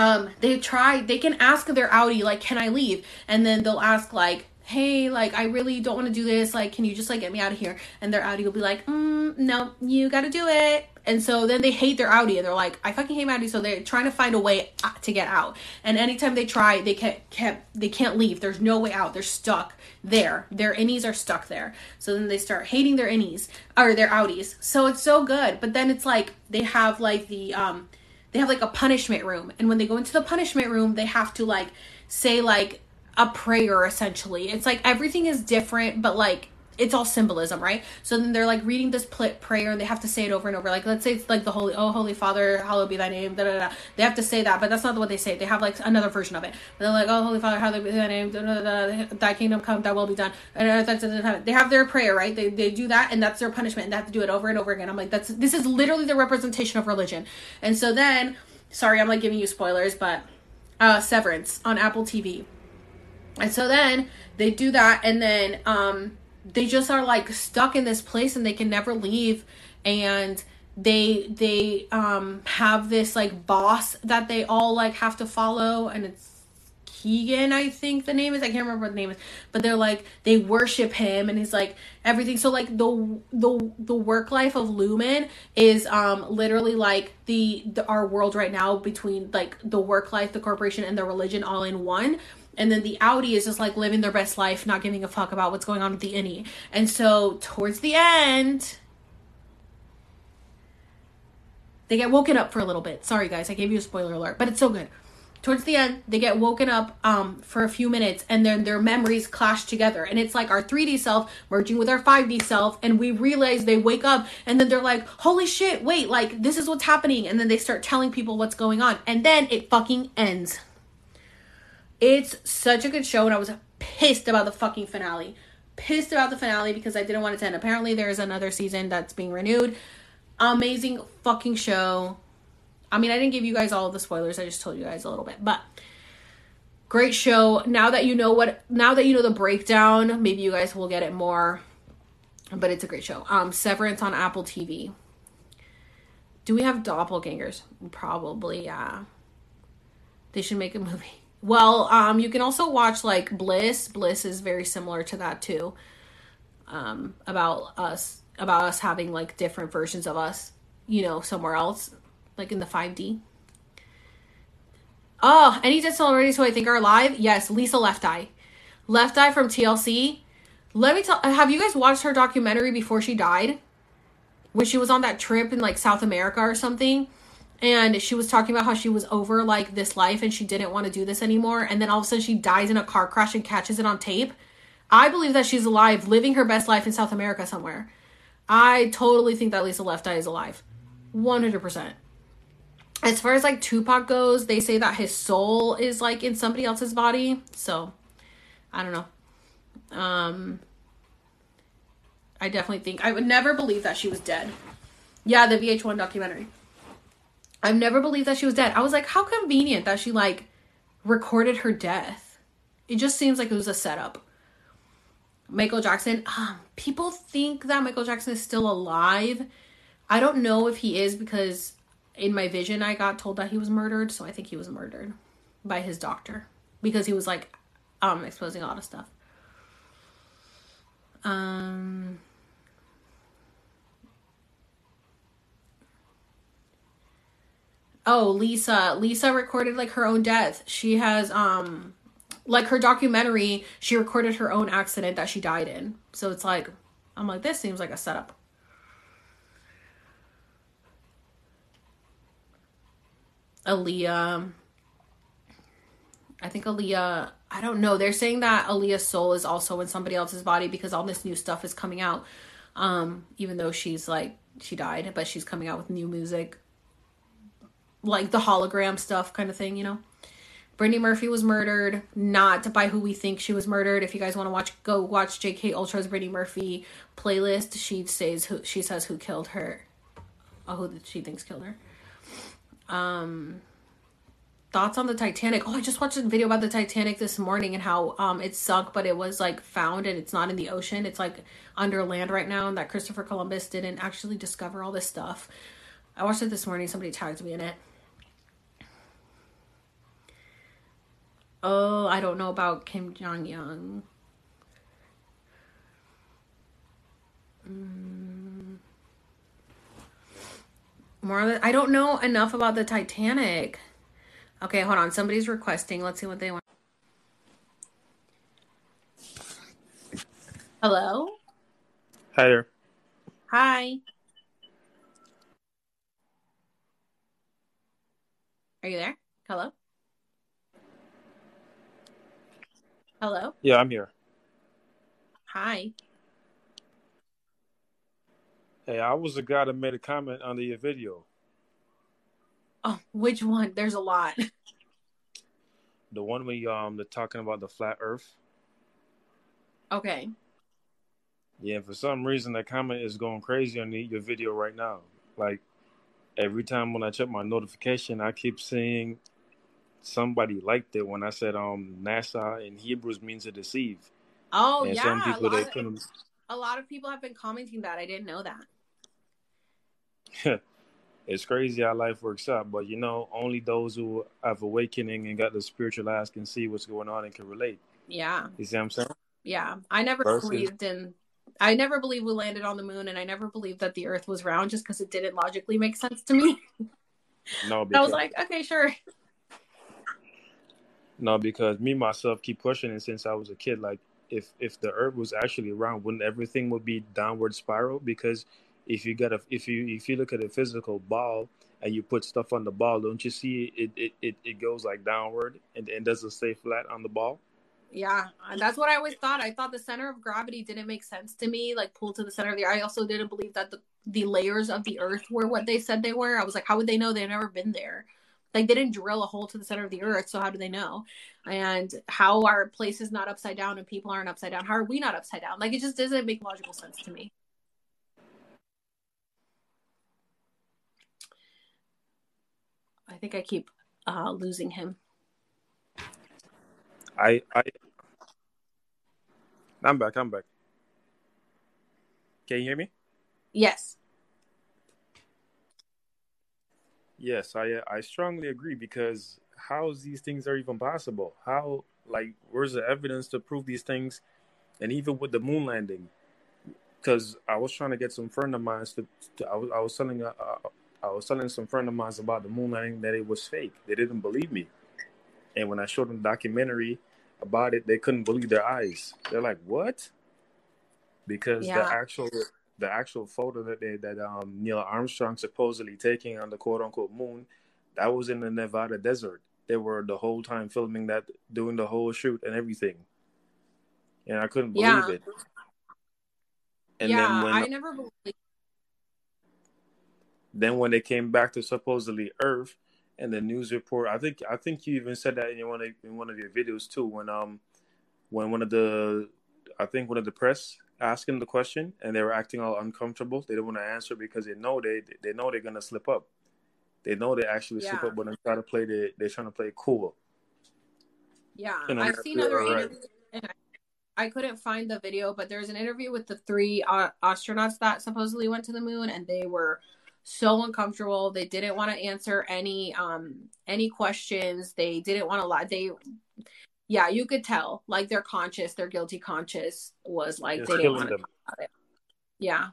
um they try they can ask their outie, like can i leave? And then they'll ask like hey like i really don't want to do this. Like can you just like get me out of here? And their outie will be like mm, no you gotta do it. And so then they hate their outie and they're like i fucking hate my outie so they're trying to find a way to get out. And anytime they try they can't, can't they can't leave. There's no way out. They're stuck there. Their innies are stuck there. So then they start hating their innies or their outies so it's so good. But then it's like they have like the um they have like a punishment room and when they go into the punishment room they have to like say like a prayer essentially. It's like everything is different but like it's all symbolism, right? So then they're like reading this pl- prayer and they have to say it over and over. Like let's say it's like the holy, oh holy Father, hallowed be thy name. Da, da, da. They have to say that, but that's not what they say. They have like another version of it. But they're like, oh holy Father, hallowed be thy name. Da, da, da, da. Thy kingdom come, thy will be done. They have their prayer, right? They they do that, and that's their punishment, and they have to do it over and over again. I'm like, that's this is literally the representation of religion. And so then, sorry, I'm like giving you spoilers, but uh, Severance on Apple TV. And so then they do that, and then um they just are like stuck in this place and they can never leave and they they um have this like boss that they all like have to follow and it's Keegan, I think the name is. I can't remember what the name is, but they're like they worship him, and he's like everything. So like the the the work life of Lumon is um literally like the, the our world right now between like the work life, the corporation, and the religion all in one and then the outie is just like living their best life not giving a fuck about what's going on with the innie. And so towards the end they get woken up for a little bit. Sorry guys i gave you a spoiler alert but it's so good. Towards the end they get woken up um, for a few minutes and then their memories clash together. And it's like our 3d self merging with our 5d self and we realize they wake up and then they're like holy shit wait like this is what's happening. And then they start telling people what's going on. And then it fucking ends it's such a good show, and I was pissed about the fucking finale. Pissed about the finale because I didn't want it to end. Apparently, there is another season that's being renewed. Amazing fucking show. I mean, I didn't give you guys all the spoilers. I just told you guys a little bit, but great show. Now that you know what, now that you know the breakdown, maybe you guys will get it more. But it's a great show. Um, Severance on Apple TV. Do we have doppelgangers? Probably, yeah. They should make a movie. Well, um, you can also watch like Bliss. Bliss is very similar to that too. Um, about us, about us having like different versions of us, you know, somewhere else, like in the 5D. Oh, any dead celebrities who I think are alive? Yes, Lisa Left Eye. Left Eye from TLC. Let me tell have you guys watched her documentary before she died? When she was on that trip in like South America or something? And she was talking about how she was over like this life and she didn't want to do this anymore and then all of a sudden she dies in a car crash and catches it on tape. I believe that she's alive living her best life in south america somewhere. I totally think that lisa left eye is alive. 100% as far as like tupac goes they say that his soul is like in somebody else's body so i don't know. Um i definitely think i would never believe that she was dead. Yeah the vh1 documentary I've never believed that she was dead. I was like, how convenient that she like recorded her death. It just seems like it was a setup. Michael Jackson, um, people think that Michael Jackson is still alive. I don't know if he is because in my vision I got told that he was murdered, so I think he was murdered by his doctor because he was like um exposing a lot of stuff. Um oh lisa lisa recorded like her own death she has um like her documentary she recorded her own accident that she died in so it's like i'm like this seems like a setup Aaliyah. I think Aaliyah, I don't know. They're saying that Aaliyah's soul is also in somebody else's body because all this new stuff is coming out. Um, even though she's like, she died, but she's coming out with new music like the hologram stuff kind of thing, you know. Brittany Murphy was murdered, not by who we think she was murdered. If you guys want to watch, go watch JK Ultra's Brittany Murphy playlist. She says who she says who killed her, oh, who she thinks killed her. Um, thoughts on the Titanic? Oh, I just watched a video about the Titanic this morning and how um it sunk, but it was like found and it's not in the ocean. It's like under land right now, and that Christopher Columbus didn't actually discover all this stuff. I watched it this morning. Somebody tagged me in it. Oh, I don't know about Kim Jong Un. Mm. More the, I don't know enough about the Titanic. Okay, hold on. Somebody's requesting. Let's see what they want. Hello? Hi there. Hi. Are you there? Hello? Hello? Yeah, I'm here. Hi. Hey, I was the guy that made a comment under your video. Oh, which one? There's a lot. The one we um they're talking about the flat earth. Okay. Yeah, for some reason that comment is going crazy on the, your video right now. Like every time when I check my notification, I keep seeing somebody liked it when I said um NASA in Hebrews means to deceive. Oh And yeah, some a people lot, they of, a lot of people have been commenting that. I didn't know that. it's crazy how life works out, but you know, only those who have awakening and got the spiritual eyes can see what's going on and can relate. Yeah, You see what I'm saying? yeah. I never Versus believed in. I never believed we landed on the moon, and I never believed that the Earth was round, just because it didn't logically make sense to me. no, I was like, okay, sure. No, because me myself keep questioning since I was a kid. Like, if if the Earth was actually round, wouldn't everything would be downward spiral? Because if you got a if you if you look at a physical ball and you put stuff on the ball, don't you see it it it, it goes like downward and and doesn't stay flat on the ball? Yeah, that's what I always thought. I thought the center of gravity didn't make sense to me, like pulled to the center of the. I also didn't believe that the the layers of the Earth were what they said they were. I was like, how would they know? They've never been there. Like they didn't drill a hole to the center of the Earth, so how do they know? And how are places not upside down and people aren't upside down? How are we not upside down? Like it just doesn't make logical sense to me. I think I keep uh, losing him. I I I'm back. I'm back. Can you hear me? Yes. Yes, I I strongly agree because how these things are even possible? How like where's the evidence to prove these things? And even with the moon landing, because I was trying to get some friend of mine to, to I was I was telling uh, uh, I was telling some friend of mine about the moon landing that it was fake. They didn't believe me, and when I showed them the documentary about it, they couldn't believe their eyes. They're like, "What?" Because the actual the actual photo that they that um, Neil Armstrong supposedly taking on the quote unquote moon, that was in the Nevada desert. They were the whole time filming that, doing the whole shoot and everything, and I couldn't believe Yeah. it. And yeah, then when I never believed. then when they came back to supposedly Earth and the news report, I think I think you even said that in one of in one of your videos too. When um when one of the I think one of the press asked him the question and they were acting all uncomfortable. They didn't want to answer because they know they they know they're gonna slip up. They know they actually slip Yeah. up when they try to play the they're trying to play cool. Yeah, I've seen other right. interviews, and I, I couldn't find the video, but there's an interview with the three uh, astronauts that supposedly went to the moon, and they were so uncomfortable. They didn't want to answer any um any questions. They didn't want to lie. They, yeah, you could tell like their conscious, their guilty conscious was like It's they didn't want to. them. Yeah,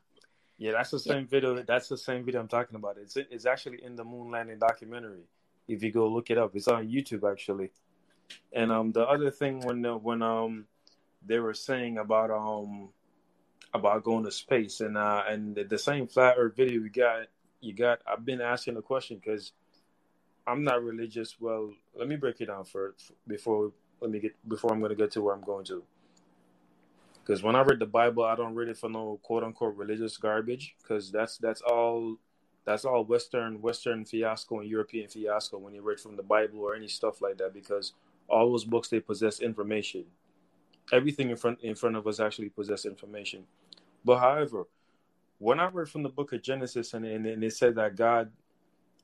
Yeah, that's the Yeah. same video. That's the same video I'm talking about. It's it's actually in the moon landing documentary. If you go look it up, it's on YouTube actually. And um, the other thing when uh, when um they were saying about um about going to space and uh and the, the same flat Earth video you got you got. I've been asking the question because I'm not religious. Well, let me break it down first before let me get before I'm going to get to where I'm going to. Because when I read the Bible, I don't read it for no quote unquote religious garbage. Because that's that's all that's all Western Western fiasco and European fiasco when you read from the Bible or any stuff like that. Because all those books they possess information. Everything in front in front of us actually possess information. But however, when I read from the book of Genesis and, and, and it said that God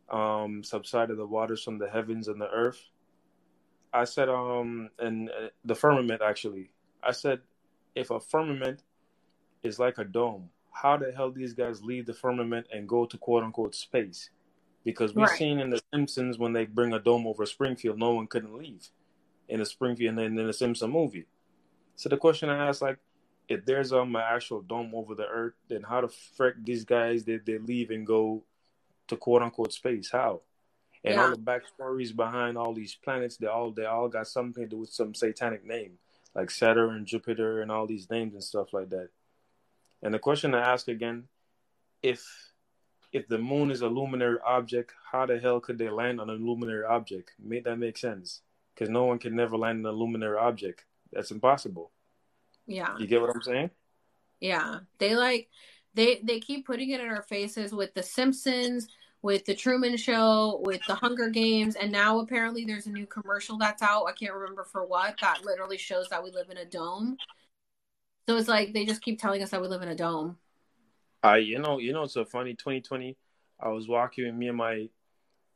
um, subsided the waters from the heavens and the earth, I said um and uh, the firmament actually. I said if a firmament is like a dome, how the hell these guys leave the firmament and go to quote unquote space? Because we've Right. seen in the Simpsons when they bring a dome over Springfield, no one couldn't leave in the Springfield and in the Simpson movie. So the question I asked, like, if there's um an actual dome over the earth, then how the frick these guys they, they leave and go to quote unquote space? How? And all Yeah. the backstories behind all these planets, they all they all got something to do with some satanic name, like Saturn, Jupiter, and all these names and stuff like that. And the question I ask again, if if the moon is a luminary object, how the hell could they land on a luminary object? Make that make sense? Because no one can never land on a luminary object. That's impossible. yeah. You get what I'm saying? Yeah, they like they they keep putting it in our faces with the Simpsons, with the Truman Show, with the Hunger Games, and now apparently there's a new commercial that's out. I can't remember for what. That literally shows that we live in a dome. So it's like they just keep telling us that we live in a dome. I you know you know it's so funny. 2020, I was walking with me and my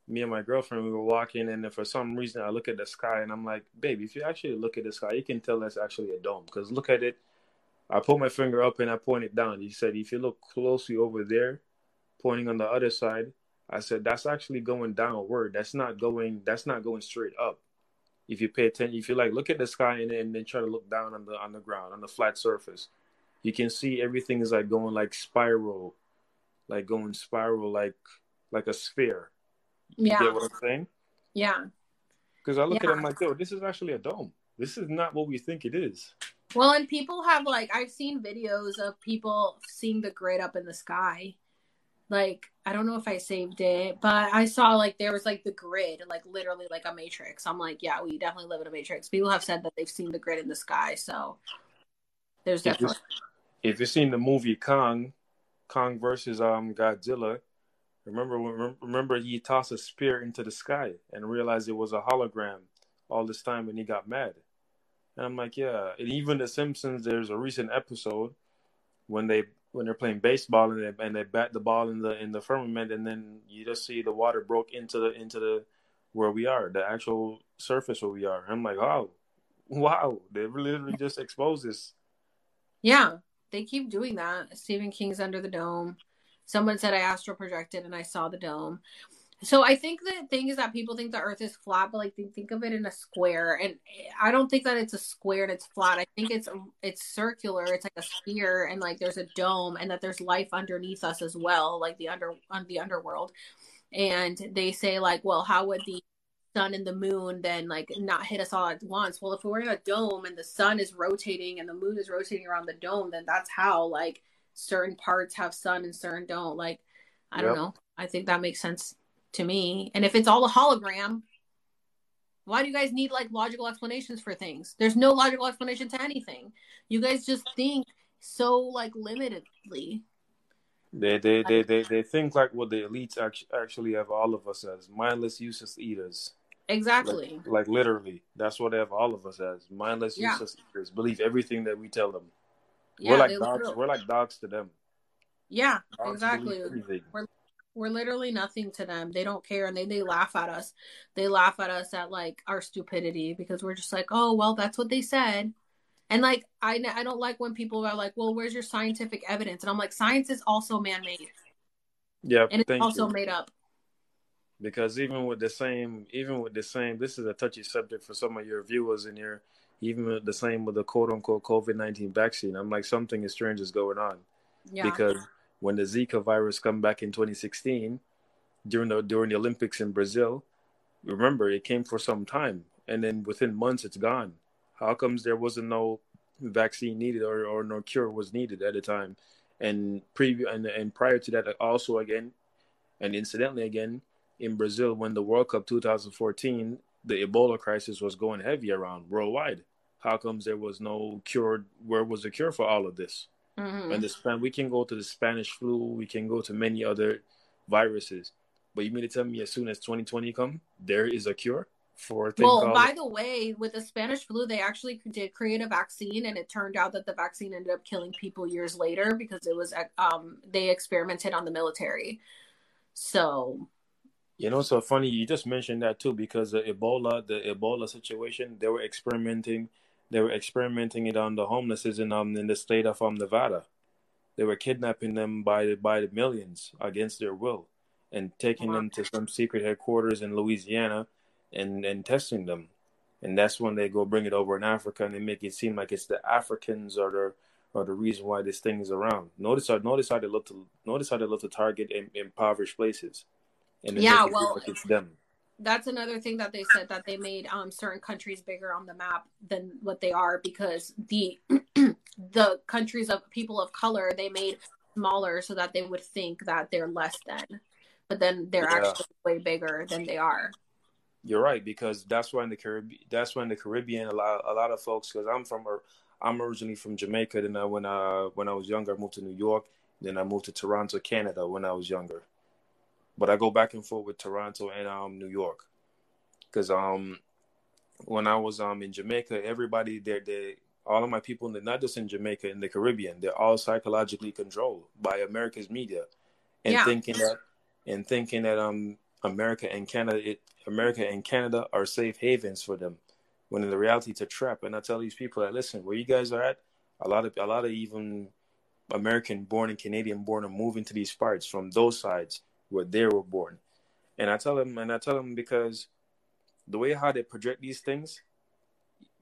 me and my girlfriend. We were walking, and for some reason, I look at the sky and I'm like, "Baby, if you actually look at the sky, you can tell that's actually a dome. Because look at it. I put my finger up and I pointed down. He said, if you look closely over there, pointing on the other side, I said that's actually going downward. That's not going. That's not going straight up. If you pay attention, if you like, look at the sky and, and then try to look down on the on the ground on the flat surface, you can see everything is like going like spiral, like going spiral, like like a sphere. You Yeah. get what I'm saying? Yeah. Because I look Yeah. at it, I'm like, yo, this is actually a dome. This is not what we think it is. Well, and people have like I've seen videos of people seeing the grid up in the sky. Like I don't know if I saved it, but I saw like there was like the grid, like literally like a matrix. I'm like, yeah, we definitely live in a matrix. People have said that they've seen the grid in the sky, so there's definitely if you've seen the movie Kong, Kong versus um Godzilla, remember when- remember he tossed a spear into the sky and realized it was a hologram all this time, and he got mad. And I'm like, yeah. And even The Simpsons, there's a recent episode when they when they're playing baseball and they and they bat the ball in the in the firmament, and then you just see the water broke into the into the where we are, the actual surface where we are. I'm like, oh, wow, they literally just exposed this. Yeah, they keep doing that. Stephen King's Under the Dome. Someone said I astral projected and I saw the dome. So I think the thing is that people think the Earth is flat, but like they think of it in a square, and I don't think that it's a square and it's flat. I think it's it's circular. It's like a sphere, and like there's a dome, and that there's life underneath us as well, like the under on the underworld. And they say like, well, how would the sun and the moon then like not hit us all at once? Well, if we're in a dome and the sun is rotating and the moon is rotating around the dome, then that's how like certain parts have sun and certain don't. Like, I don't know. I think that makes sense to me. And if it's all a hologram, why do you guys need like logical explanations for things? There's no logical explanation to anything. You guys just think so like limitedly. They they, they, they they think like what the elites act- actually have all of us as mindless, useless eaters. Exactly. Like, like literally, that's what they have all of us as mindless, Yeah. useless eaters. Believe everything that we tell them. yeah, we're like dogs. literally- We're like dogs to them. yeah, Dogs exactly. everything. We're literally nothing to them. They don't care and they, they laugh at us. They laugh at us at like our stupidity because we're just like, oh, well, that's what they said. And like, I, I don't like when people are like, well, where's your scientific evidence? And I'm like, science is also man made Yeah, and it's also you. made up. Because even with the same, even with the same, this is a touchy subject for some of your viewers in here. Even with the same with the quote unquote COVID nineteen vaccine, I'm like something is strange is going on. Yeah. because when the Zika virus come back in 2016 during the during the Olympics in Brazil, remember it came for some time and then within months it's gone. How comes there wasn't no vaccine needed or, or no cure was needed at the time? And pre and, and prior to that also again and incidentally again in Brazil when the World Cup 2014 the Ebola crisis was going heavy around worldwide. How comes there was no cure? Where was the cure for all of this? Mhm. And the span we can go to the Spanish flu, we can go to many other viruses. But you mean to tell me as soon as 2020 come, there is a cure for a thing Well, called by the way, with the Spanish flu, they actually did create a vaccine, and it turned out that the vaccine ended up killing people years later because it was um they experimented on the military. So You know, so funny you just mentioned that too because the Ebola, the Ebola situation, they were experimenting, they were experimenting it on the homelesses in um in the state of um Nevada. They were kidnapping them by the by the millions against their will, and taking them to some secret headquarters in Louisiana, and and testing them, and that's when they go bring it over in Africa and they make it seem like it's the Africans are the are the reason why this thing is around. Notice how notice how they look to notice how they look to target in, impoverished places, and then Yeah, well, look like it's them. That's another thing that they said that they made um certain countries bigger on the map than what they are because the the countries of people of color they made smaller so that they would think that they're less than but then they're Yeah. actually way bigger than they are You're right because that's why in the Caribbean, that's why in the Caribbean, a lot, a lot of folks. Because I'm from, I'm originally from Jamaica. Then I, when I when I was younger, I moved to New York, Then I moved to Toronto, Canada when I was younger. But I go back and forth with Toronto and um New York. Cause um when I was um in Jamaica, everybody there they all of my people, not just in Jamaica, in the Caribbean, they're all psychologically controlled by America's media, and yeah. thinking that and thinking that um America and Canada, it, America and Canada are safe havens for them, when in the reality it's a trap. And I tell these people that listen, where you guys are at, a lot of a lot of even American born and Canadian born are moving to these parts from those sides where they were born. And I tell them, and I tell them because the way how they project these things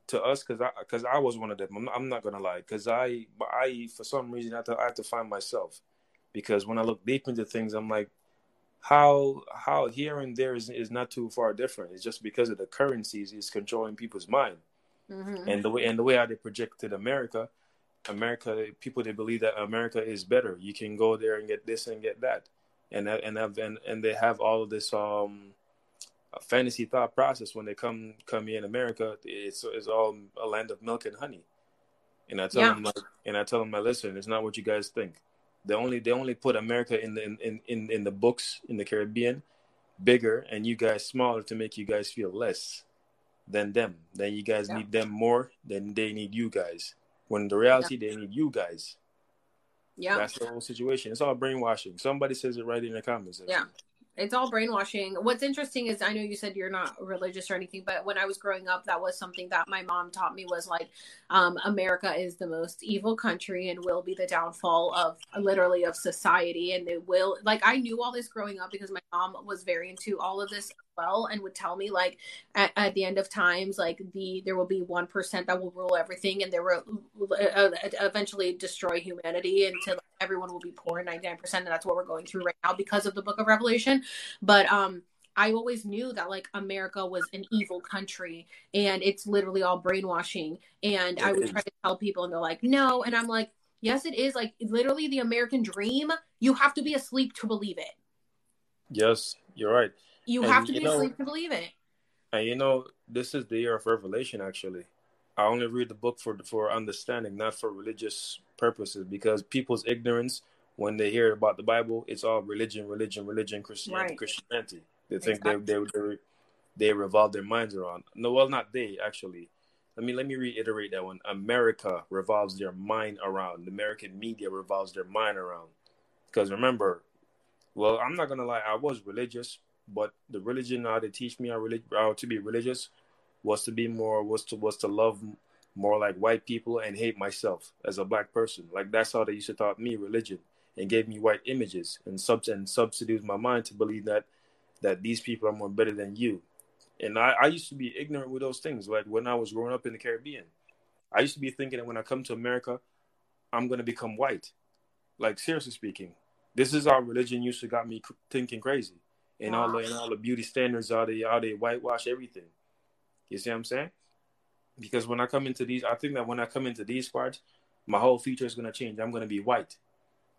to us, because I because I was one of them. I'm, I'm not gonna lie, because I I for some reason I have, to, I have to find myself, because when I look deep into things, I'm like, how how here and there is is not too far different. It's just because of the currencies is controlling people's mind, mm-hmm. and the way and the way how they projected America America, people they believe that America is better. You can go there and get this and get that, and and and and they have all of this um fantasy thought process when they come come here in America. It's it's all a land of milk and honey, and I tell yeah. them like, and I tell them, I listen, it's not what you guys think. They only they only put America in the in, in in the books in the Caribbean bigger and you guys smaller to make you guys feel less than them. Then you guys yeah. need them more than they need you guys. When the reality, yeah. they need you guys. Yeah, that's the whole situation. It's all brainwashing. Somebody says it right in the comments. Yeah, it's all brainwashing. What's interesting is I know you said you're not religious or anything, but when I was growing up, that was something that my mom taught me was like, um, America is the most evil country and will be the downfall of literally of society, and it will. Like I knew all this growing up because my mom was very into all of this well and would tell me like at, at the end of times like the there will be 1% that will rule everything and there will uh, uh, eventually destroy humanity until like, everyone will be poor 99% and that's what we're going through right now because of the book of revelation but um I always knew that like America was an evil country and it's literally all brainwashing. And I would try to tell people and they're like, no. And I'm like, yes, it is. Like literally the American dream. You have to be asleep to believe it. Yes, you're right. You and have to be know, asleep to believe it. And you know, this is the year of revelation. Actually, I only read the book for for understanding, not for religious purposes, because people's ignorance when they hear about the Bible, it's all religion, religion, religion, Christianity, right. Christianity. They think exactly. they, they they they revolve their minds around. No, well, not they actually. Let me let me reiterate that one. America revolves their mind around. The American media revolves their mind around. Because remember, well, I'm not gonna lie, I was religious, but the religion how they teach me how, to be religious was to be more was to was to love more like white people and hate myself as a black person. Like that's how they used to taught me religion and gave me white images and subs and substitute my mind to believe that that these people are more better than you. And I, I used to be ignorant with those things. Like when I was growing up in the Caribbean, I used to be thinking that when I come to America, I'm gonna become white. Like seriously speaking, this is how religion used to got me thinking crazy and wow. all the and all the beauty standards are they are they whitewash everything. You see what I'm saying? Because when I come into these, I think that when I come into these parts, my whole future is gonna change. I'm gonna be white.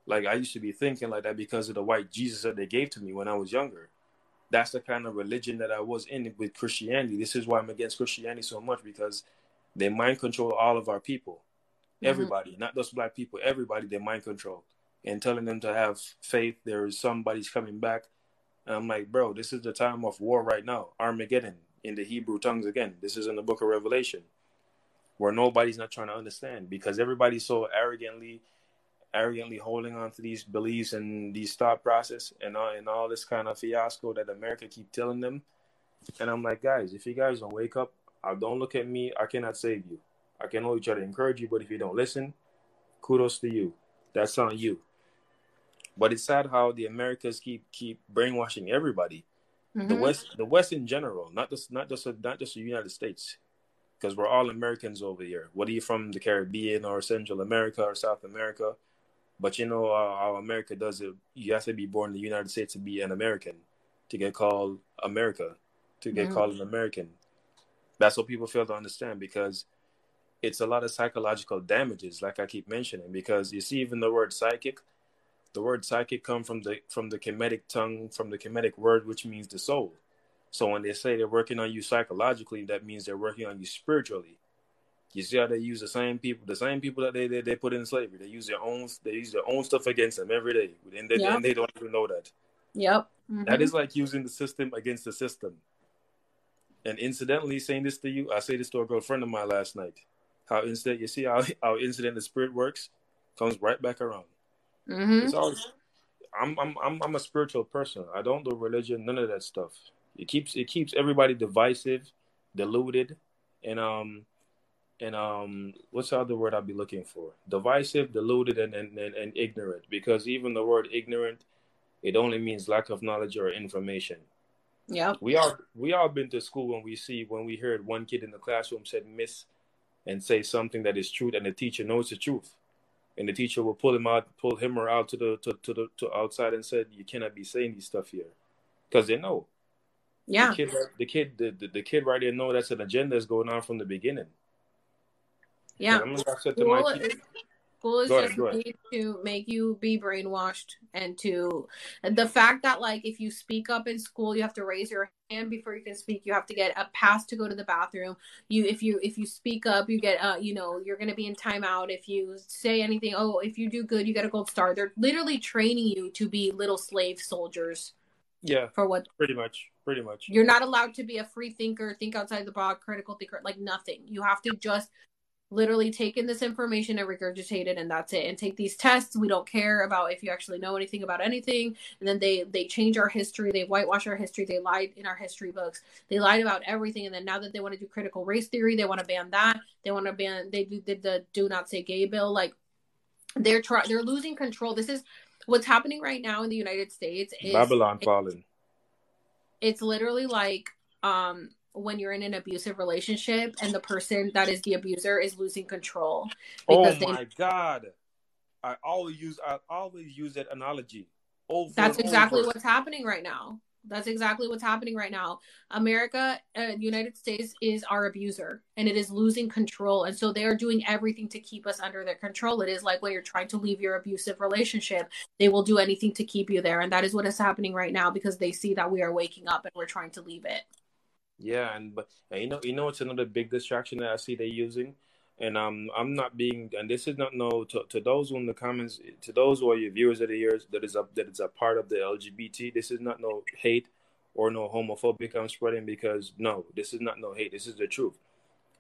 Like I used to be thinking like that because of the white Jesus that they gave to me when I was younger. That's the kind of religion that I was in with Christianity. This is why I'm against Christianity so much because they mind control all of our people. Mm-hmm. Everybody, not just black people, everybody they mind control and telling them to have faith. There is somebody's coming back and I'm like, bro, this is the time of war right now. Armageddon in the Hebrew tongues again. This is in the book of Revelation. Where nobody's not trying to understand because everybody's so arrogantly arrogantly holding on to these beliefs and these thought process and all, and all this kind of fiasco that America keep telling them. And I'm like, guys, if you guys don't wake up, I don't look at me. I cannot save you. I can only try to encourage you, but if you don't listen, kudos to you. That's on you. But it's sad how the Americas keep keep brainwashing everybody. Mm-hmm. The West, the West in general, not just not just not just the United States, because we're all Americans over here. Whether you're from the Caribbean or Central America or South America, but you know uh, how America does it. You have to be born in the United States to be an American, to get called America, to get mm-hmm. called an American. That's what people fail to understand because it's a lot of psychological damages, like I keep mentioning. Because you see, even the word psychic the word psychic come from the from the Kemetic tongue, from the Kemetic word, which means the soul. So when they say they're working on you psychologically, that means they're working on you spiritually. You see how they use the same people, the same people that they, they, they put in slavery. They use their own they use their own stuff against them every day, and they, yep. and they don't even know that. Yep. Mm-hmm. That is like using the system against the system. And incidentally, saying this to you, I say this to a girlfriend of mine last night. How incident, you see how how incident the spirit works, comes right back around. Mm-hmm. It's always, I'm I'm I'm I'm a spiritual person. I don't do religion, none of that stuff. It keeps it keeps everybody divisive, deluded, and um and um what's the other word I'd be looking for? Divisive, deluded, and and, and, and ignorant. Because even the word ignorant, it only means lack of knowledge or information. Yeah. We all we all been to school when we see when we heard one kid in the classroom said miss and say something that is true and the teacher knows the truth. And the teacher will pull him out, pull him or out to the to, to the to outside and said, You cannot be saying these stuff here. Because they know. Yeah. The kid the kid the, the, the kid right there know that's an agenda that's going on from the beginning. Yeah. School, school is just made to make you be brainwashed and to the fact that like if you speak up in school you have to raise your hand before you can speak. You have to get a pass to go to the bathroom. You if you if you speak up you get uh you know you're gonna be in timeout. If you say anything oh if you do good you get a gold star. They're literally training you to be little slave soldiers. Yeah for what pretty much pretty much. You're not allowed to be a free thinker think outside the box critical thinker like nothing. You have to just literally take in this information and regurgitate it and that's it. And take these tests. We don't care about if you actually know anything about anything. And then they they change our history. They whitewash our history. They lied in our history books. They lied about everything. And then now that they want to do critical race theory they want to ban that. They want to ban they did the do not say gay bill. Like they're trying they're losing control. This is what's happening right now in the united states is babylon falling. it's literally like um when you're in an abusive relationship and the person that is the abuser is losing control. oh my they... god! I always use I always use that analogy. Over That's exactly over. what's happening right now. That's exactly what's happening right now. America, uh, United States is our abuser and it is losing control. And so they are doing everything to keep us under their control. It is like when you're trying to leave your abusive relationship, they will do anything to keep you there. And that is what is happening right now because they see that we are waking up and we're trying to leave it. Yeah, and but and you know you know it's another big distraction that I see they're using, and um I'm not being and this is not no to, to those who in the comments to those who are your viewers of the years that is a that is a part of the LGBT. This is not no hate or no homophobic I'm spreading because no, this is not no hate. This is the truth.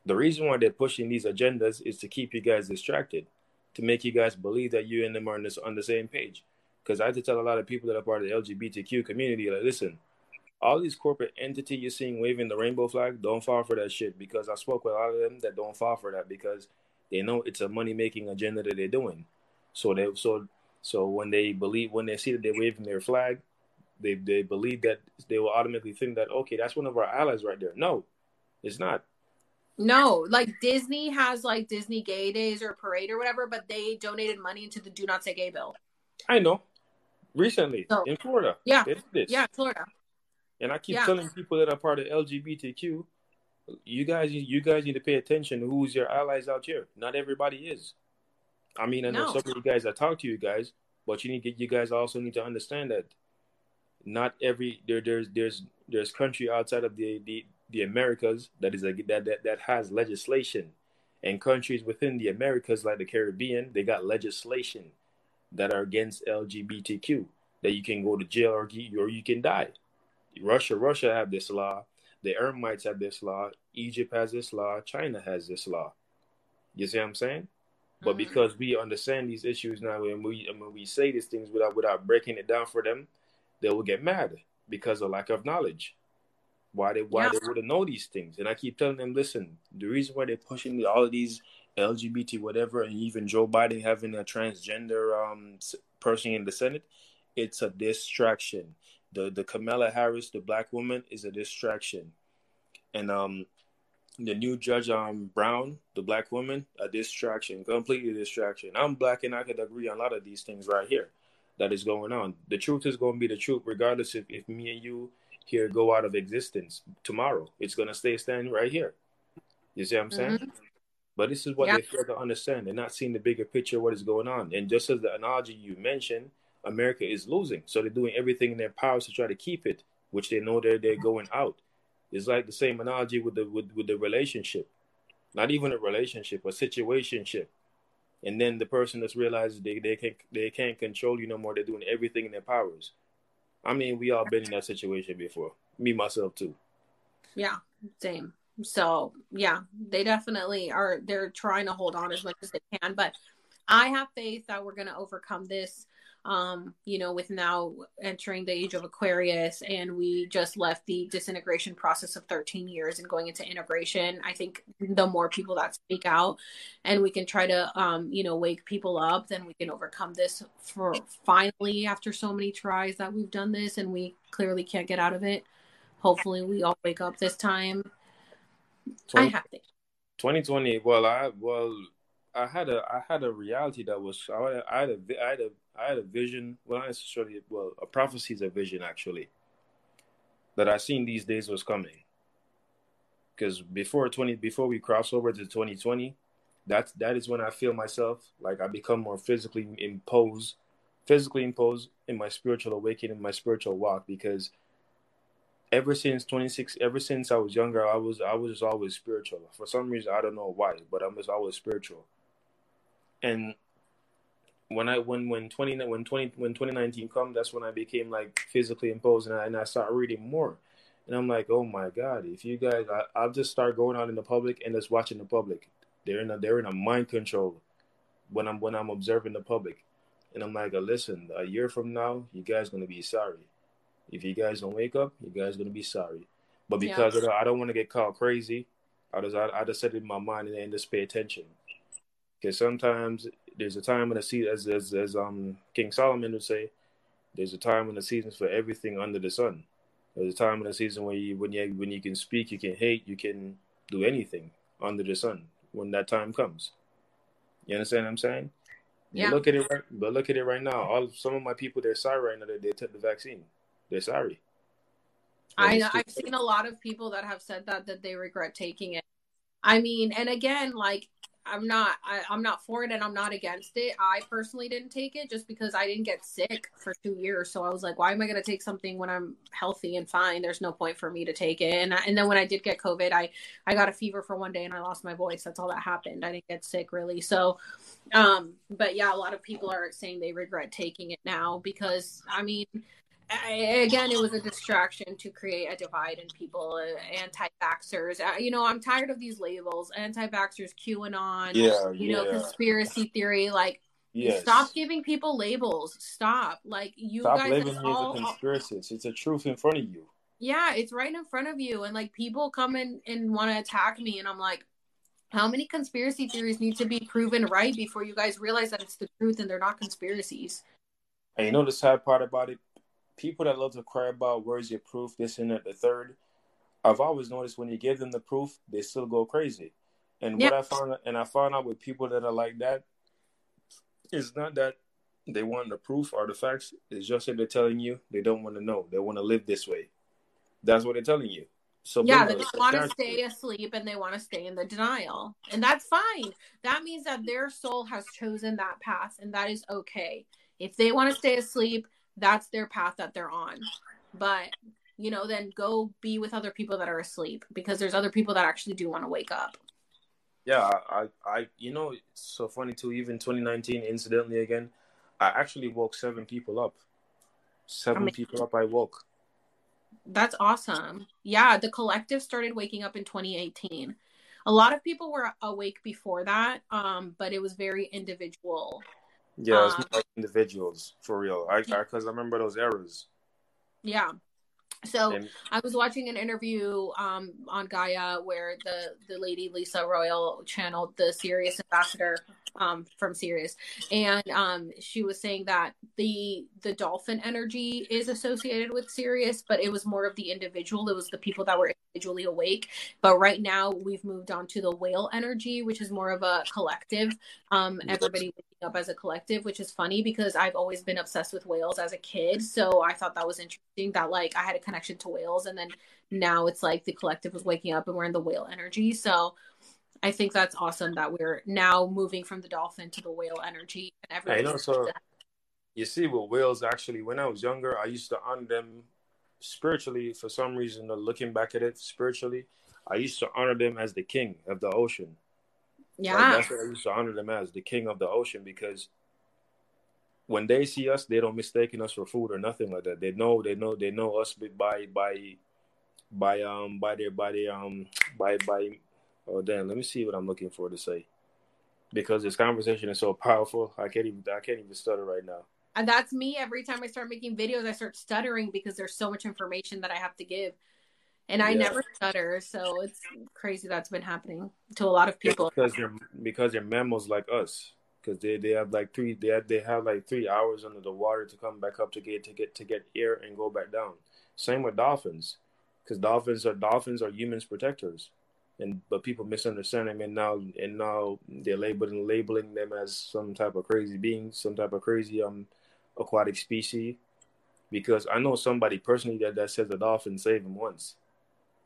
The reason why they're pushing these agendas is to keep you guys distracted, to make you guys believe that you and them are on, this, on the same page. Because I have to tell a lot of people that are part of the LGBTQ community, like, listen, all these corporate entity you're seeing waving the rainbow flag, don't fall for that shit. Because I spoke with a lot of them that don't fall for that because they know it's a money making agenda that they're doing. So they so so when they believe when they see that they're waving their flag, they they believe that they will automatically think that okay, that's one of our allies right there. No, it's not. No, like Disney has like Disney Gay Days or Parade or whatever, but they donated money into the Do Not Say Gay bill. I know. Recently so, in Florida. Yeah. Yeah, Florida. And I keep yeah. telling people that are part of LGBTQ, you guys, you guys need to pay attention to who's your allies out here. Not everybody is. I mean, I know no. some of you guys. I talk to you guys, but you need to, you guys also need to understand that not every there there's there's there's country outside of the the, the Americas that is a, that, that that has legislation, and countries within the Americas like the Caribbean they got legislation that are against LGBTQ that you can go to jail or or you can die. Russia, Russia have this law. The Emirates have this law. Egypt has this law. China has this law. You see what I'm saying? But mm-hmm. because we understand these issues now, and we when we say these things without without breaking it down for them, they will get mad because of lack of knowledge. Why they why yeah. they wouldn't know these things? And I keep telling them, listen, the reason why they're pushing all of these LGBT whatever, and even Joe Biden having a transgender um person in the Senate, it's a distraction the the Kamala Harris, the black woman, is a distraction, and um, the new judge um Brown, the black woman, a distraction, completely distraction. I'm black, and I could agree on a lot of these things right here that is going on. The truth is going to be the truth, regardless if if me and you here go out of existence tomorrow. It's going to stay standing right here. You see what I'm saying? Mm-hmm. But this is what yeah. they fail to understand. They're not seeing the bigger picture of what is going on. And just as the analogy you mentioned, America is losing. So they're doing everything in their powers to try to keep it, which they know they're they're going out. It's like the same analogy with the with, with the relationship. not even a relationship, a situationship. And then the person just realizes they, they can't they can't control you no more. They're doing everything in their powers. I mean, we all been in that situation before. Me myself too. Yeah, same. So yeah, they definitely are. They're trying to hold on as much as they can, but I have faith that we're to overcome this um, you know, with now entering the age of Aquarius, and we just left the disintegration process of 13 years and going into integration. I think the more people that speak out and we can try to, um, you know, wake people up, then we can overcome this for finally after so many tries that we've done this and we clearly can't get out of it. Hopefully, we all wake up this time. 20, I have to. 2020. Well, I well, I had a I had a reality that was I had a I had a I had a vision. Well, not necessarily. Well, a prophecy is a vision actually. That I seen these days was coming. Because before twenty, before we cross over to twenty twenty, that that is when I feel myself like I become more physically imposed, physically imposed in my spiritual awakening, my spiritual walk. Because ever since 26 ever since i was younger i was i was always spiritual for some reason i don't know why but i'm just always spiritual and when I when when twenty when twenty when twenty nineteen come, that's when I became like physically imposed, and I, and I started reading more, and I'm like, oh my god, if you guys, I, I'll just start going out in the public and just watching the public. They're in a they're in a mind control when I'm when I'm observing the public, and I'm like, listen, a year from now, you guys gonna be sorry. If you guys don't wake up, you guys gonna be sorry. But because yeah. of that, I don't want to get caught crazy. I just I, I just set it in my mind and just pay attention because sometimes there's a time in the season, as, as as um King Solomon would say, there's a time in the seasons for everything under the sun. There's a time in the season where you when you when you can speak, you can hate, you can do anything under the sun when that time comes. You understand what I'm saying? Yeah. But look at it right. But look at it right now. All some of my people they're sorry right now that they took the vaccine. They're sorry. I know, I've seen a lot of people that have said that that they regret taking it. I mean, and again, like I'm not I, am not for it and I'm not against it. I personally didn't take it just because I didn't get sick for two years. So I was like, why am I gonna take something when I'm healthy and fine? There's no point for me to take it. And I, and then when I did get COVID, I I got a fever for one day and I lost my voice. That's all that happened. I didn't get sick really. So um but yeah, a lot of people are saying they regret taking it now because I mean again, it was a distraction to create a divide in people, uh, anti-vaxxers. Uh, you know, I'm tired of these labels, anti-vaxxers, QAnon, yeah, you yeah. know, conspiracy theory. Like, yes. stop giving people labels. Stop. Like, you stop guys labeling all, me as a conspiracist. It's a truth in front of you. Yeah, it's right in front of you, and like people come in and want to attack me, and I'm like. How many conspiracy theories need to be proven right before you guys realize that it's the truth and they're not conspiracies? And you know the sad part about it? People that love to cry about where's your proof, this and that, the third. I've always noticed when you give them the proof, they still go crazy. And yep. what I found, and I found out with people that are like that, it's not that they want the proof or the facts. It's just that they're telling you they don't want to know. They want to live this way. That's what they're telling you. So yeah, they just want to stay asleep and they want to stay in the denial, and that's fine. That means that their soul has chosen that path, and that is okay. If they want to stay asleep, that's their path that they're on. But you know, then go be with other people that are asleep because there's other people that actually do want to wake up. Yeah, I, I, you know, it's so funny too. Even 2019, incidentally, again, I actually woke seven people up. Seven I mean, people up, I woke. That's awesome. Yeah, the collective started waking up in 2018. A lot of people were awake before that, um, but it was very individual. Yeah, um, like individuals for real. I because I, I, remember those eras. Yeah. So and, I was watching an interview um, on Gaia where the the lady Lisa Royal channeled the Sirius ambassador um, from Sirius, and um, she was saying that the the dolphin energy is associated with Sirius, but it was more of the individual. It was the people that were individually awake. But right now we've moved on to the whale energy, which is more of a collective. Um, everybody up as a collective, which is funny because I've always been obsessed with whales as a kid. So I thought that was interesting that like I had a connection to whales, and then now it's like the collective was waking up and we're in the whale energy. So I think that's awesome that we're now moving from the dolphin to the whale energy and everything. I know. So you see, with whales, actually, when I was younger, I used to honor them spiritually for some reason. Looking back at it spiritually, I used to honor them as the king of the ocean. Yeah. Like, that's what I used to honor them as the king of the ocean because when they see us, they don't mistaken us for food or nothing like that. They know, they know, they know us by by by um by their by their um by by. Oh damn! Let me see what I'm looking for to say because this conversation is so powerful. I can't even I can't even stutter right now. And that's me every time I start making videos, I start stuttering because there's so much information that I have to give. And I Yeah. never stutter, so it's crazy that's been happening to a lot of people. because they're because they're mammals like us. Because they, they have like three they have, they have like three hours under the water to come back up to get to get to get air and go back down. Same with dolphins, because dolphins are dolphins are humans protectors, and but people misunderstand them and now and now they're labeling labeling them as some type of crazy being, some type of crazy um aquatic species. Because I know somebody personally that, that says the dolphin saved him once,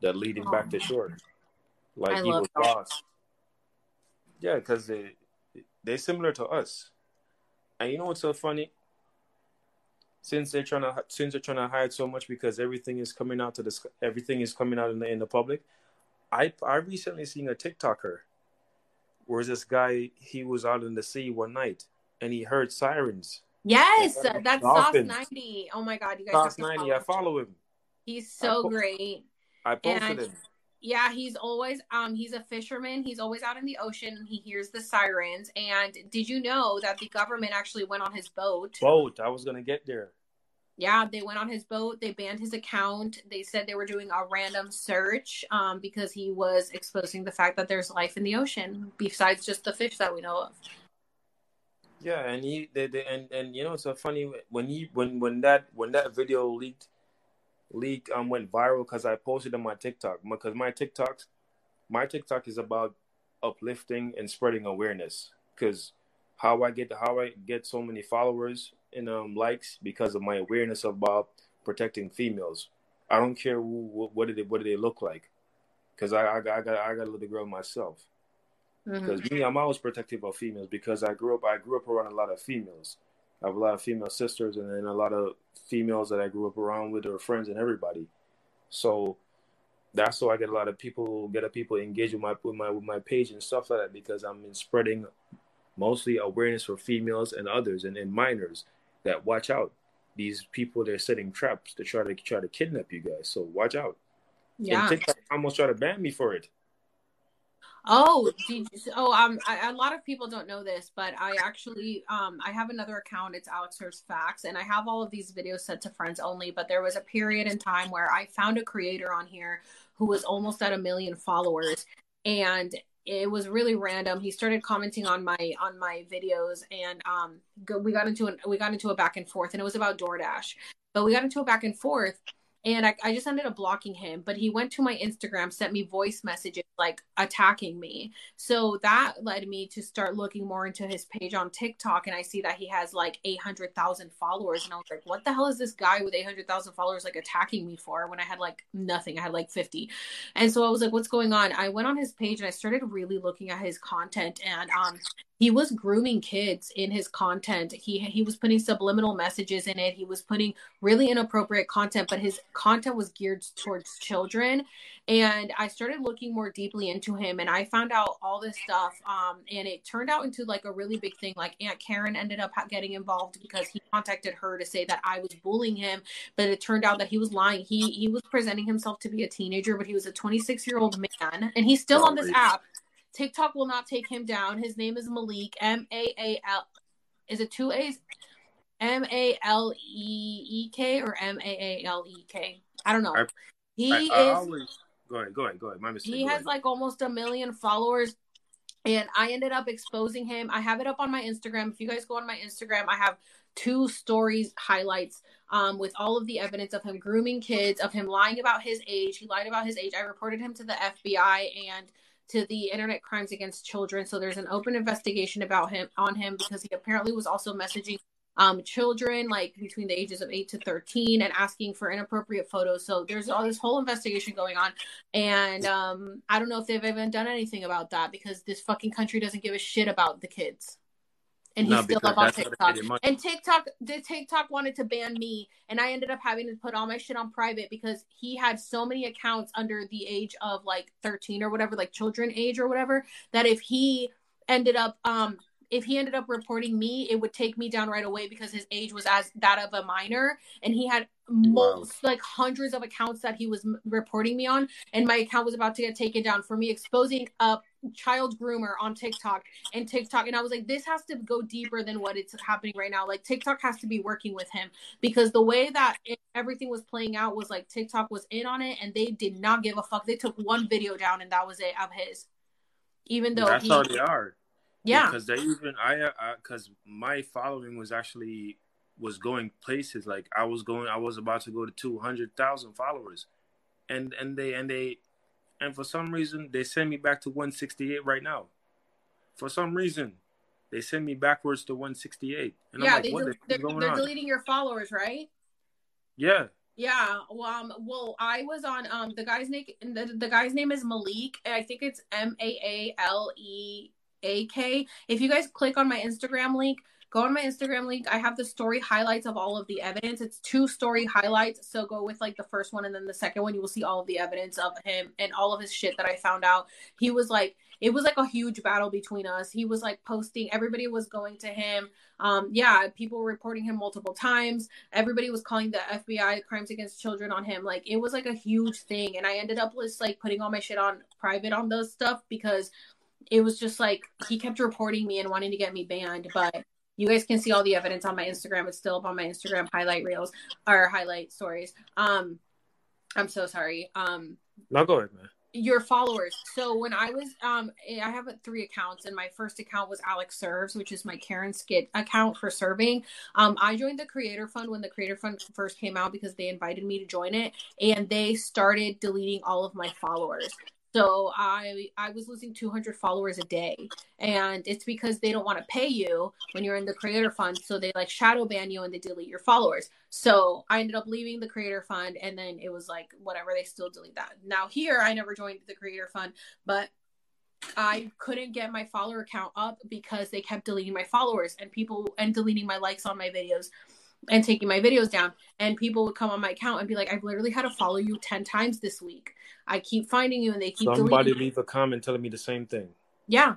that lead him back to oh, shore, like I he was lost. Yeah, because they they're similar to us. And you know what's so funny? Since they're trying to since they're trying to hide so much because everything is coming out to the everything is coming out in the in the public. I I recently seen a TikToker where this guy he was out in the sea one night and he heard sirens. Yes, that's Sauce 90. Oh my god, you guys Sauce ninety, I follow him. He's so po- great. I posted And- him. Yeah, he's always um he's a fisherman. He's always out in the ocean and he hears the sirens. And did you know that the government actually went on his boat? Boat. I was gonna get there. Yeah, they went on his boat. They banned his account. They said they were doing a random search um, because he was exposing the fact that there's life in the ocean besides just the fish that we know of. Yeah, and he they, they, and and you know it's so funny when he when when that when that video leaked leaked um went viral because I posted on my TikTok because my TikTok my TikTok is about uplifting and spreading awareness because how I get how I get so many followers and um likes because of my awareness about protecting females. I don't care who, what, did they what do they look like because I, I got I got I got a little girl myself. Because me, I'm always protective of females because I grew up. I grew up around a lot of females. I have a lot of female sisters, and then a lot of females that I grew up around with, or friends, and everybody. So that's why I get a lot of people, get a people engaged with my with my with my page and stuff like that because I'm in spreading mostly awareness for females and others and, and minors that watch out. These people they're setting traps to try to try to kidnap you guys. So watch out. Yeah. And TikTok almost tried to ban me for it. Oh, you, oh, um, I, a lot of people don't know this, but I actually, um, I have another account. It's Hurst Facts, and I have all of these videos set to friends only. But there was a period in time where I found a creator on here who was almost at a million followers, and it was really random. He started commenting on my on my videos, and um, we got into an, we got into a back and forth, and it was about DoorDash. But we got into a back and forth, and I, I just ended up blocking him. But he went to my Instagram, sent me voice messages like attacking me. So that led me to start looking more into his page on TikTok, and I see that he has like eight hundred thousand followers, and I was like, what the hell is this guy with eight hundred thousand followers like attacking me for when I had like nothing? I had like fifty, and so I was like, what's going on? I went on his page and I started really looking at his content, and um, he was grooming kids in his content. He he was putting subliminal messages in it. He was putting really inappropriate content, but his content was geared towards children. And I started looking more deeply into him, and I found out all this stuff. Um, and it turned out into like a really big thing. Like Aunt Karen ended up getting involved because he contacted her to say that I was bullying him, but it turned out that he was lying. He he was presenting himself to be a teenager, but he was a 26 year old man, and he's still on this app. TikTok will not take him down. His name is Malik M A A L. Is it two A's? M A L E E K or M A A L E K? I don't know. I- He I, is. I always go ahead, go ahead, go ahead. My mistake. he has like almost a million followers. And I ended up exposing him. I have it up on my Instagram. If you guys go on my Instagram, I have two stories highlights um, with all of the evidence of him grooming kids, of him lying about his age. He lied about his age. I reported him to the FBI and to the Internet Crimes Against Children. So there's an open investigation about him on him because he apparently was also messaging um, children like between the ages of 8 to 13 and asking for inappropriate photos. So there's all this whole investigation going on. And um, I don't know if they've even done anything about that because this fucking country doesn't give a shit about the kids. And he's No, still up on that's how they TikTok. get their money. And TikTok, the TikTok wanted to ban me, and I ended up having to put all my shit on private because he had so many accounts under the age of like 13 or whatever, like children age or whatever, that if he ended up um if he ended up reporting me, it would take me down right away because his age was as that of a minor, and he had most wow. like hundreds of accounts that he was m- reporting me on, and my account was about to get taken down for me exposing a child groomer on TikTok and TikTok, and I was like, this has to go deeper than what it's happening right now. Like TikTok has to be working with him because the way that it, everything was playing out was like TikTok was in on it, and they did not give a fuck. They took one video down, and that was it of his. Even though that's he, how they are yeah. Because they even I because my following was actually was going places like I was going I was about to go to two hundred thousand followers, and and they and they and for some reason they send me back to one sixty eight right now. For some reason, they send me backwards to one sixty eight. Yeah, I'm like, they del- they're, they're deleting your followers, right? Yeah. Yeah, well, um, well, I was on um the guy's name. The, the guy's name is Malik. I think it's M A A L E AK. If you guys click on my Instagram link, go on my Instagram link. I have the story highlights of all of the evidence. It's two story highlights. So go with like the first one and then the second one. You will see all of the evidence of him and all of his shit that I found out. He was like, it was like a huge battle between us. He was like posting, everybody was going to him. Um, yeah, people were reporting him multiple times. Everybody was calling the FBI crimes against children on him. Like it was like a huge thing. And I ended up just like putting all my shit on private on those stuff because it was just like he kept reporting me and wanting to get me banned. But you guys can see all the evidence on my Instagram. It's still up on my Instagram highlight reels or highlight stories. Um, I'm so sorry. Um, no, go ahead, man. Your followers. So when I was, um, I have three accounts, and my first account was Alex Serves, which is my Karen Skid account for serving. Um, I joined the Creator Fund when the Creator Fund first came out because they invited me to join it, and they started deleting all of my followers. So I I was losing 200 followers a day, and it's because they don't want to pay you when you're in the creator fund, so they like shadow ban you and they delete your followers. So I ended up leaving the creator fund, and then it was like whatever, they still delete that. Now here, I never joined the creator fund, but I couldn't get my follower count up because they kept deleting my followers and people and deleting my likes on my videos and taking my videos down. And people would come on my account and be like, I've literally had to follow you 10 times this week. I keep finding you and they keep Somebody leave a comment telling me the same thing. Yeah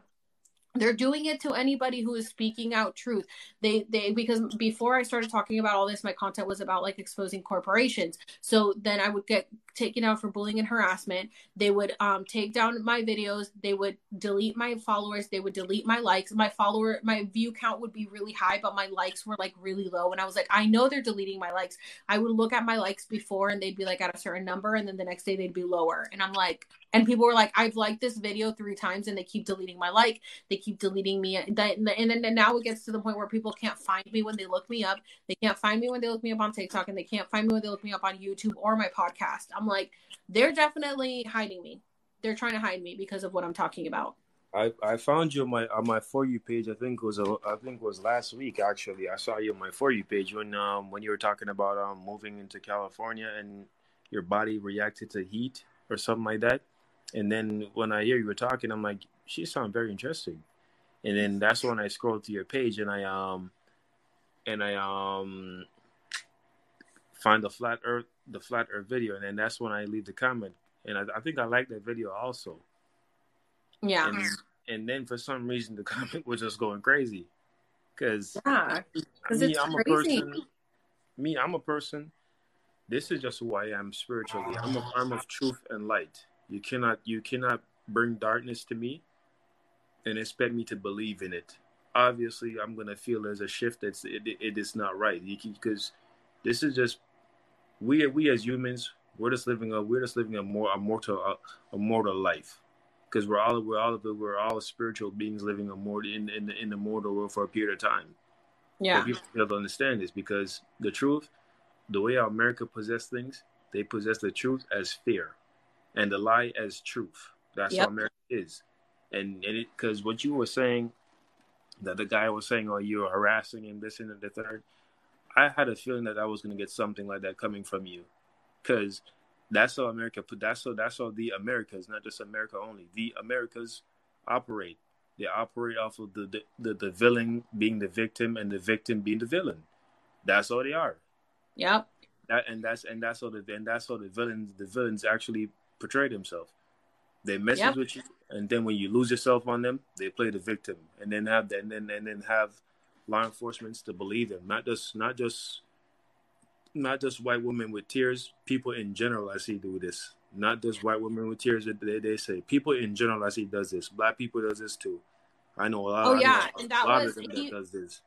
they're doing it to anybody who is speaking out truth they they because before i started talking about all this my content was about like exposing corporations so then i would get taken out for bullying and harassment. They would um take down my videos. They would delete my followers. They would delete my likes. My follower my view count would be really high but my likes were like really low. And i was like i know they're deleting my likes. I would look at my likes before and they'd be like at a certain number and then the next day they'd be lower. And i'm like and people were like i've liked this video three times and they keep deleting my like. They keep deleting me. And then and now it gets to the point where people can't find me when they look me up. They can't find me when they look me up on tiktok and they can't find me when they look me up on youtube or my podcast. I'm like they're definitely hiding me they're trying to hide me because of what i'm talking about I, I found you on my on my for you page. I think was a, I think was last week actually. I saw you on my for you page when um when you were talking about um moving into California and your body reacted to heat or something like that. And then when I hear you were talking, I'm like, she sounds very interesting. And then that's when I scrolled to your page and I um and I um find the flat earth the flat earth video and then that's when I leave the comment. And I, I think I like that video also. Yeah. And, and, then for some reason the comment was just going crazy. Cause yeah, me, I'm crazy. a person me, I'm a person. This is just who I am spiritually. I'm a I'm of truth and light. You cannot you cannot bring darkness to me and expect me to believe in it. Obviously, I'm gonna feel there's a shift that's it, it is not right because this is just we we as humans we're just living a we're just living a more a mortal a, a mortal life because we're all we're all we're all spiritual beings living a mortal in in the, in the mortal world for a period of time. Yeah, but people have to understand this because the truth, the way America possess things, they possess the truth as fear and the lie as truth. That's yep. how America is. And and because what you were saying that the guy was saying, oh, you're harassing him, this and the third. I had a feeling that I was going to get something like that coming from you, because that's how America put. That's how that's how the Americas, not just America only, the Americas operate. They operate off of the the, the, the villain being the victim and the victim being the villain. That's all they are. Yep. That and that's and that's how the and that's how the villains the villains actually portray themselves. They mess yep. with you, and then when you lose yourself on them, they play the victim, and then have and then and then have law enforcement to believe them. Not just not just not just white women with tears. People in general, I see do this. Not just white women with tears. They, they say people in general, I see does this. Black people does this too. I know a lot. Oh yeah, and that was he, that does this.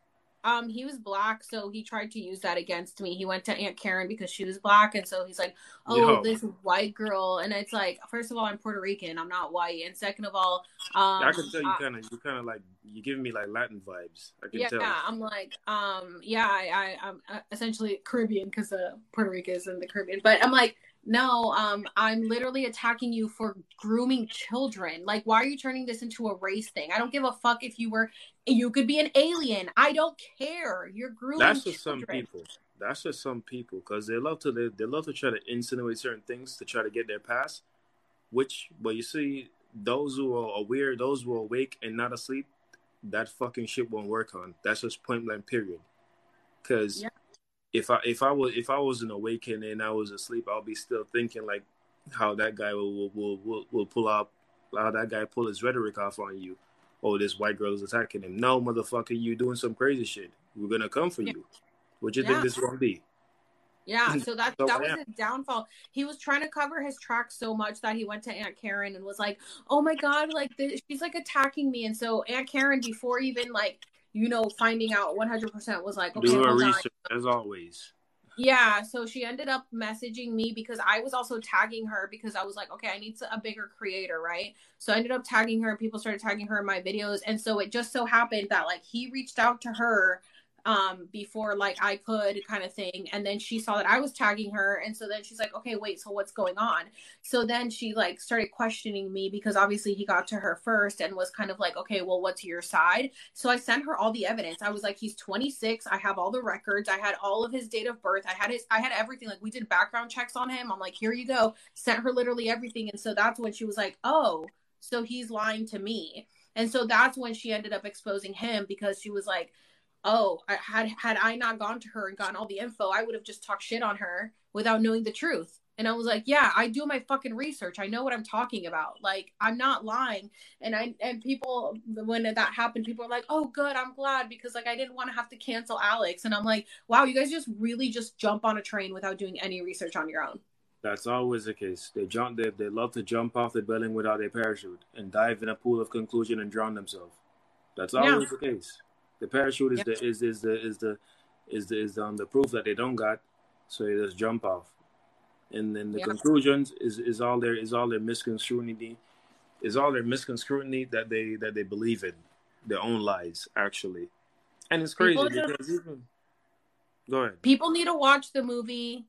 Um, he was black, so he tried to use that against me. He went to Aunt Karen because she was black, and so he's like, "Oh, Yo. this white girl," and it's like, first of all, I'm Puerto Rican, I'm not white, and second of all, um, I can tell you kind of, you kind of like you're giving me like Latin vibes. I can yeah, tell. Yeah, I'm like, um, yeah, I, I I'm uh, essentially Caribbean because uh, Puerto Rico is in the Caribbean, but I'm like, no, um, I'm literally attacking you for grooming children. Like, why are you turning this into a race thing? I don't give a fuck if you were, you could be an alien. I don't care. You're grooming. That's just children. some people. That's just some people because they love to they, they love to try to insinuate certain things to try to get their pass. Which, but you see, those who are aware, those who are awake and not asleep, that fucking shit won't work on. That's just point blank. Period. Because yeah if I if I was if I wasn't awakened and I was asleep, I'll be still thinking like how that guy will will will, will pull up how that guy pull his rhetoric off on you. Oh, this white girl is attacking him. No, motherfucker, you doing some crazy shit. We're gonna come for yeah. you. What you yeah. think this gonna be? Yeah, so that so, that was his downfall. He was trying to cover his tracks so much that he went to Aunt Karen and was like, "Oh my god, like this, she's like attacking me." And so Aunt Karen, before even like you know, finding out 100% was like, okay, do her research on. as always. Yeah, so she ended up messaging me because I was also tagging her because I was like, okay, I need a bigger creator, right? So I ended up tagging her. People started tagging her in my videos, and so it just so happened that like he reached out to her um before like I could kind of thing. And then she saw that I was tagging her. And so then she's like okay wait so what's going on? So then she like started questioning me because obviously he got to her first and was kind of like okay well what's your side? So I sent her all the evidence. I was like he's 26 I have all the records. I had all of his date of birth. I had his I had everything. Like we did background checks on him. I'm like here you go. Sent her literally everything. And so that's when she was like oh so he's lying to me. And so that's when she ended up exposing him because she was like oh, I had had I not gone to her and gotten all the info, I would have just talked shit on her without knowing the truth. And I was like, yeah, I do my fucking research. I know what I'm talking about. Like, I'm not lying. And I and people when that happened, people are like, "Oh, good. I'm glad because like I didn't want to have to cancel Alex." And I'm like, "Wow, you guys just really just jump on a train without doing any research on your own." That's always the case. They jump they, they love to jump off the building without a parachute and dive in a pool of conclusion and drown themselves. That's always yeah. the case. The parachute is yep. the is is the is the is the is um the proof that they don't got, so they just jump off. And then the yep. conclusions is is all their is all their misconstruity, is all their misconstruity that they that they believe in, their own lies actually, and it's crazy people because even. Go ahead. People need to watch the movie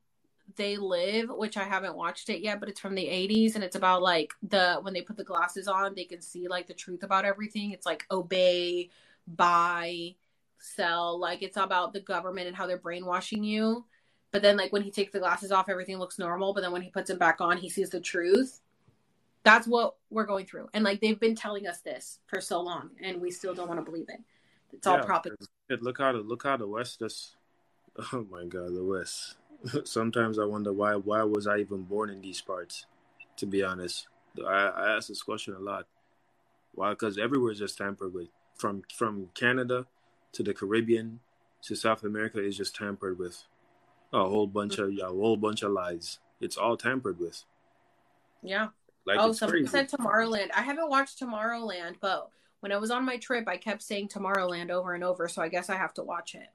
they live which i haven't watched it yet but it's from the 80s and it's about like the when they put the glasses on they can see like the truth about everything it's like obey buy, sell. Like it's about the government and how they're brainwashing you. But then, like when he takes the glasses off, everything looks normal. But then when he puts them back on, he sees the truth. That's what we're going through. And like they've been telling us this for so long, and we still don't want to believe it. It's all yeah, propaganda. Look how the look how the West just. Oh my God, the West. Sometimes I wonder why why was I even born in these parts? To be honest, I, I ask this question a lot. Why? Because everywhere is just tampered with from from Canada to the Caribbean to South America is just tampered with. A whole bunch of a whole bunch of lies. It's all tampered with. Yeah. Like oh, somebody crazy. said Tomorrowland. I haven't watched Tomorrowland, but when I was on my trip, I kept saying Tomorrowland over and over. So I guess I have to watch it.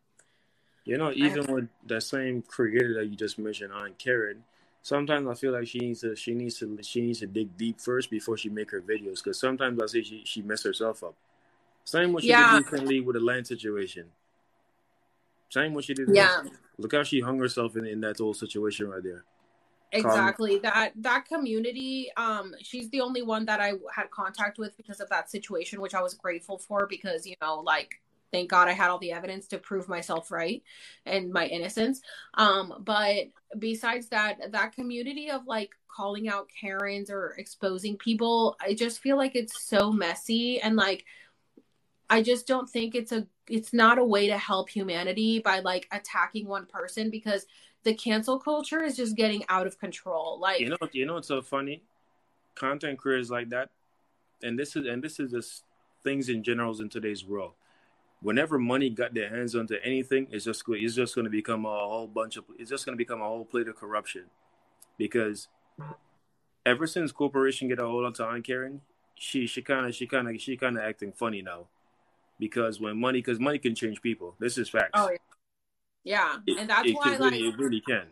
You know, even with that same creator that you just mentioned, Aunt Karen, sometimes I feel like she needs to she needs to she needs to dig deep first before she make her videos. Because sometimes I say she she mess herself up. Same what she yeah. did recently with the land situation. Same what she did. Yeah. Look how she hung herself in, in that whole situation right there. Exactly. that that community, um, she's the only one that I had contact with because of that situation, which I was grateful for because, you know, like thank God I had all the evidence to prove myself right and my innocence. Um, but besides that, that community of like calling out Karens or exposing people, I just feel like it's so messy and like I just don't think it's a it's not a way to help humanity by like attacking one person because the cancel culture is just getting out of control. Like you know, you know, it's so funny. content creators like that, and this is and this is just things in general in today's world. Whenever money got their hands onto anything, it's just it's just going to become a whole bunch of it's just going to become a whole plate of corruption, because ever since corporation get a hold onto Karen, she she kind of she kind of she kind of acting funny now, because when money because money can change people. This is facts. Oh yeah, yeah. and that's it, why it like it really can.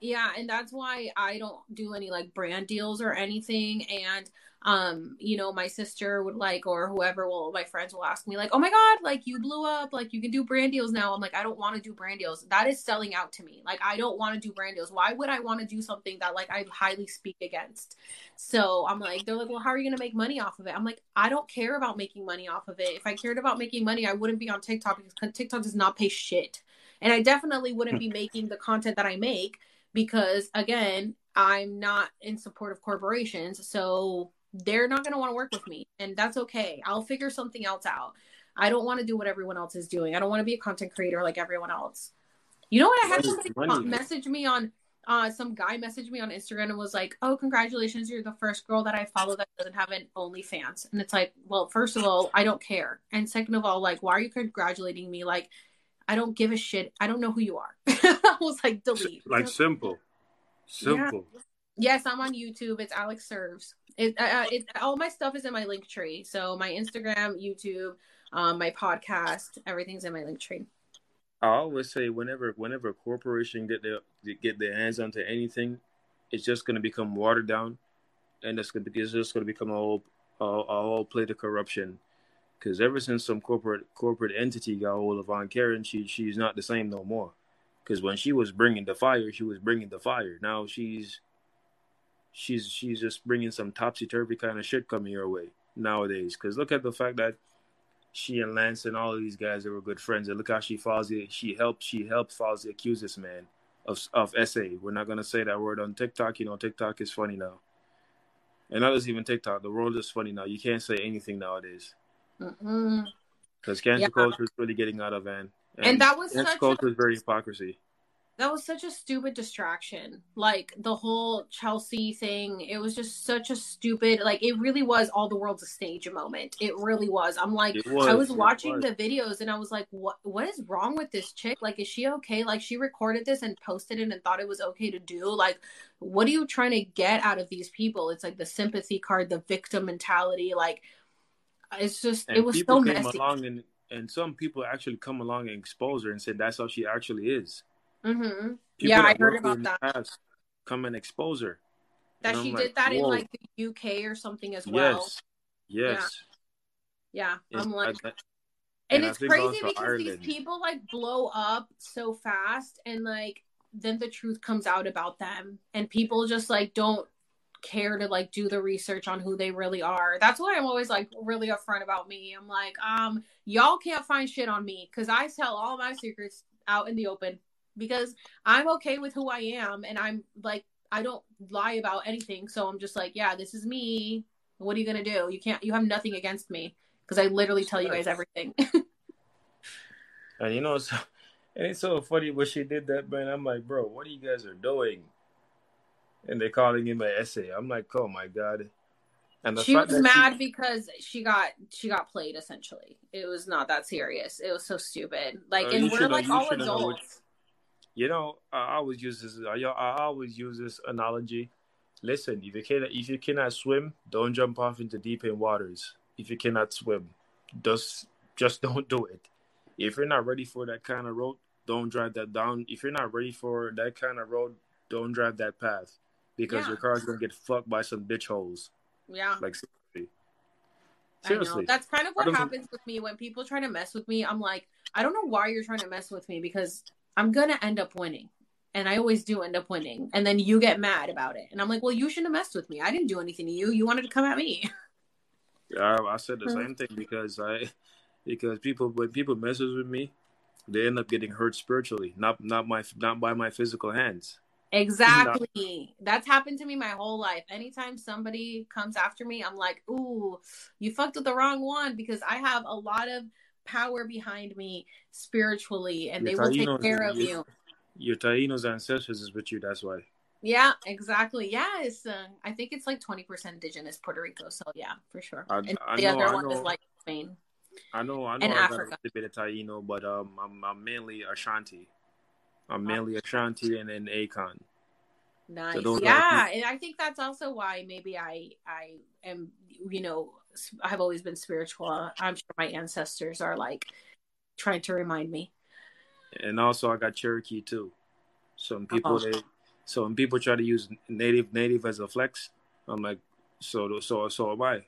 Yeah, and that's why I don't do any like brand deals or anything. And um, you know, my sister would like or whoever will my friends will ask me like, "Oh my god, like you blew up, like you can do brand deals now." I'm like, "I don't want to do brand deals. That is selling out to me. Like I don't want to do brand deals. Why would I want to do something that like I highly speak against?" So, I'm like, they're like, "Well, how are you to make money off of it?" I'm like, "I don't care about making money off of it. If I cared about making money, I wouldn't be on TikTok because TikTok does not pay shit." And I definitely wouldn't be making the content that I make because again, I'm not in support of corporations, so they're not going to want to work with me, and that's okay. I'll figure something else out. I don't want to do what everyone else is doing. I don't want to be a content creator like everyone else. You know what? I had somebody message me on uh, some guy messaged me on Instagram and was like, "Oh, congratulations! You're the first girl that I follow that doesn't have an OnlyFans." And it's like, well, first of all, I don't care, and second of all, like, why are you congratulating me? Like, I don't give a shit. I don't know who you are. I was like, delete. Like simple, simple. Yeah. Yes, I'm on YouTube. It's Alex Serves. It, uh, uh, it, all my stuff is in my link tree. So my Instagram, YouTube, um, my podcast, everything's in my link tree. I always say whenever whenever a corporation get their get their hands onto anything, it's just going to become watered down, and it's going to it's just going to become a whole a, a whole plate of corruption because ever since some corporate corporate entity got hold of Aunt Karen, she she's not the same no more. Because when she was bringing the fire, she was bringing the fire. Now she's she's she's just bringing some topsy turvy kind of shit coming your way nowadays. Because look at the fact that she and Lance and all of these guys they were good friends, and look how she Fauzi she helped she helped Fauzi accuse this man of of SA. We're not gonna say that word on TikTok. You know, TikTok is funny now. And not just even TikTok. The world is funny now. You can't say anything nowadays. Mm-hmm. Because cancel yeah. culture is really getting out of hand. And, and that was cancel culture a, is very hypocrisy. That was such a stupid distraction. Like the whole Chelsea thing, it was just such a stupid. Like it really was all the world's a stage moment. It really was. I'm like, was, I was watching was. the videos and I was like, what What is wrong with this chick? Like, is she okay? Like she recorded this and posted it and thought it was okay to do. Like, what are you trying to get out of these people? It's like the sympathy card, the victim mentality. Like it's just and it was so messy. Along and, and some people actually come along and expose her and say that's how she actually is. Mm-hmm. Yeah, I heard about that. Come and expose her. That she did like, that Whoa. in like the UK or something as well. Yes. Yes. Yeah. yeah. I'm like. and, and it's crazy because Ireland. these people like blow up so fast and like then the truth comes out about them and people just like don't care to like do the research on who they really are. That's why I'm always like really upfront about me. I'm like, um, y'all can't find shit on me because I tell all my secrets out in the open because I'm okay with who I am and I'm like I don't lie about anything. So I'm just like, yeah, this is me. What are you gonna do? You can't. You have nothing against me because I literally tell you guys everything. and you know, it's, and it's so funny when she did that, man. I'm like, bro, what are you guys are doing? And they're calling him an essay. I'm like, oh my god. And she was mad she... because she got she got played. Essentially, it was not that serious. It was so stupid. Like, uh, and we're like all adults. you know, I always use this. I, I always use this analogy. Listen, if you can if you cannot swim, don't jump off into deep end waters. If you cannot swim, just just don't do it. If you're not ready for that kind of road, don't drive that down. If you're not ready for that kind of road, don't drive that path because yeah. your car's gonna get fucked by some bitch holes. Yeah. Like seriously. Seriously. That's kind of what happens with me when people try to mess with me. I'm like, I don't know why you're trying to mess with me because I'm gonna end up winning. And I always do end up winning. And then you get mad about it. And I'm like, well, you shouldn't have messed with me. I didn't do anything to you. You wanted to come at me. Yeah, I said the hmm. same thing because I because people when people messes with me, they end up getting hurt spiritually, not not my not by my physical hands. Exactly. That's happened to me my whole life. Anytime somebody comes after me, I'm like, ooh, you fucked with the wrong one because I have a lot of power behind me spiritually and your they will take care of you. Your Taino's ancestors is with you, that's why. Yeah, exactly. Yeah, it's uh, I think it's like twenty percent indigenous Puerto Rico. So yeah, for sure. I- and I the know- other I one is like Spain. I know, I know, And I got Africa. a bit of Taino, but um, I'm I'm mainly Ashanti. I'm mainly Ashanti and then Akan. Nice. are- yeah, and I think that's also why maybe I I am you know I've always been spiritual. I'm sure my ancestors are like trying to remind me. and also I got Cherokee too. Some people Oh. they so when people try to use native native as a flex, I'm like, so so so am I.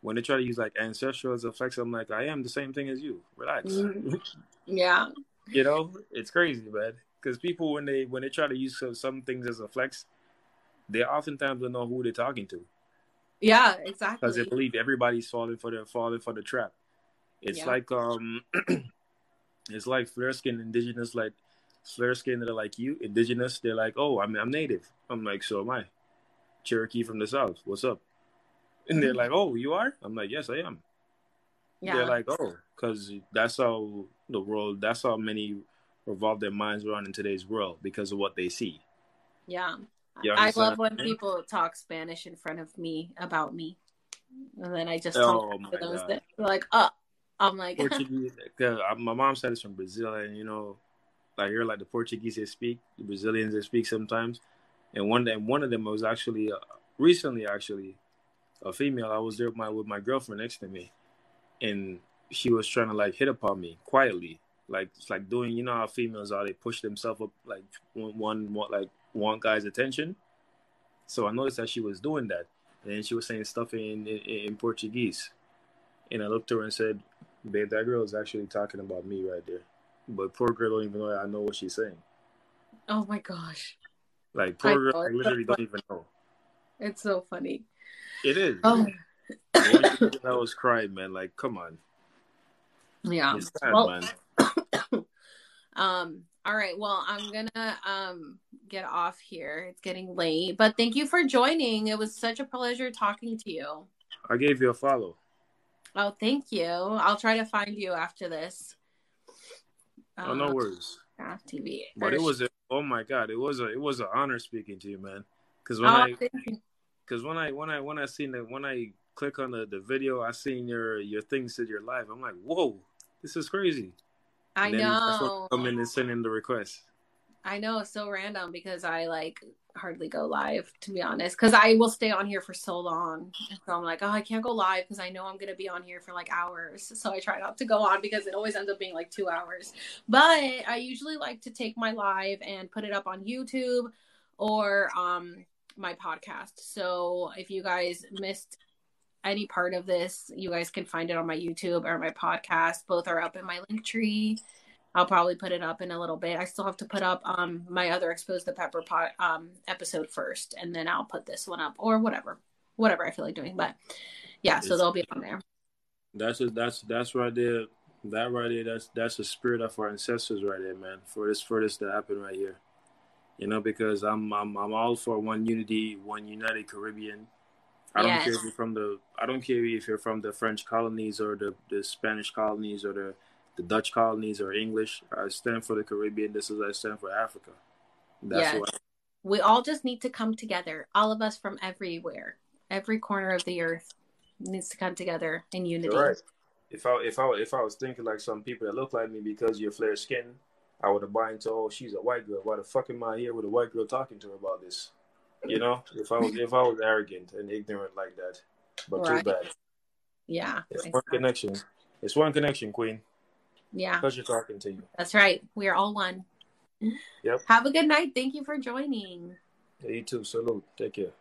When they try to use like ancestral as a flex, I'm like, I am the same thing as you. Relax. Mhm. Yeah. you know, it's crazy, man. Because people when they when they try to use some, things as a flex, they oftentimes don't know who they're talking to Yeah, exactly. because they believe everybody's falling for the falling for the trap. It's Yeah. like um, it's like flare skin indigenous, like flare skin that are like you indigenous. They're like, oh, I'm I'm native. I'm like, so am I. Cherokee from the south. What's up? And they're like, oh, you are? I'm like, yes, I am. yeah. They're like, oh, because that's how the world. That's how many revolve their minds around in today's world because of what they see. yeah. You I love when people talk Spanish in front of me about me. And then I just Oh, talk to those God. that like, oh, I'm like, Portuguese. My mom said it's from Brazil, and you know, like here, like the Portuguese they speak, the Brazilians they speak sometimes. And one day, one of them was actually uh, recently, actually, a female. I was there with my with my girlfriend next to me, and she was trying to like hit upon me quietly, like it's like doing, you know how females are. They push themselves up, like one, like one guy's attention. So I noticed that she was doing that, and then she was saying stuff in in, in Portuguese. And I looked at her and said, Babe, that girl is actually talking about me right there. But poor girl don't even know I know what she's saying. oh my gosh. Like I poor girl I literally don't even know. It's so funny. It is. Oh, I was crying, man. Like, come on. yeah. It's sad, Well, man. Um, all right. Well, I'm gonna um get off here. It's getting late. But thank you for joining. It was such a pleasure talking to you. I gave you a follow. Oh, thank you. I'll try to find you after this. oh, no Uh, worries. TV. But it was a, oh my god, it was a it was an honor speaking to you, man. Because Oh, when I because when I when I when I seen the when I click on the, the video, I seen your your things said your live. I'm like, whoa, this is crazy. I And then that's when know. Come in and send in the request. I know it's so random because I like hardly go live to be honest because I will stay on here for so long. So I'm like, oh, I can't go live because I know I'm gonna be on here for like hours. So I try not to go on because it always ends up being like two hours. But I usually like to take my live and put it up on YouTube or um my podcast. So if you guys missed any part of this, you guys can find it on my YouTube or my podcast. Both are up in my link tree. I'll probably put it up in a little bit. I still have to put up um my other expose the pepper pot um episode first, and then I'll put this one up or whatever, whatever I feel like doing. But yeah, so It's- they'll be on there. That's just, that's that's right there. That right there. That's that's the spirit of our ancestors right there, man. For this for this to happen right here, you know, because I'm I'm I'm all for one unity, one united Caribbean. I don't care if you're from the I don't care if you're from the French colonies or the, the Spanish colonies or the the Dutch colonies or English. I stand for the Caribbean. This is I stand for Africa. That's Yes. what We all just need to come together. All of us from everywhere, every corner of the earth needs to come together in unity. You're right. If I if I if I was thinking like some people that look like me because you're flare skin, I would have bought into oh she's a white girl. Why the fuck am I here with a white girl talking to her about this? You know, if I was if I was arrogant and ignorant like that, but Right. too bad. Yeah, It's one connection. It's one connection, Queen. yeah, Pleasure talking to you. that's right. We are all one. Yep. Have a good night. Thank you for joining. You too. Salute. Take care.